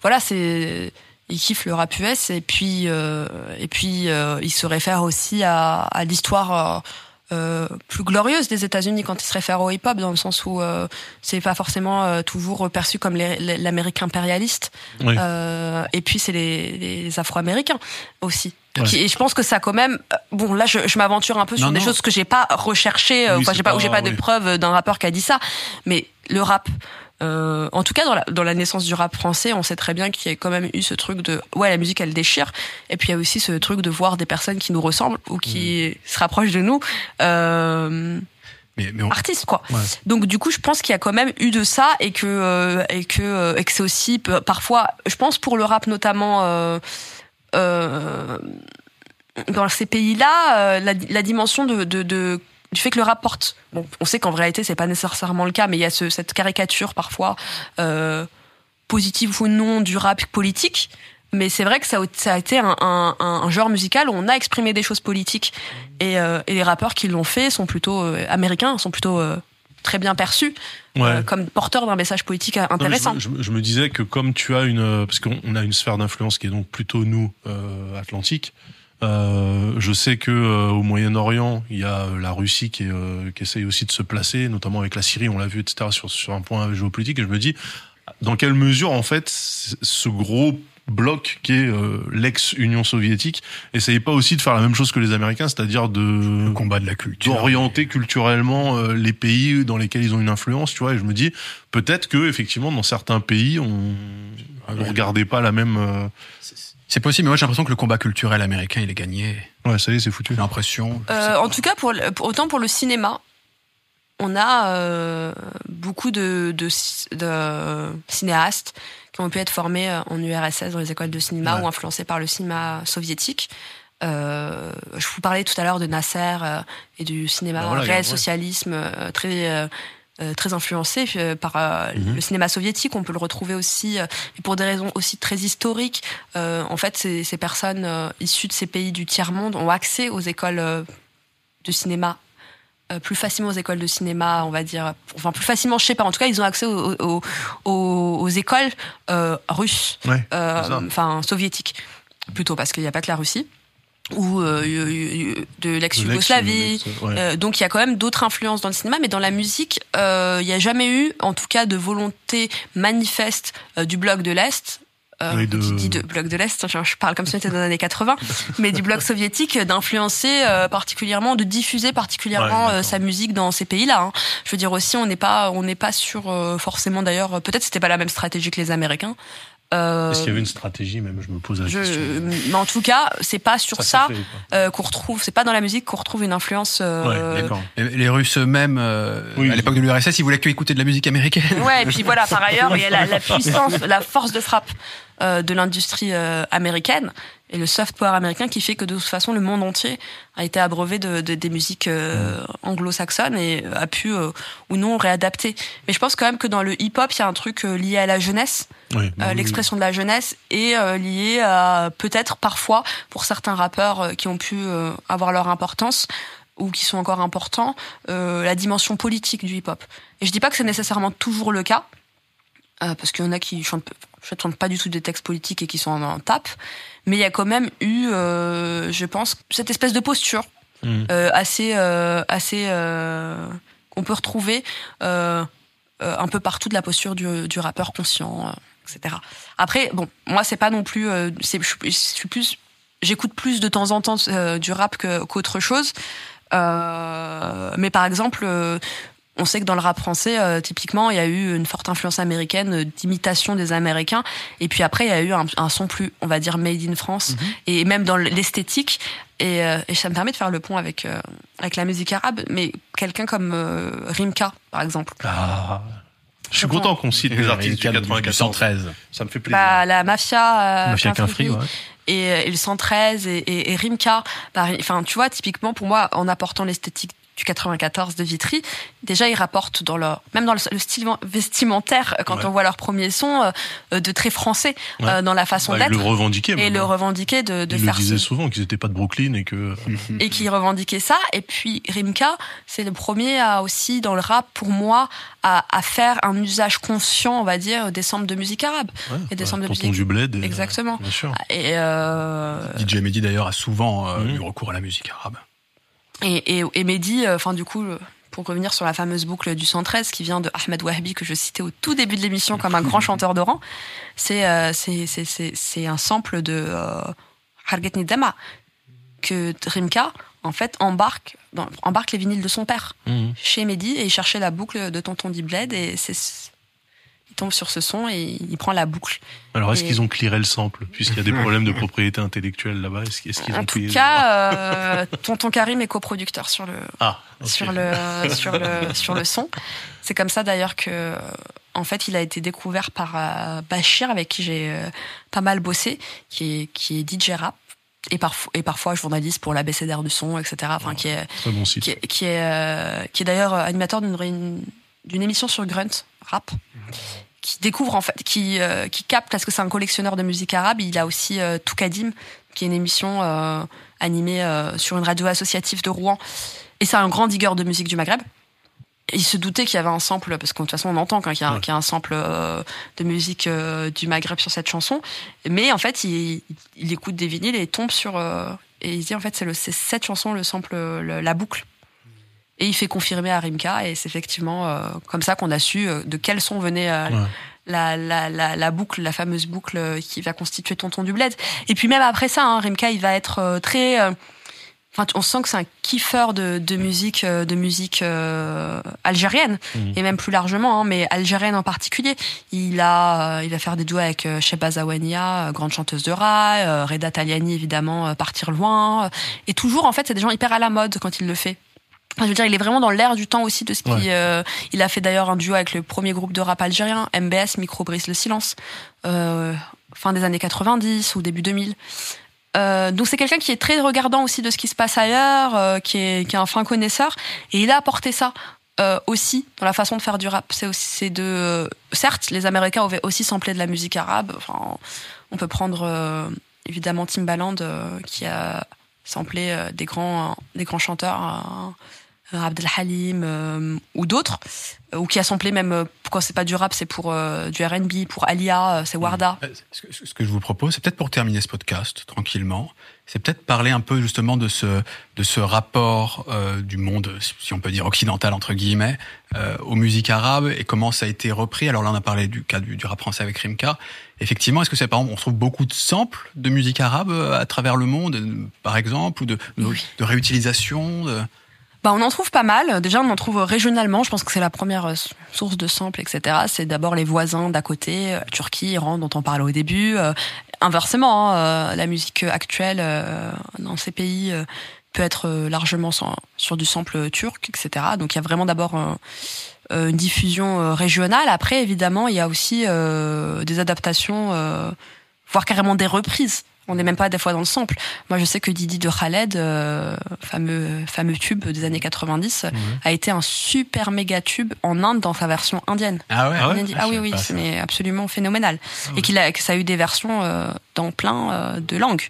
voilà, c'est, ils kiffent le rap US et puis euh, et puis euh, ils se réfèrent aussi à, à l'histoire. Euh, plus glorieuse des États-Unis quand ils se réfèrent au hip-hop dans le sens où euh, c'est pas forcément euh, toujours perçu comme l'Amérique impérialiste.
Oui.
Euh, et puis c'est les, les Afro-Américains aussi.
Ouais.
Qui- et je pense que ça quand même bon là je, je m'aventure un peu sur
Non,
des choses que j'ai pas recherchées euh,
Oui,
enfin j'ai pas,
pas-
où j'ai pas de preuves d'un rappeur qui a dit ça. Mais le rap euh, en tout cas, dans la, dans la naissance du rap français, on sait très bien qu'il y a quand même eu ce truc de ouais, la musique elle déchire. Et puis il y a aussi ce truc de voir des personnes qui nous ressemblent ou qui se rapprochent de nous, euh,
Mais, mais on-
artistes quoi.
Ouais.
Donc du coup, je pense qu'il y a quand même eu de ça et que euh, et que euh, et que c'est aussi parfois, je pense pour le rap notamment. Dans ces pays-là, la, la dimension de, de, de- du fait que le rap porte. Bon, on sait qu'en réalité, c'est pas nécessairement le cas, mais il y a ce, cette caricature parfois euh, positive ou non du rap politique. Mais c'est vrai que ça, a- ça a été un, un, un genre musical où on a exprimé des choses politiques. Et, euh, et les rappeurs qui l'ont fait sont plutôt euh, américains, sont plutôt très bien perçus
Ouais.
comme porteurs d'un message politique
Non,
intéressant.
Je, je- je me disais que comme tu as une, parce qu'on on a une sphère d'influence qui est donc plutôt nous atlantique. Euh, je sais que euh, au Moyen-Orient, il y a euh, la Russie qui, est, euh, qui essaye aussi de se placer, notamment avec la Syrie, on l'a vu, etc. Sur, sur un point géopolitique. Et je me dis, dans quelle mesure en fait ce gros bloc qui est euh, l'ex-Union soviétique essaye pas aussi de faire la même chose que les Américains, c'est-à-dire de
le combat de la culture.
d'orienter culturellement euh, les pays dans lesquels ils ont une influence, tu vois. Et je me dis peut-être que effectivement dans certains pays on
ouais.
regardait pas la même. euh,
C'est possible, mais moi j'ai l'impression que le combat culturel américain, il est gagné.
Ouais, ça y est, c'est foutu.
J'ai l'impression.
Euh, en tout cas, pour, le- pour- autant pour le cinéma, on a euh, beaucoup de, de, ci- de cinéastes qui ont pu être formés euh, en URSS dans les écoles de cinéma
Ouais.
ou influencés par le cinéma soviétique. Euh, je vous parlais tout à l'heure de Nasser euh, et du cinéma
Ben voilà,
réel
ouais.
socialisme euh, très euh, très influencé euh, par euh,
Mhm.
le cinéma soviétique. On peut le retrouver aussi, pour des raisons aussi très historiques. En fait, ces, ces personnes issues de ces pays du tiers monde ont accès aux écoles de cinéma. plus facilement aux écoles de cinéma, on va dire, enfin plus facilement, je sais pas. En tout cas, ils ont accès aux, aux, aux- aux écoles russes,
Ouais,
enfin soviétiques, plutôt parce qu'il n'y a pas que la Russie ou euh, y- y- de l'ex-Yougoslavie.
Ouais.
Euh, donc il y a quand même d'autres influences dans le cinéma, mais dans la musique, euh, il n'y a jamais eu, en tout cas, de volonté manifeste euh, du bloc de l'Est. Euh,
Oui, de-
Qui dit de bloc de l'Est, je, parle comme si c'était dans les années 80, <laughs> mais du bloc soviétique, euh, d'influencer euh, particulièrement, de diffuser particulièrement
Ouais,
euh, sa musique dans ces pays-là. hein. Je veux dire aussi, on n'est pas, on n'est pas sur euh, forcément d'ailleurs. Peut-être c'était pas la même stratégie que les Américains. Euh,
Est-ce qu'il y avait une stratégie même Je me pose la
je-
question.
mais en tout cas, c'est pas sur
Ça
euh, qu'on retrouve. C'est pas dans la musique qu'on retrouve une influence. euh,
Ouais.
Les, les Russes eux-mêmes, euh,
Oui.
à l'époque de l'URSS, ils voulaient que écouter de la musique américaine.
Ouais, et puis voilà, par <laughs> ailleurs, il y a la, la puissance, la force de frappe euh, de l'industrie euh, américaine et le soft power américain qui fait que de toute façon, le monde entier a été abreuvé de, de- des musiques euh, anglo-saxonnes et a pu euh, ou non réadapter. Mais je pense quand même que dans le hip-hop, il y a un truc euh, lié à la jeunesse,
Oui,
euh, l'expression de la jeunesse et euh, lié à peut-être parfois pour certains rappeurs euh, qui ont pu avoir leur importance ou qui sont encore importants, la dimension politique du hip-hop. Et je dis pas que c'est nécessairement toujours le cas, parce qu'il y en a qui chantent, chantent pas du tout des textes politiques et qui sont en, en tape, mais il y a quand même eu, je pense, cette espèce de posture euh, assez, assez qu'on peut retrouver euh, un peu partout de la posture du, du rappeur conscient, etc. Après, bon, moi c'est pas non plus, euh, c'est, je, je suis plus, j'écoute plus de temps en temps euh, du rap que- qu'autre chose. Euh, mais par exemple, on sait que dans le rap français, euh, typiquement, il y a eu une forte influence américaine euh, d'imitation des Américains. Et puis après, il y a eu un, un son plus, on va dire, made in France. Et même dans l'esthétique. Et, euh, et ça me permet de faire le pont avec, avec la musique arabe. Mais quelqu'un comme Rimka, par exemple.
Ah, je suis content qu'on cite des artistes du 94.
113.
Ça me fait plaisir.
Bah, la mafia, euh,
Mafia
Free,
ouais.
et, euh, et le 113 et, et, et Rimka. Pareil. Enfin, tu vois, typiquement pour moi, en apportant l'esthétique du 94 de Vitry, déjà ils rapportent dans leur, même dans le, le style vestimentaire, quand
Ouais.
on voit leur premier son, euh, de très français
Ouais.
euh, dans la façon
Bah, ils
d'être
le revendiquaient.
et
même,
le
hein.
revendiquer de, de
Ils le
faire
disaient
ce-
souvent qu'ils étaient pas de Brooklyn et que. <laughs>
et qui revendiquait ça. Et puis Rimka, c'est le premier à aussi dans le rap pour moi à, à faire un usage conscient, on va dire, des samples de musique arabe.
Ouais,
Et des
bah,
samples de musique.
du bled. et,
Exactement.
euh, Bien sûr.
Et, euh,
DJ Mehdi d'ailleurs a souvent euh,
Mhm.
eu recours à la musique arabe.
Et, et, et Mehdi, euh, enfin du coup, euh, pour revenir sur la fameuse boucle du 113 qui vient de Ahmed Wahbi que je citais au tout début de l'émission comme un grand <laughs> chanteur d'Oran, c'est euh, c'est c'est c'est c'est un sample de euh, Hargetni Dama que Rimka en fait embarque dans, embarque les vinyles de son père
Mhm.
chez Mehdi et il cherchait la boucle de Tonton Dibled et c'est tombe sur ce son et il prend la boucle.
Alors, est-ce
Et-
qu'ils ont clearé le sample Puisqu'il y a des problèmes de propriété intellectuelle là-bas, est-ce qu'ils qu'ils
En
ont
tout cas, euh, Tonton Karim est coproducteur sur le
Ah,
sur le sur le sur le son. C'est comme ça d'ailleurs que en fait il a été découvert par euh, Bachir avec qui j'ai euh, pas mal bossé, qui est qui est DJ rap et parfois et parfois journaliste pour l'ABCDR du son, etc. Enfin qui est
Très bon site.
qui est qui est, euh, qui est d'ailleurs animateur d'une émission sur Grunt rap qui découvre en fait qui euh, qui capte parce que c'est un collectionneur de musique arabe il a aussi euh, Toukadim qui est une émission euh, animée sur une radio associative de Rouen. Et c'est un grand digger de musique du Maghreb. Et il se doutait qu'il y avait un sample parce que de toute façon on entend quand il y
Ouais.
qu'il y a un sample euh, de musique euh, du Maghreb sur cette chanson. Mais en fait il, il écoute des vinyles et il tombe sur euh, et il dit en fait c'est cette chanson le sample le- la boucle et il fait confirmer à Rimka et c'est effectivement euh, comme ça qu'on a su euh, de quel son venait euh,
Ouais.
la, la, la, la boucle, la fameuse boucle euh, qui va constituer Tonton du Bled. Et puis même après ça, hein, Rimka, il va être euh, très... euh, Enfin, on sent que c'est un kiffeur de, de musique, de musique euh, algérienne
Mhm.
et même plus largement, hein, mais algérienne en particulier. Il a, euh, il va faire des duos avec euh, Shebaz Awania, euh, grande chanteuse de rail, euh, Reda Taliani évidemment, euh, partir loin. et toujours, en fait, c'est des gens hyper à la mode quand il le fait. Enfin, je veux dire, il est vraiment dans l'air du temps aussi de ce qui.
Ouais.
euh, il a fait d'ailleurs un duo avec le premier groupe de rap algérien, MBS, Micro Brise le silence, euh, fin des années 90 ou début 2000. Euh, donc c'est quelqu'un qui est très regardant aussi de ce qui se passe ailleurs, euh, qui, est, qui est un fin connaisseur, et il a apporté ça euh, aussi dans la façon de faire du rap. C'est aussi c'est de certes les Américains avaient aussi samplé de la musique arabe. Enfin, on peut prendre euh, évidemment Timbaland euh, qui a samplé euh, des grands des grands chanteurs. Euh, Abdel Halim euh, ou d'autres, euh, ou qui a samplé même euh, quand c'est pas du rap, c'est pour euh, du R&B, pour Alia, euh, c'est Warda.
Ce que, ce que je vous propose, c'est peut-être pour terminer ce podcast tranquillement, c'est peut-être parler un peu justement de ce de ce rapport euh, du monde, si on peut dire occidental entre guillemets, euh, aux musiques arabes et comment ça a été repris. Alors là, on a parlé du cas du, du rap français avec Rimka. Effectivement, est-ce que c'est par exemple, on trouve beaucoup de samples de musique arabe à travers le monde, par exemple, ou de de,
Oui.
de réutilisation de...
Bah, on en trouve pas mal. Déjà, on en trouve régionalement. Je pense que c'est la première euh, source de samples, etc. C'est d'abord les voisins d'à côté, euh, Turquie, Iran, dont on parlait au début. Euh, inversement, hein, la musique actuelle dans ces pays peut être largement sur du sample turc, etc. Donc, il y a vraiment d'abord une diffusion régionale. Après, évidemment, il y a aussi des adaptations, voire carrément des reprises. On n'est même pas des fois dans le sample. Moi, je sais que Didi de Khaled, euh, fameux fameux tube des années 90, a été un super méga tube en Inde dans sa version indienne.
Ah ouais,
Ah ouais.
Ah,
Ah, oui, oui, c'est absolument phénoménal. Et qu'il a, que ça a eu des versions euh, dans plein euh, de langues.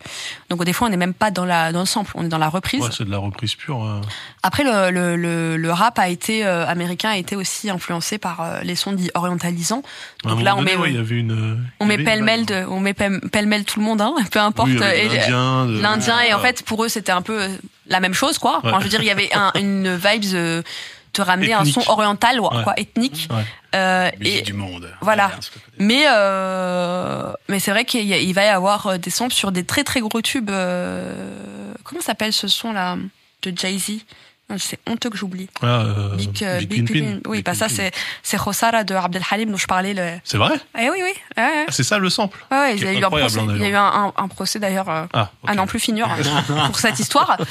Donc des fois, on n'est même pas dans la dans le sample, on est dans la reprise.
Ouais, c'est de la reprise pure. euh.
Après, le, le, le, le rap a été euh, américain a été aussi influencé par euh, les sons dits orientalisants. Donc là, on
donné,
met
ouais, il y avait une. euh,
on
y
met
avait
pêle-mêle
vague.
de, on met pêle- pêle-mêle tout le monde, hein, peu importe.
Oui, l'Indien, de-
l'Indien et en fait pour eux c'était un peu la même chose quoi. Enfin, je veux dire il y avait un, une vibe te ramener un son oriental ouais, quoi ethnique.
Ouais.
Euh, et
du monde.
voilà. Mais euh, mais c'est vrai qu'il va y avoir euh, des samples sur des très très gros tubes. euh, comment s'appelle ce son là de Jay Z C'est honteux que j'oublie.
Ah, euh,
Big,
Big
Big
Pimpin.
Pimpin. Oui,
Big
pas ça c'est c'est Rossara de Abdel Halim dont je parlais. Le...
C'est vrai?
Eh oui oui. Ouais, ouais.
Ah, C'est ça le sample
Ouais, ouais, il y a eu un
incroyable,
procès,
hein,
il y a eu un, un- un procès d'ailleurs
Ah,
à n'en plus finir pour cette histoire. <laughs>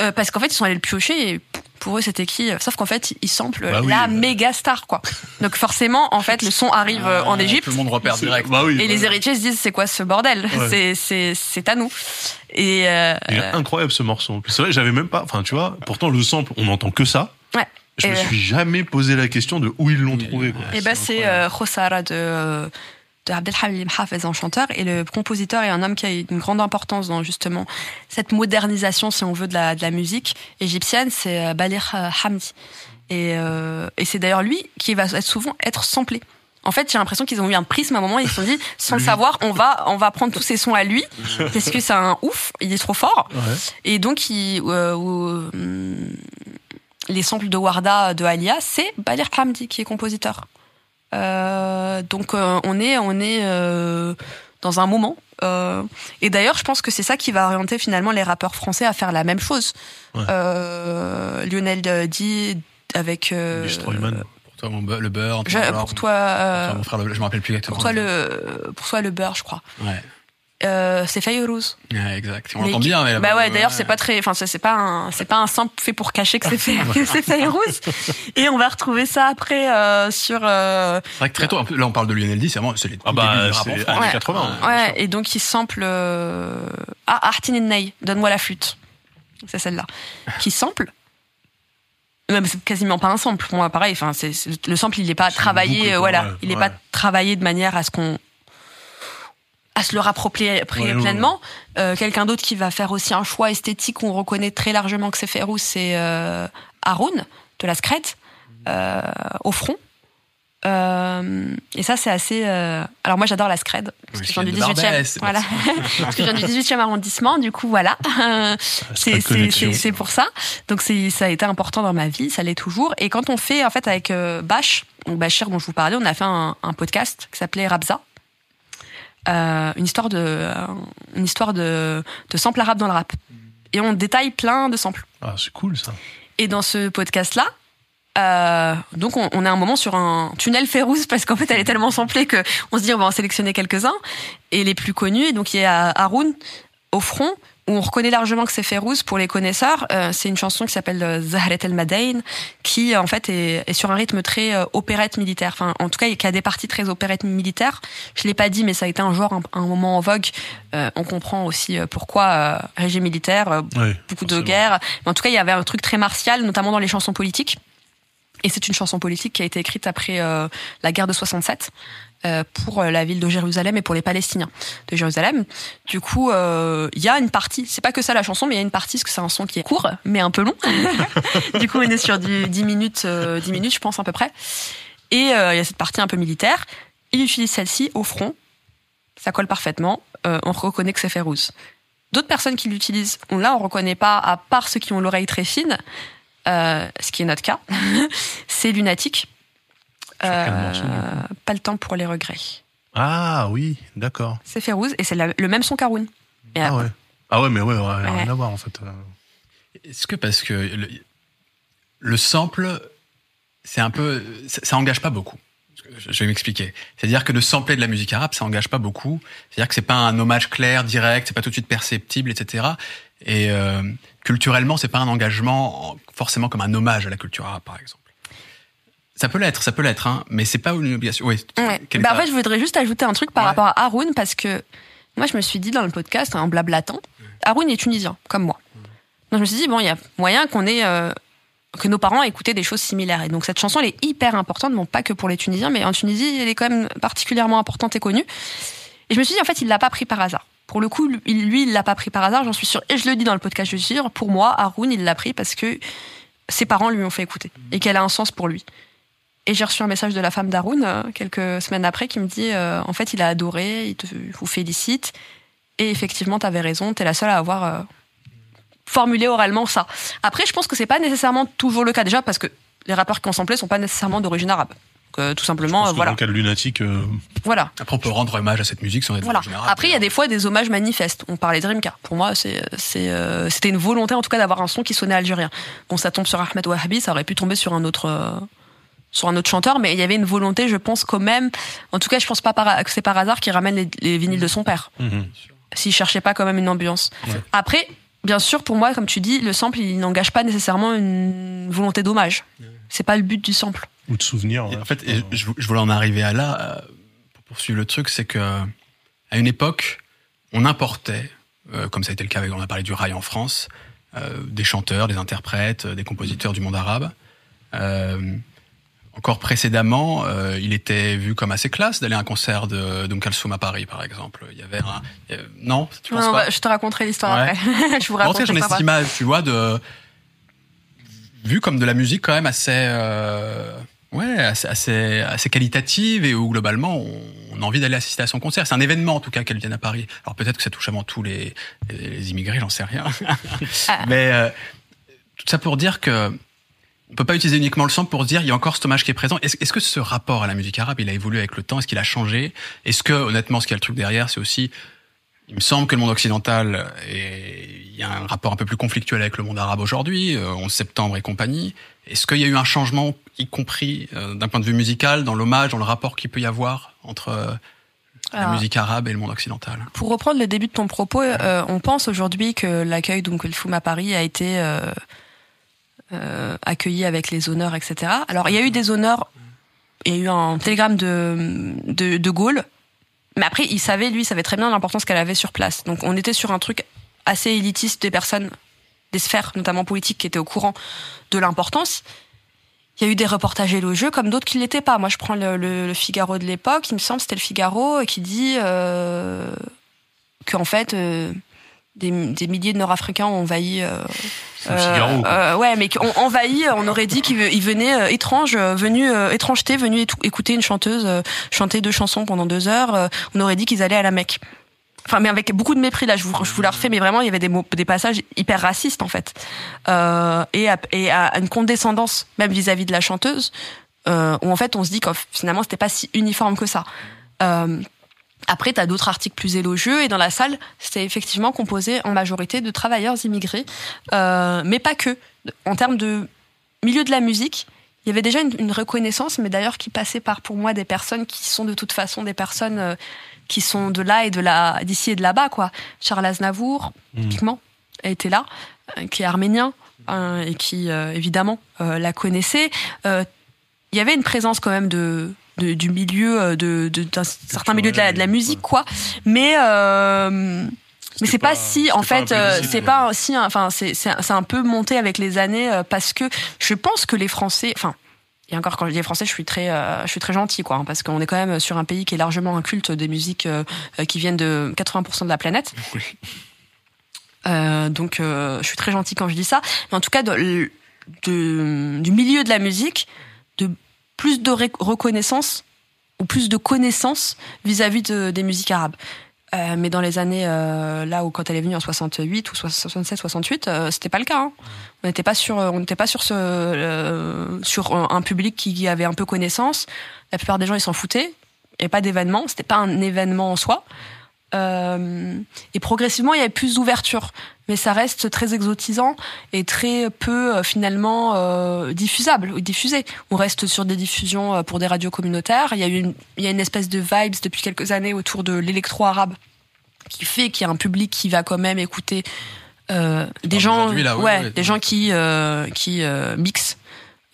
Euh, parce qu'en fait, ils sont allés le piocher et pour eux, c'était qui Sauf qu'en fait, ils samplent
Bah oui,
la
bah.
méga star, quoi. Donc forcément, en fait, le son arrive euh, en
Ah,
Égypte
Tout le monde repère direct.
Bah oui.
et les héritiers se disent c'est quoi ce bordel
Ouais.
C'est c'est c'est à nous. Et euh,
Il est incroyable ce morceau. C'est vrai, j'avais même pas. Enfin, tu vois, pourtant le sample, on n'entend que ça.
ouais.
Je me
Et,
suis jamais posé la question de où ils l'ont trouvé. Quoi.
Et ben c'est euh, de de Abdelhalim Hafez en chanteur et le compositeur est un homme qui a une grande importance dans justement cette modernisation si on veut de la de la musique égyptienne c'est euh, Balir euh, Hamdi et euh, et c'est d'ailleurs lui qui va être souvent être samplé en fait, j'ai l'impression qu'ils ont eu un prisme à un moment, ils se sont dit, <laughs> sans le savoir, on va, on va prendre tous ces sons à lui, <laughs> parce que c'est un ouf, il est trop fort.
Ouais.
Et donc, il, euh, euh, hum, les samples de Warda de Alia, c'est Balir Hamdi qui est compositeur. Euh, donc euh, on est on est euh, dans un moment. Euh, et d'ailleurs, je pense que c'est ça qui va orienter finalement les rappeurs français à faire la même chose.
Ouais.
Euh, Lionel D avec euh.
Pour toi, le beurre.
je- pour toi
mon frère, le- je me rappelle plus exactement.
pour toi le pour toi le beurre, je crois.
Ouais,
Euh, c'est Fayrouz.
ouais exact. On
Mais
l'entend bien. Mais
bah ouais, d'ailleurs c'est pas très, enfin c'est pas un, c'est pas un simple fait pour cacher que c'est Fayrouz. <laughs> Et on va retrouver ça après euh, sur. euh,
C'est vrai que très tôt, là on parle de Lionel D, c'est vraiment c'est les
Ah bah,
débuts du rap en
c'est
France.
années
Ouais.
80.
ouais, et donc il sample euh... ah Artin Ney, donne-moi la flûte. C'est celle-là qui sample? Même c'est quasiment pas un sample pour moi, pareil. Enfin, c'est le sample, il est pas
une
travaillé,
boucle,
euh, voilà,
ouais,
il est
ouais.
pas travaillé de manière à ce qu'on à se le rapproprier
Ouais, ouais,
pleinement. Euh, Quelqu'un d'autre qui va faire aussi un choix esthétique, on reconnaît très largement que c'est Ferrous, c'est euh, Haroun de la Scrète euh, au front. Euh, et ça, c'est assez. euh, Alors, moi, j'adore la Scred. Parce
Oui,
que je viens du
de
18e.
Barbès, c'est
Voilà. <laughs> parce que je viens du 18e arrondissement. Du coup, voilà. <laughs> C'est- pour ça. Donc, ça a été important dans ma vie. Ça l'est toujours. Et quand on fait, en fait, avec euh, Bach, donc Bachir dont je vous parlais, on a fait un, un podcast qui s'appelait Rabza. Euh, une histoire de, une histoire de, de sample arabe dans le rap. Et on détaille plein de samples.
Ah, c'est cool ça.
Et dans ce podcast-là, euh, donc on, on est un moment sur un tunnel Férouz parce qu'en fait elle est tellement samplée que on se dit on va en sélectionner quelques-uns et les plus connus. Donc il y a Haroun au front on reconnaît largement que c'est Férouz pour les connaisseurs. Euh, c'est une chanson qui s'appelle euh, Zahret El Madain, qui en fait est, est, sur un rythme très euh, opérette militaire. Enfin, en tout cas, qui a des parties très opérette militaires. Je l'ai pas dit, mais ça a été un genre, un, un moment en vogue. Euh, on comprend aussi pourquoi régime militaire,
Oui,
beaucoup de guerres. Mais en tout cas, il y avait un truc très martial, notamment dans les chansons politiques. Et c'est une chanson politique qui a été écrite après euh, la guerre de 67 euh, pour euh, la ville de Jérusalem et pour les Palestiniens de Jérusalem. Du coup, euh, il y a une partie, c'est pas que ça la chanson, mais il y a une partie, parce que c'est un son qui est court, mais un peu long. <laughs> du coup, on est sur du 10 minutes, euh, 10 minutes, je pense, à peu près. Et euh, il y a cette partie un peu militaire. Il utilise celle-ci au front. Ça colle parfaitement. Euh, on reconnaît que c'est Férouz. D'autres personnes qui l'utilisent, on là, on reconnaît pas, à part ceux qui ont l'oreille très fine, euh, ce qui est notre cas, <laughs> c'est lunatique.
Sur quel morceau, du coup
pas le temps pour les regrets.
Ah oui, d'accord.
C'est Férouz et c'est le même son qu'Haroun. Et
Ah
après-
ouais. Ah ouais, mais ouais, ouais, rien
Ouais.
à voir en fait. Euh,
Est-ce que parce que le, le sample, c'est un peu, ça, ça engage pas beaucoup. Je vais m'expliquer. C'est-à-dire que de sampler de la musique arabe, ça engage pas beaucoup. C'est-à-dire que c'est pas un hommage clair, direct, c'est pas tout de suite perceptible, etc. Et euh, culturellement, c'est pas un engagement en- forcément comme un hommage à la culture arabe, par exemple. Ça peut l'être, ça peut l'être, hein, mais c'est pas une obligation. Oui.
Ouais. Bah, en fait, je voudrais juste ajouter un truc par
Ouais.
rapport à Haroun parce que moi, je me suis dit dans le podcast, en blablatant, Haroun est tunisien, comme moi. Donc, je me suis dit, bon, il y a moyen qu'on ait. euh, que nos parents écoutaient des choses similaires. Et donc, cette chanson, elle est hyper importante, bon, pas que pour les Tunisiens, mais en Tunisie, elle est quand même particulièrement importante et connue. Et je me suis dit, en fait, il l'a pas pris par hasard. Pour le coup, lui, lui, il l'a pas pris par hasard, j'en suis sûre. Et je le dis dans le podcast, je suis sûre. Pour moi, Haroun, il l'a pris parce que ses parents lui ont fait écouter et qu'elle a un sens pour lui. Et j'ai reçu un message de la femme d'Haroun euh, quelques semaines après qui me dit euh, en fait il a adoré, il te vous félicite et effectivement t'avais raison, t'es la seule à avoir euh, formulé oralement ça. Après je pense que c'est pas nécessairement toujours le cas déjà parce que les rappeurs qui ont samplé sont pas nécessairement d'origine arabe. Tout simplement
que
voilà
Dans le cas de Lunatic, euh,
voilà
Après, on peut rendre hommage à cette musique sans être
voilà.
d'origine arabe.
Après, il y a des fois des hommages manifestes. On parlait de Rimka. Pour moi, c'est, euh, c'était une volonté, en tout cas, d'avoir un son qui sonnait algérien. Bon, ça tombe sur Ahmed Wahabi, ça aurait pu tomber sur un autre, sur un autre chanteur, mais il y avait une volonté, je pense, quand même. En tout cas, je pense pas par- que c'est par hasard qu'il ramène les, les vinyles de son père.
mhm.
S'il cherchait pas quand même une ambiance.
Ouais.
Après, bien sûr, pour moi, comme tu dis, le sample, il n'engage pas nécessairement une volonté d'hommage. C'est pas le but du sample.
ou de ouais.
en fait, et je, je voulais en arriver à là euh, pour poursuivre le truc, c'est que à une époque, on importait, euh, comme ça a été le cas avec, on a parlé du rail en France, euh, des chanteurs, des interprètes, des compositeurs du monde arabe. Euh, encore précédemment, euh, il était vu comme assez classe d'aller à un concert de d'Um Kalsoum à Paris, par exemple. Il y avait un, il y avait- non, tu penses
Non,
pas
bah, je te raconterai l'histoire
Ouais.
après. <laughs> je vous
en tout
raconte
cas, j'en ai cette image, tu vois, de vu comme de la musique quand même assez, euh, ouais, assez, assez, assez qualitative et où globalement on, on a envie d'aller assister à son concert. C'est un événement en tout cas qu'elle vienne à Paris. Alors peut-être que ça touche avant tout les, les, les immigrés, j'en sais rien. <laughs>
Ah.
Mais euh, tout ça pour dire que on peut pas utiliser uniquement le sample pour dire il y a encore cet hommage qui est présent. Est-ce que ce rapport à la musique arabe, il a évolué avec le temps? Est-ce qu'il a changé? Est-ce que honnêtement, ce qu'il y a le truc derrière, c'est aussi il me semble que le monde occidental, est, il y a un rapport un peu plus conflictuel avec le monde arabe aujourd'hui, euh, 11 septembre et compagnie. Est-ce qu'il y a eu un changement, y compris euh, d'un point de vue musical, dans l'hommage, dans le rapport qu'il peut y avoir entre euh, la musique arabe et le monde occidental?
Pour reprendre le début de ton propos, euh, on pense aujourd'hui que l'accueil Kulthum à Paris a été euh, euh, accueilli avec les honneurs, etc. Alors, il y a eu des honneurs, il y a eu un télégramme de, de, de Gaulle, mais après, il savait, lui, il savait très bien l'importance qu'elle avait sur place. Donc, on était sur un truc assez élitiste des personnes, des sphères, notamment politiques, qui étaient au courant de l'importance. Il y a eu des reportages élogieux comme d'autres qui l'étaient pas. Moi, je prends le, le- le Figaro de l'époque, il me semble, c'était le Figaro, qui dit euh, qu'en fait, euh, des, des milliers de Nord-Africains ont envahi. euh,
Figaro, quoi.
euh, ouais, mais qu'on envahi, on aurait dit qu'ils ils venaient euh, étranges, euh, venus euh, étrangeté, venus écouter une chanteuse euh, chanter deux chansons pendant deux heures. euh, on aurait dit qu'ils allaient à la Mecque. Enfin, mais avec beaucoup de mépris là. Je vous, je vous la refais, mais vraiment, il y avait des mots, des passages hyper racistes en fait, euh, et, à, et à une condescendance même vis-à-vis de la chanteuse, euh, où en fait, on se dit que finalement, c'était pas si uniforme que ça. Euh, après, tu as d'autres articles plus élogieux et dans la salle, c'était effectivement composé en majorité de travailleurs immigrés, euh, mais pas que. En termes de milieu de la musique, il y avait déjà une, reconnaissance, mais d'ailleurs qui passait par pour moi des personnes qui sont de toute façon des personnes euh, qui sont de là et de là, d'ici et de là-bas, quoi. Charles Aznavour, mmh. typiquement, été là, euh, qui est arménien hein, et qui évidemment la connaissait. Il y avait une présence quand même de, du milieu de, d'un certain milieu de la, de la musique, quoi. Mais mais c'est pas, si en fait euh, c'est pas si enfin c'est c'est un peu monté avec les années euh, parce que je pense que les Français enfin et encore quand je dis français, je suis très, euh, je suis très gentil, quoi, hein, parce qu'on est quand même sur un pays qui est largement un culte des musiques qui viennent de 80% de la planète. donc, je suis très gentil quand je dis ça. Mais en tout cas, de, de, du milieu de la musique, de plus de reconnaissance ou plus de connaissances vis-à-vis de, des musiques arabes. Euh, mais dans les années euh, là où quand elle est venue en 68 ou 67 68 euh, c'était pas le cas hein. on n'était pas sur on n'était pas sur ce euh, sur un, public qui avait un peu connaissance la plupart des gens ils s'en foutaient et pas d'événement c'était pas un événement en soi euh, et progressivement, il y a plus d'ouverture, mais ça reste très exotisant et très peu euh, finalement euh, diffusable ou diffusé. On reste sur des diffusions pour des radios communautaires. Il y a une, il y a une espèce de vibes depuis quelques années autour de l'électro-arabe qui fait qu'il y a un public qui va quand même écouter des gens, ouais, des gens qui qui mixent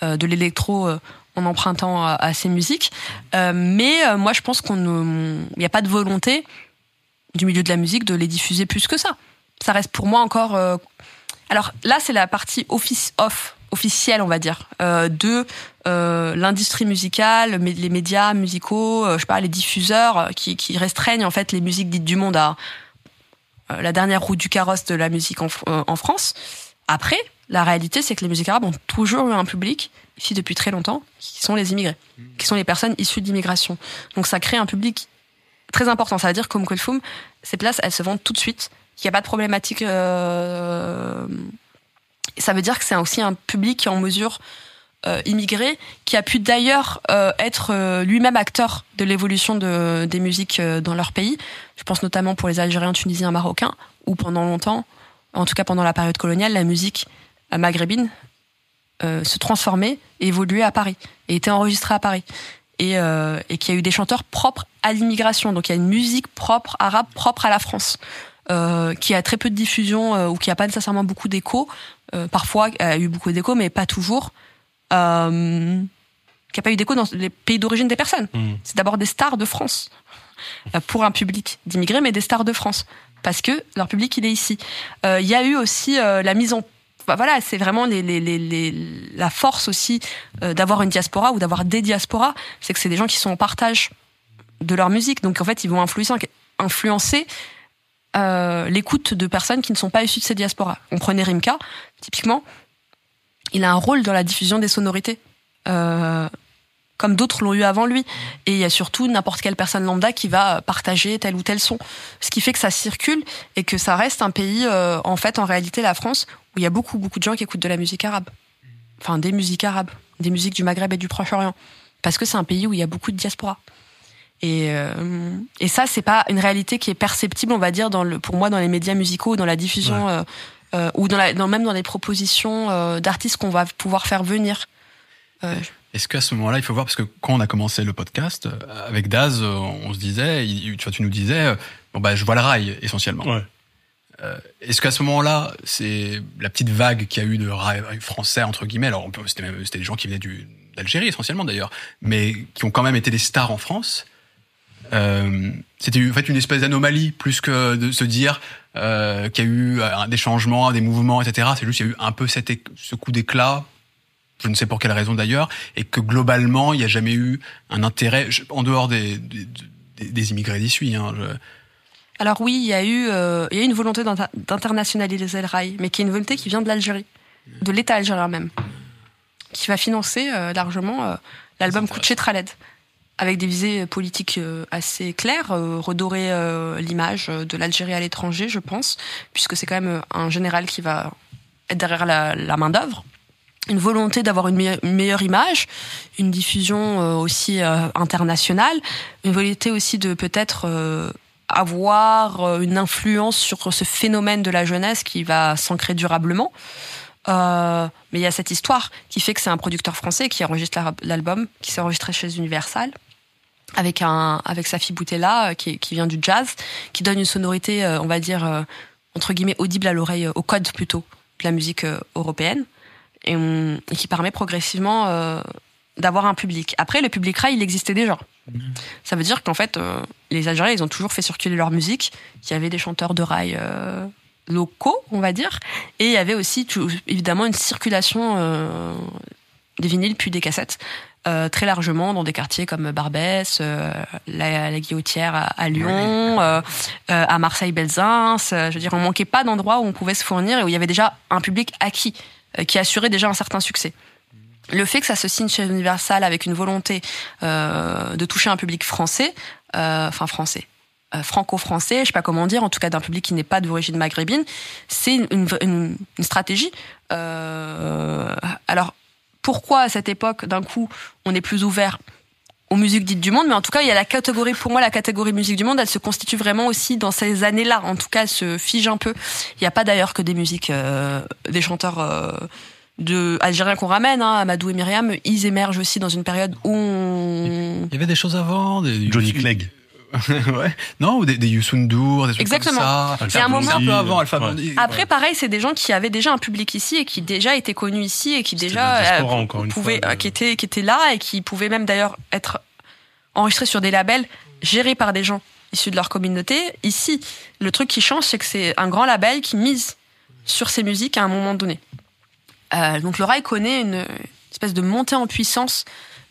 de l'électro en empruntant à, à ces musiques. mais moi, je pense qu'on il n'y a pas de volonté du milieu de la musique de les diffuser plus que ça. Ça reste pour moi encore. Euh, alors là, c'est la partie office off officielle, on va dire, euh, de euh, l'industrie musicale, les médias musicaux, je sais pas, les diffuseurs qui, qui, restreignent en fait les musiques dites du monde à la dernière roue du carrosse de la musique en, en France. Après, la réalité, c'est que les musiques arabes ont toujours eu un public, ici depuis très longtemps, qui sont les immigrés, qui sont les personnes issues d'immigration. Donc ça crée un public très important. Ça veut dire qu'au Kulfum, ces places, elles se vendent tout de suite. Il n'y a pas de problématique. Euh... Ça veut dire que c'est aussi un public qui est en mesure euh, immigré, qui a pu d'ailleurs euh, être euh, lui-même acteur de l'évolution de, des musiques dans leur pays. Je pense notamment pour les Algériens, Tunisiens, Marocains, où pendant longtemps, en tout cas pendant la période coloniale, la musique maghrébine se transformait et évoluait à Paris et était enregistrée à Paris et, euh, et qu'il y a eu des chanteurs propres à l'immigration. Donc il y a une musique propre, arabe, propre à la France, euh, qui a très peu de diffusion euh, ou qui a pas nécessairement beaucoup d'écho. Euh, parfois, il a eu beaucoup d'écho, mais pas toujours. Euh, qui a pas eu d'écho dans les pays d'origine des personnes. Mmh. C'est d'abord des stars de France euh, pour un public d'immigrés, mais des stars de France parce que leur public il est ici. Il y a eu aussi la mise en voilà, c'est vraiment la force aussi euh, d'avoir une diaspora ou d'avoir des diasporas, c'est que c'est des gens qui sont en partage de leur musique. Donc en fait, ils vont influencer, euh, l'écoute de personnes qui ne sont pas issues de ces diasporas. On prenait Rimka, typiquement, il a un rôle dans la diffusion des sonorités. Euh, comme d'autres l'ont eu avant lui. Et il y a surtout n'importe quelle personne lambda qui va partager tel ou tel son. Ce qui fait que ça circule et que ça reste un pays, en fait, en réalité, la France, où il y a beaucoup, beaucoup de gens qui écoutent de la musique arabe. Enfin, des musiques arabes, des musiques du Maghreb et du Proche-Orient. Parce que c'est un pays où il y a beaucoup de diaspora. Et, euh, et ça, c'est pas une réalité qui est perceptible, on va dire, dans le, pour moi, dans les médias musicaux, dans la diffusion, euh, euh, ou dans la, dans, même dans les propositions euh, d'artistes qu'on va pouvoir faire venir.
Euh, est-ce qu'à ce moment-là, il faut voir, parce que quand on a commencé le podcast, avec Daz, on se disait, tu vois, tu nous disais, bon bah je vois le rail essentiellement. Ouais. Est-ce qu'à ce moment-là, c'est la petite vague qu'il y a eu de français entre guillemets, alors c'était des gens qui venaient d'Algérie essentiellement d'ailleurs, mais qui ont quand même été des stars en France. Euh, c'était en fait une espèce d'anomalie plus que de se dire euh, qu'il y a eu des changements, des mouvements, etc. C'est juste qu'il y a eu un peu cet ce coup d'éclat je ne sais pour quelle raison d'ailleurs, et que globalement, il n'y a jamais eu un intérêt, en dehors des immigrés d'issue. Hein,
Alors oui, il y a eu, euh, il y a une volonté d'internationaliser le rail, mais qui est une volonté qui vient de l'Algérie, de l'État algérien même, qui va financer euh, largement euh, l'album Couché Traled, avec des visées politiques assez claires, redorer l'image de l'Algérie à l'étranger, je pense, puisque c'est quand même un général qui va être derrière la, la main d'œuvre une volonté d'avoir une, meilleure image, une diffusion euh, aussi euh, internationale, une volonté aussi de peut-être euh, avoir une influence sur ce phénomène de la jeunesse qui va s'ancrer durablement. Euh, mais il y a cette histoire qui fait que c'est un producteur français qui enregistre l'album, qui s'est enregistré chez Universal avec un avec Safi Boutella euh, qui, qui vient du jazz, qui donne une sonorité, euh, on va dire euh, entre guillemets audible à l'oreille, au code plutôt de la musique européenne, et, et, qui permet progressivement d'avoir un public. Après, le public rail, il existait déjà. Mmh. Ça veut dire qu'en fait, les Algériens, ils ont toujours fait circuler leur musique. Il y avait des chanteurs de rail locaux, on va dire, et il y avait aussi évidemment une circulation des vinyles puis des cassettes euh, très largement dans des quartiers comme Barbès, euh, la, la, Guillotière à, Lyon, euh, à Marseille, Belzins. je veux dire, on manquait pas d'endroits où on pouvait se fournir et où il y avait déjà un public acquis qui assurait déjà un certain succès. Le fait que ça se signe chez Universal avec une volonté de toucher un public français, enfin français, franco-français, je sais pas comment dire, en tout cas d'un public qui n'est pas d'origine maghrébine, c'est une, stratégie. Euh, alors pourquoi à cette époque, d'un coup, on est plus ouvert aux musiques dites du monde, mais en tout cas, il y a la catégorie, pour moi, la catégorie musique du monde, elle se constitue vraiment aussi dans ces années-là. En tout cas, elle se fige un peu. Il n'y a pas d'ailleurs que des musiques, euh, des chanteurs euh, de algériens qu'on ramène, hein, Amadou et Myriam, ils émergent aussi dans une période où
Il y avait des choses avant, des...
Johnny Clegg. <laughs>
ouais. Non, ou des, des Youssoundour, des trucs
Exactement.
comme ça. Il y a un moment un peu avant Alpha ouais.
Après, pareil, c'est des gens qui avaient déjà un public ici et qui déjà étaient connus ici et qui déjà
euh,
pouvaient, fois, qui étaient, qui étaient là et qui pouvaient même d'ailleurs être enregistrés sur des labels gérés par des gens issus de leur communauté. Ici, le truc qui change, c'est que c'est un grand label qui mise sur ces musiques à un moment donné. Euh, donc le rail connaît une espèce de montée en puissance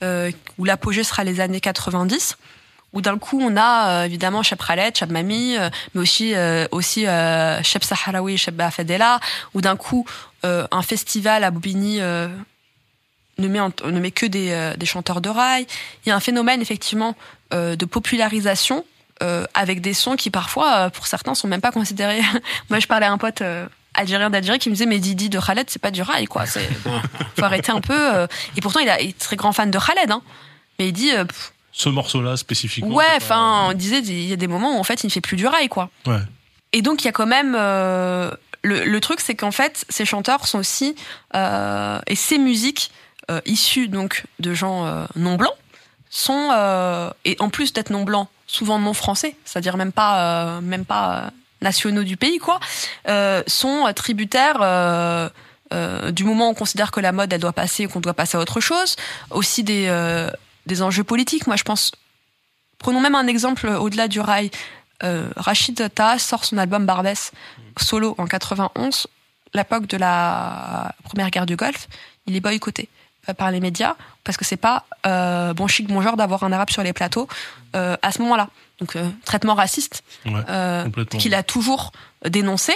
euh, où l'apogée sera les années 90 où d'un coup on a euh, évidemment Cheb Khaled, Cheb Mami, mais aussi euh, aussi Cheb Saharawi, Cheb où d'un coup un festival à Bobigny ne met, ne met que des, des chanteurs de rail. Il y a un phénomène effectivement de popularisation avec des sons qui parfois, pour certains, sont même pas considérés. <laughs> Moi, je parlais à un pote algérien d'Algérie qui me disait mais Didi de Khaled c'est pas du rail quoi c'est <laughs> faut arrêter un peu et pourtant il, a, il est très grand fan de Khaled hein mais il dit
ce morceau-là spécifiquement.
Ouais, enfin, on disait, il y a des moments où en fait, il ne fait plus du rail, quoi.
Ouais.
Et donc, il y a quand même. Euh, le, le, truc, c'est qu'en fait, ces chanteurs sont aussi. Euh, et ces musiques euh, issues donc de gens euh, non blancs sont. Euh, et en plus d'être non blancs, souvent non français, c'est-à-dire même pas, même pas nationaux du pays, quoi, sont tributaires. du moment où on considère que la mode elle doit passer qu'on doit passer à autre chose aussi des des enjeux politiques. Moi, je pense. Prenons même un exemple au-delà du rail. Euh, Rachid Taha sort son album Barbès solo en 91, l'époque de la première guerre du Golfe. Il est boycotté euh, par les médias parce que c'est pas euh, bon chic bon genre d'avoir un arabe sur les plateaux euh, à ce moment-là. Donc euh, traitement raciste
ouais,
qu'il a toujours dénoncé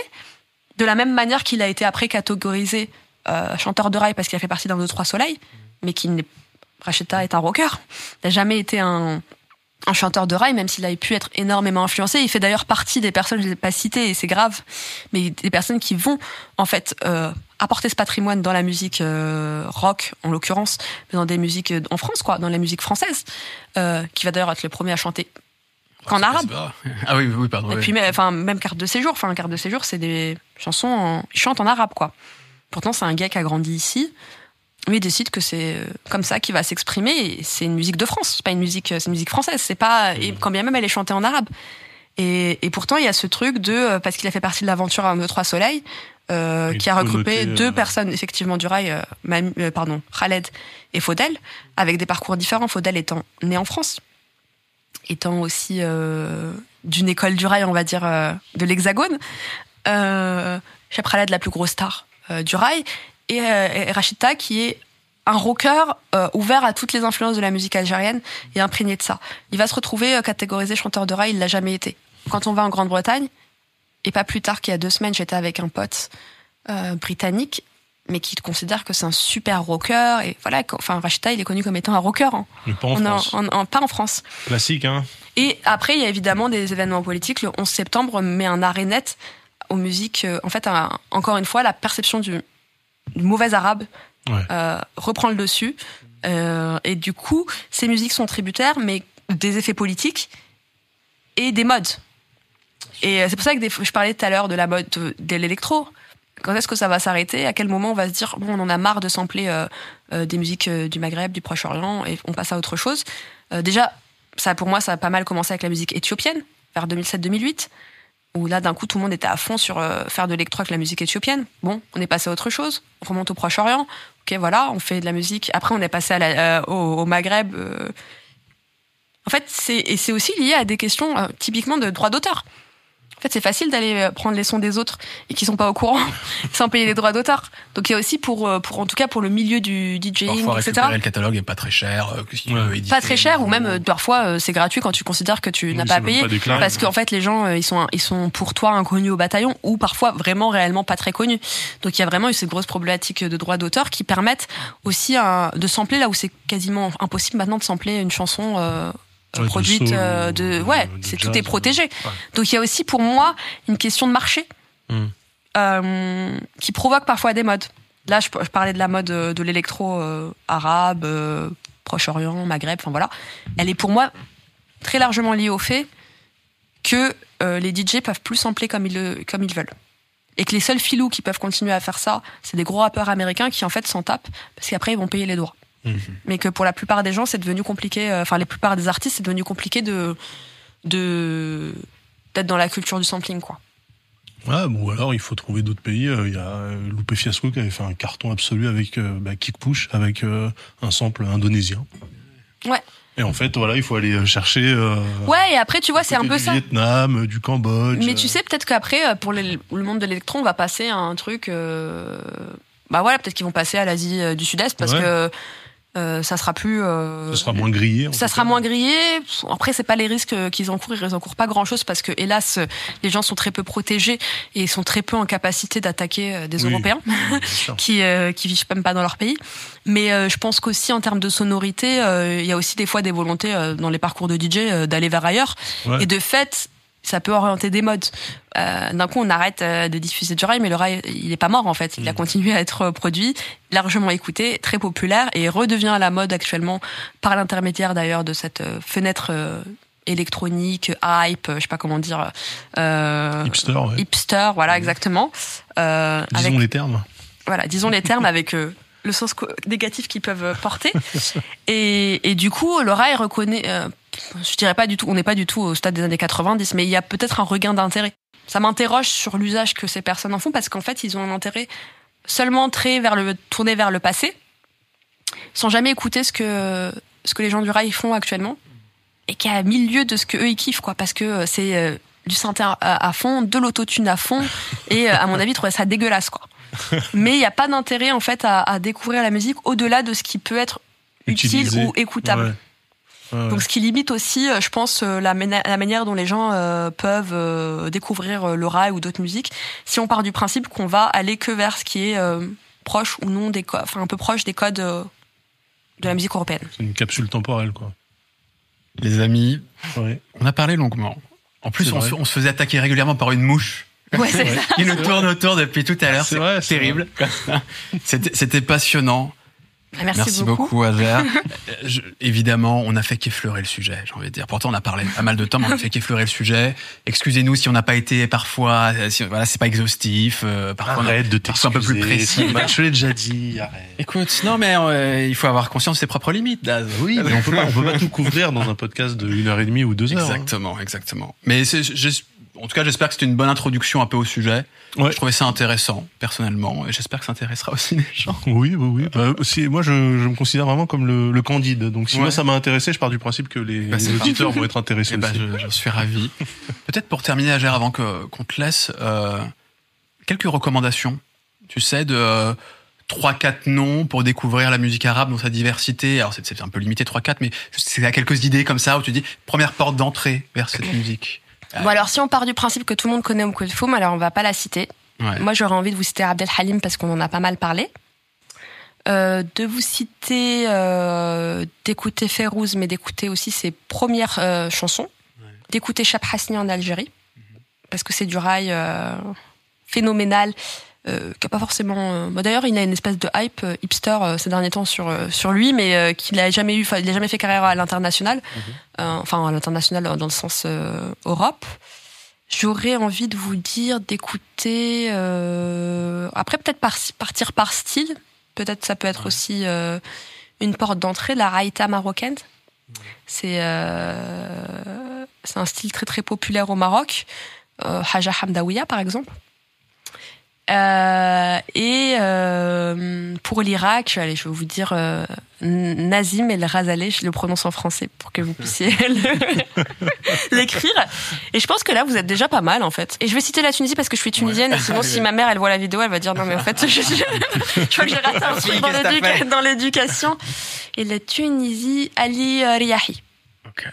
de la même manière qu'il a été après catégorisé chanteur de rail parce qu'il a fait partie d'un deux trois soleils, mais qui n'est Racheta est un rocker. Il n'a jamais été un, un chanteur de rail, même s'il a pu être énormément influencé. Il fait d'ailleurs partie des personnes, je ne les ai pas citées, et c'est grave, mais des personnes qui vont, en fait, euh, apporter ce patrimoine dans la musique euh, rock, en l'occurrence, mais dans des musiques euh, en France, quoi, dans la musique française, euh, qui va d'ailleurs être le premier à chanter qu'en arabe. <laughs>
Ah oui, oui, pardon.
Et puis, enfin, même carte de séjour, enfin, carte de séjour, c'est des chansons, en... ils chantent en arabe, quoi. Pourtant, c'est un gars qui a grandi ici, lui décide que c'est euh, comme ça qu'il va s'exprimer. C'est une musique de France, c'est pas une musique, c'est une musique française. C'est pas et quand bien même elle est chantée en arabe. Et, et pourtant il y a ce truc de euh, parce qu'il a fait partie de l'aventure à deux trois soleils, euh, qui a regroupé deux personnes effectivement du rail, euh, pardon, Khaled et Faudel, avec des parcours différents. Faudel étant né en France, étant aussi d'une école du rail, on va dire de l'Hexagone. Euh, Khaled, la plus grosse star du rail, et, euh, Rachida qui est un rocker euh, ouvert à toutes les influences de la musique algérienne et imprégné de ça. Il va se retrouver euh, catégorisé chanteur de rail, il l'a jamais été. Quand on va en Grande-Bretagne, et pas plus tard qu'il y a deux semaines, j'étais avec un pote euh, britannique, mais qui considère que c'est un super rocker. Et voilà, enfin Rachida, il est connu comme étant un rocker. Hein.
Mais pas en France.
En, en, pas en France.
Classique, hein.
Et après, il y a évidemment des événements politiques. Le 11 septembre met un arrêt net aux musiques. En fait, un, encore une fois, la perception du mauvais arabe
ouais.
euh, reprend le dessus. Euh, et du coup, ces musiques sont tributaires, mais des effets politiques et des modes. Et c'est pour ça que des, je parlais tout à l'heure de la mode de, de l'électro. Quand est-ce que ça va s'arrêter À quel moment on va se dire on en a marre de sampler euh, euh, des musiques euh, du Maghreb, du Proche-Orient et on passe à autre chose. Déjà, ça pour moi, ça a pas mal commencé avec la musique éthiopienne vers 2007-2008 où là d'un coup tout le monde était à fond sur faire de l'électro avec la musique éthiopienne. Bon, on est passé à autre chose. On remonte au Proche-Orient. Ok, voilà, on fait de la musique. Après, on est passé au, Maghreb. En fait, c'est et c'est aussi lié à des questions typiquement de droit d'auteur. En fait, c'est facile d'aller euh, prendre les sons des autres et qui sont pas au courant <laughs> sans payer les droits d'auteur. Donc il y a aussi pour, euh, pour en tout cas pour le milieu du DJing,
Parfois
etc.
récupérer le catalogue est pas très cher. euh, si éditer,
Pas très cher ou même parfois euh, c'est gratuit quand tu considères que tu
Oui,
n'as pas payer
pas déclaré,
parce
ouais.
qu'en fait les gens euh, ils sont ils sont pour toi inconnus au bataillon ou parfois vraiment réellement pas très connus. Donc il y a vraiment eu cette grosse problématique de droits d'auteur qui permettent aussi euh, de sampler là où c'est quasiment impossible maintenant de sampler une chanson euh,
Ouais,
produite euh, de
de-
ouais, c'est tout est protégé.
ouais.
Donc il y a aussi pour moi une question de marché
Hmm.
euh, qui provoque parfois des modes. Là, je, je parlais de la mode euh, de l'électro euh, arabe, euh, Proche-Orient, Maghreb, enfin voilà. Elle est pour moi très largement liée au fait que euh, les DJ peuvent plus sampler comme ils, le- comme ils veulent. Et que les seuls filous qui peuvent continuer à faire ça, c'est des gros rappeurs américains qui en fait s'en tapent parce qu'après ils vont payer les droits.
Mhm.
Mais que pour la plupart des gens, c'est devenu compliqué. euh, Enfin, la plupart des artistes, c'est devenu compliqué de de d'être dans la culture du sampling, quoi.
Ouais, bon, alors il faut trouver d'autres pays. Euh, Il y a euh, Loupé Fiasco qui avait fait un carton absolu avec euh, bah, Kick Push, avec euh, un sample indonésien.
Ouais.
Et en fait, voilà, il faut aller chercher.
Ouais, et après, tu vois, c'est un peu
du
ça.
Vietnam, euh, du Cambodge.
Mais tu sais, peut-être qu'après, pour les- le monde de l'électron, on va passer à un truc. Bah voilà, peut-être qu'ils vont passer à l'Asie du Sud-Est parce
Ouais.
que euh, ça sera plus. euh,
Ce sera moins grillé.
ça sera
cas.
moins grillé. Après, c'est pas les risques qu'ils encourent. Ils encourent pas grand chose parce que, hélas, les gens sont très peu protégés et sont très peu en capacité d'attaquer euh, des
Oui.
Européens <laughs> qui euh, qui vivent même pas dans leur pays. Mais euh, je pense qu'aussi en termes de sonorité, euh, il y a aussi des fois des volontés euh, dans les parcours de DJ euh, d'aller vers ailleurs.
Ouais.
Et de fait, ça peut orienter des modes. Euh, D'un coup, on arrête euh, de diffuser du rail, mais le rail, il est pas mort en fait. Il a
Mm.
continué à être produit, largement écouté, très populaire et redevient à la mode actuellement par l'intermédiaire d'ailleurs de cette euh, fenêtre euh, électronique, hype, je sais pas comment dire, euh,
Hipster, ouais.
hipster, voilà exactement. Euh,
Disons
avec
les termes.
voilà, disons les termes avec euh, le sens négatif qu'ils peuvent porter. <laughs> Et, et du coup, le rail reconnaît, euh, je dirais pas du tout, on n'est pas du tout au stade des années 90, mais il y a peut-être un regain d'intérêt. Ça m'interroge sur l'usage que ces personnes en font parce qu'en fait, ils ont un intérêt seulement très vers le, tourné vers le passé, sans jamais écouter ce que, ce que les gens du rail font actuellement et qui est à milieu de ce que eux ils kiffent, quoi, parce que euh, c'est euh, du synthé à, fond, de l'autotune à fond, <laughs> et euh, à mon avis, ils trouvaient ça dégueulasse, quoi. <laughs> Mais il n'y a pas d'intérêt, en fait, à, à découvrir la musique au-delà de ce qui peut être utile
Utilisé.
ou écoutable.
Ouais. Ouais,
Donc, ce qui limite aussi, euh, je pense, euh, la, manière dont les gens euh, peuvent euh, découvrir euh, le rail ou d'autres musiques, si on part du principe qu'on va aller que vers ce qui est euh, proche ou non des codes, enfin un peu proche des codes euh, de la musique européenne.
C'est une capsule temporelle, quoi.
Les amis,
Ouais.
on a parlé longuement. En plus, on se, on se faisait attaquer régulièrement par une mouche
Ouais, c'est <laughs> ça.
qui nous tourne autour depuis tout à l'heure.
C'est
terrible. <laughs> C'était passionnant.
Merci, beaucoup.
Azer. <laughs> Euh, Je- évidemment, on a fait qu'effleurer le sujet, j'ai envie de dire. Pourtant, on a parlé pas mal de temps, mais on a fait qu'effleurer le sujet. Excusez-nous si on n'a pas été parfois, euh, si, voilà, c'est pas exhaustif. euh, parfois, on a-
Arrête de
parfois un peu plus précis. <laughs>
Je l'ai déjà dit, arrête.
Écoute, non, mais euh, il faut avoir conscience de ses propres limites, Daz.
Oui, mais on peut pas, on peut pas tout couvrir dans un podcast de une heure et demie ou deux heures. hein.
Exactement, exactement. Mais c'est, j'es- en tout cas, j'espère que c'était une bonne introduction un peu au sujet.
Ouais.
Je trouvais ça intéressant, personnellement, et j'espère que ça intéressera aussi les gens.
Oui, oui, oui. Bah, si, moi, je, je me considère vraiment comme le, le candide. Donc, si
Ouais.
moi ça m'a intéressé, je pars du principe que les,
Bah,
les auditeurs vont être intéressés
Eh ben,
aussi.
je, je suis ravi. Peut-être pour terminer, Agère, avant que, qu'on te laisse, euh, quelques recommandations, tu sais, de euh, trois, quatre noms pour découvrir la musique arabe dans sa diversité. Alors, c'est, c'est un peu limité, trois, quatre, mais c'est à quelques idées comme ça où tu dis, première porte d'entrée vers cette musique.
Bon alors si on part du principe que tout le monde connaît Oum Kulthum, alors on va pas la citer.
Ouais.
Moi j'aurais envie de vous citer Abdel Halim parce qu'on en a pas mal parlé. Euh, de vous citer, euh, d'écouter Férouz, mais d'écouter aussi ses premières euh, chansons. D'écouter Hasni en Algérie, parce que c'est du rail phénoménal, euh, qui a pas forcément. euh, bon, D'ailleurs, il a une espèce de hype euh, hipster euh, ces derniers temps sur sur lui, mais qu'il a jamais eu, il a jamais fait carrière à l'international, Euh, enfin à l'international dans le sens Europe. J'aurais envie de vous dire d'écouter. Après, peut-être par- partir par style. Peut-être ça peut être aussi une porte d'entrée, la raïta marocaine. C'est euh, c'est un style très très populaire au Maroc. Euh, Haja Hamdawiya, par exemple. Euh, et euh, pour l'Irak, allez, je vais vous dire euh, Nazim El Razaleh, je le prononce en français pour que vous <laughs> puissiez <laughs> l'écrire. Et je pense que là, vous êtes déjà pas mal en fait. Et je vais citer la Tunisie parce que je suis tunisienne. Et sinon, si ma mère elle voit la vidéo, elle va dire non mais en fait, <laughs> je, je crois que j'ai raté un truc dans l'éducation. Et la Tunisie, Ali Riahi.
Ok.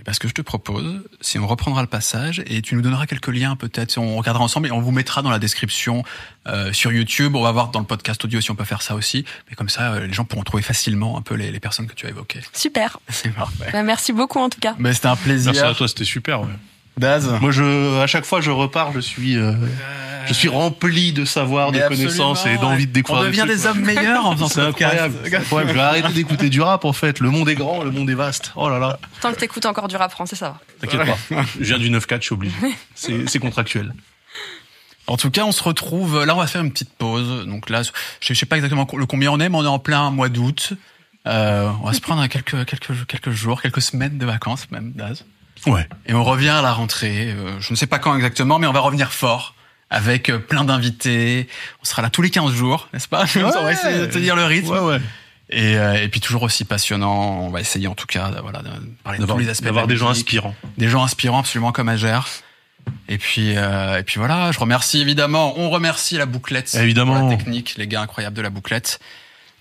Et ben, ce que je te propose, c'est on reprendra le passage et tu nous donneras quelques liens peut-être. On regardera ensemble et on vous mettra dans la description euh, sur YouTube. On va voir dans le podcast audio si on peut faire ça aussi. Mais comme ça, euh, les gens pourront trouver facilement un peu les, les personnes que tu as évoquées.
Super. <laughs>
C'est parfait.
Bah, merci beaucoup en tout cas.
Mais c'était un plaisir.
Merci à toi, c'était super. ouais.
Daz.
Moi, je, à chaque fois, je repars, je suis, euh, je suis rempli de savoir, de connaissances et d'envie
ouais.
de découvrir.
On devient
trucs,
des hommes meilleurs en <laughs> faisant ce
C'est incroyable. C'est incroyable. Je vais arrêter d'écouter du rap, en fait. Le monde est grand, le monde est vaste. Oh là là.
Tant que t'écoutes encore du rap français, ça va.
T'inquiète pas. Je viens du 9-4, je suis obligé. <laughs> C'est c'est contractuel.
En tout cas, on se retrouve. Là, on va faire une petite pause. Donc là, je sais pas exactement le combien on est, mais on est en plein mois d'août. Euh, on va se prendre quelques quelques quelques jours, quelques semaines de vacances même, Daz.
Ouais.
Et on revient à la rentrée. euh, je ne sais pas quand exactement, mais on va revenir fort avec euh, plein d'invités. On sera là tous les 15 jours, n'est-ce pas? <laughs> On va essayer de tenir le rythme.
Ouais, ouais.
Et, euh, et puis toujours aussi passionnant. On va essayer en tout cas, de, voilà, de parler de tous les aspects. de
d'avoir
la
des gens inspirants.
des gens inspirants absolument comme Ager. Et puis euh, et puis voilà, je remercie évidemment, on remercie la bouclette
Évidemment.
pour la technique, les gars incroyables de la bouclette.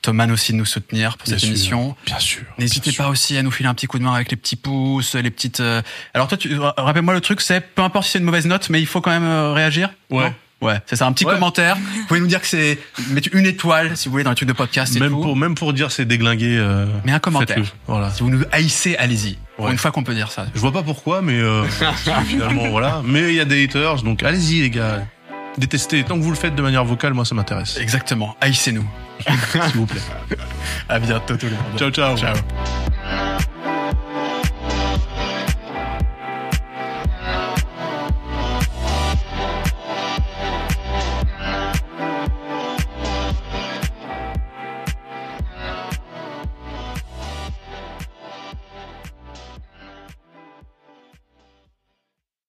Thomas aussi de nous soutenir pour
Bien
cette
sûr.
émission.
Bien sûr.
N'hésitez pas aussi à nous filer un petit coup de main avec les petits pouces, les petites. euh, Alors toi, tu... rappelle-moi le truc, c'est peu importe si c'est une mauvaise note, mais il faut quand même euh, réagir.
Ouais.
Non Ouais, c'est ça, un petit
Ouais.
commentaire. Vous pouvez nous dire que c'est mettre une étoile si vous voulez dans les trucs de podcast et
Même
tout.
pour, même pour dire c'est déglingué. euh,
Mais un commentaire.
Voilà.
Si vous nous haïssez, allez-y.
Ouais.
une fois qu'on peut dire ça.
Je vois pas pourquoi, mais euh, <laughs> finalement voilà. Mais il y a des haters, donc allez-y les gars. Détestez. Tant que vous le faites de manière vocale, moi ça m'intéresse.
Exactement, haïssez-nous.
S'il vous plaît.
À bientôt tout le monde.
Ciao ciao.
Ciao.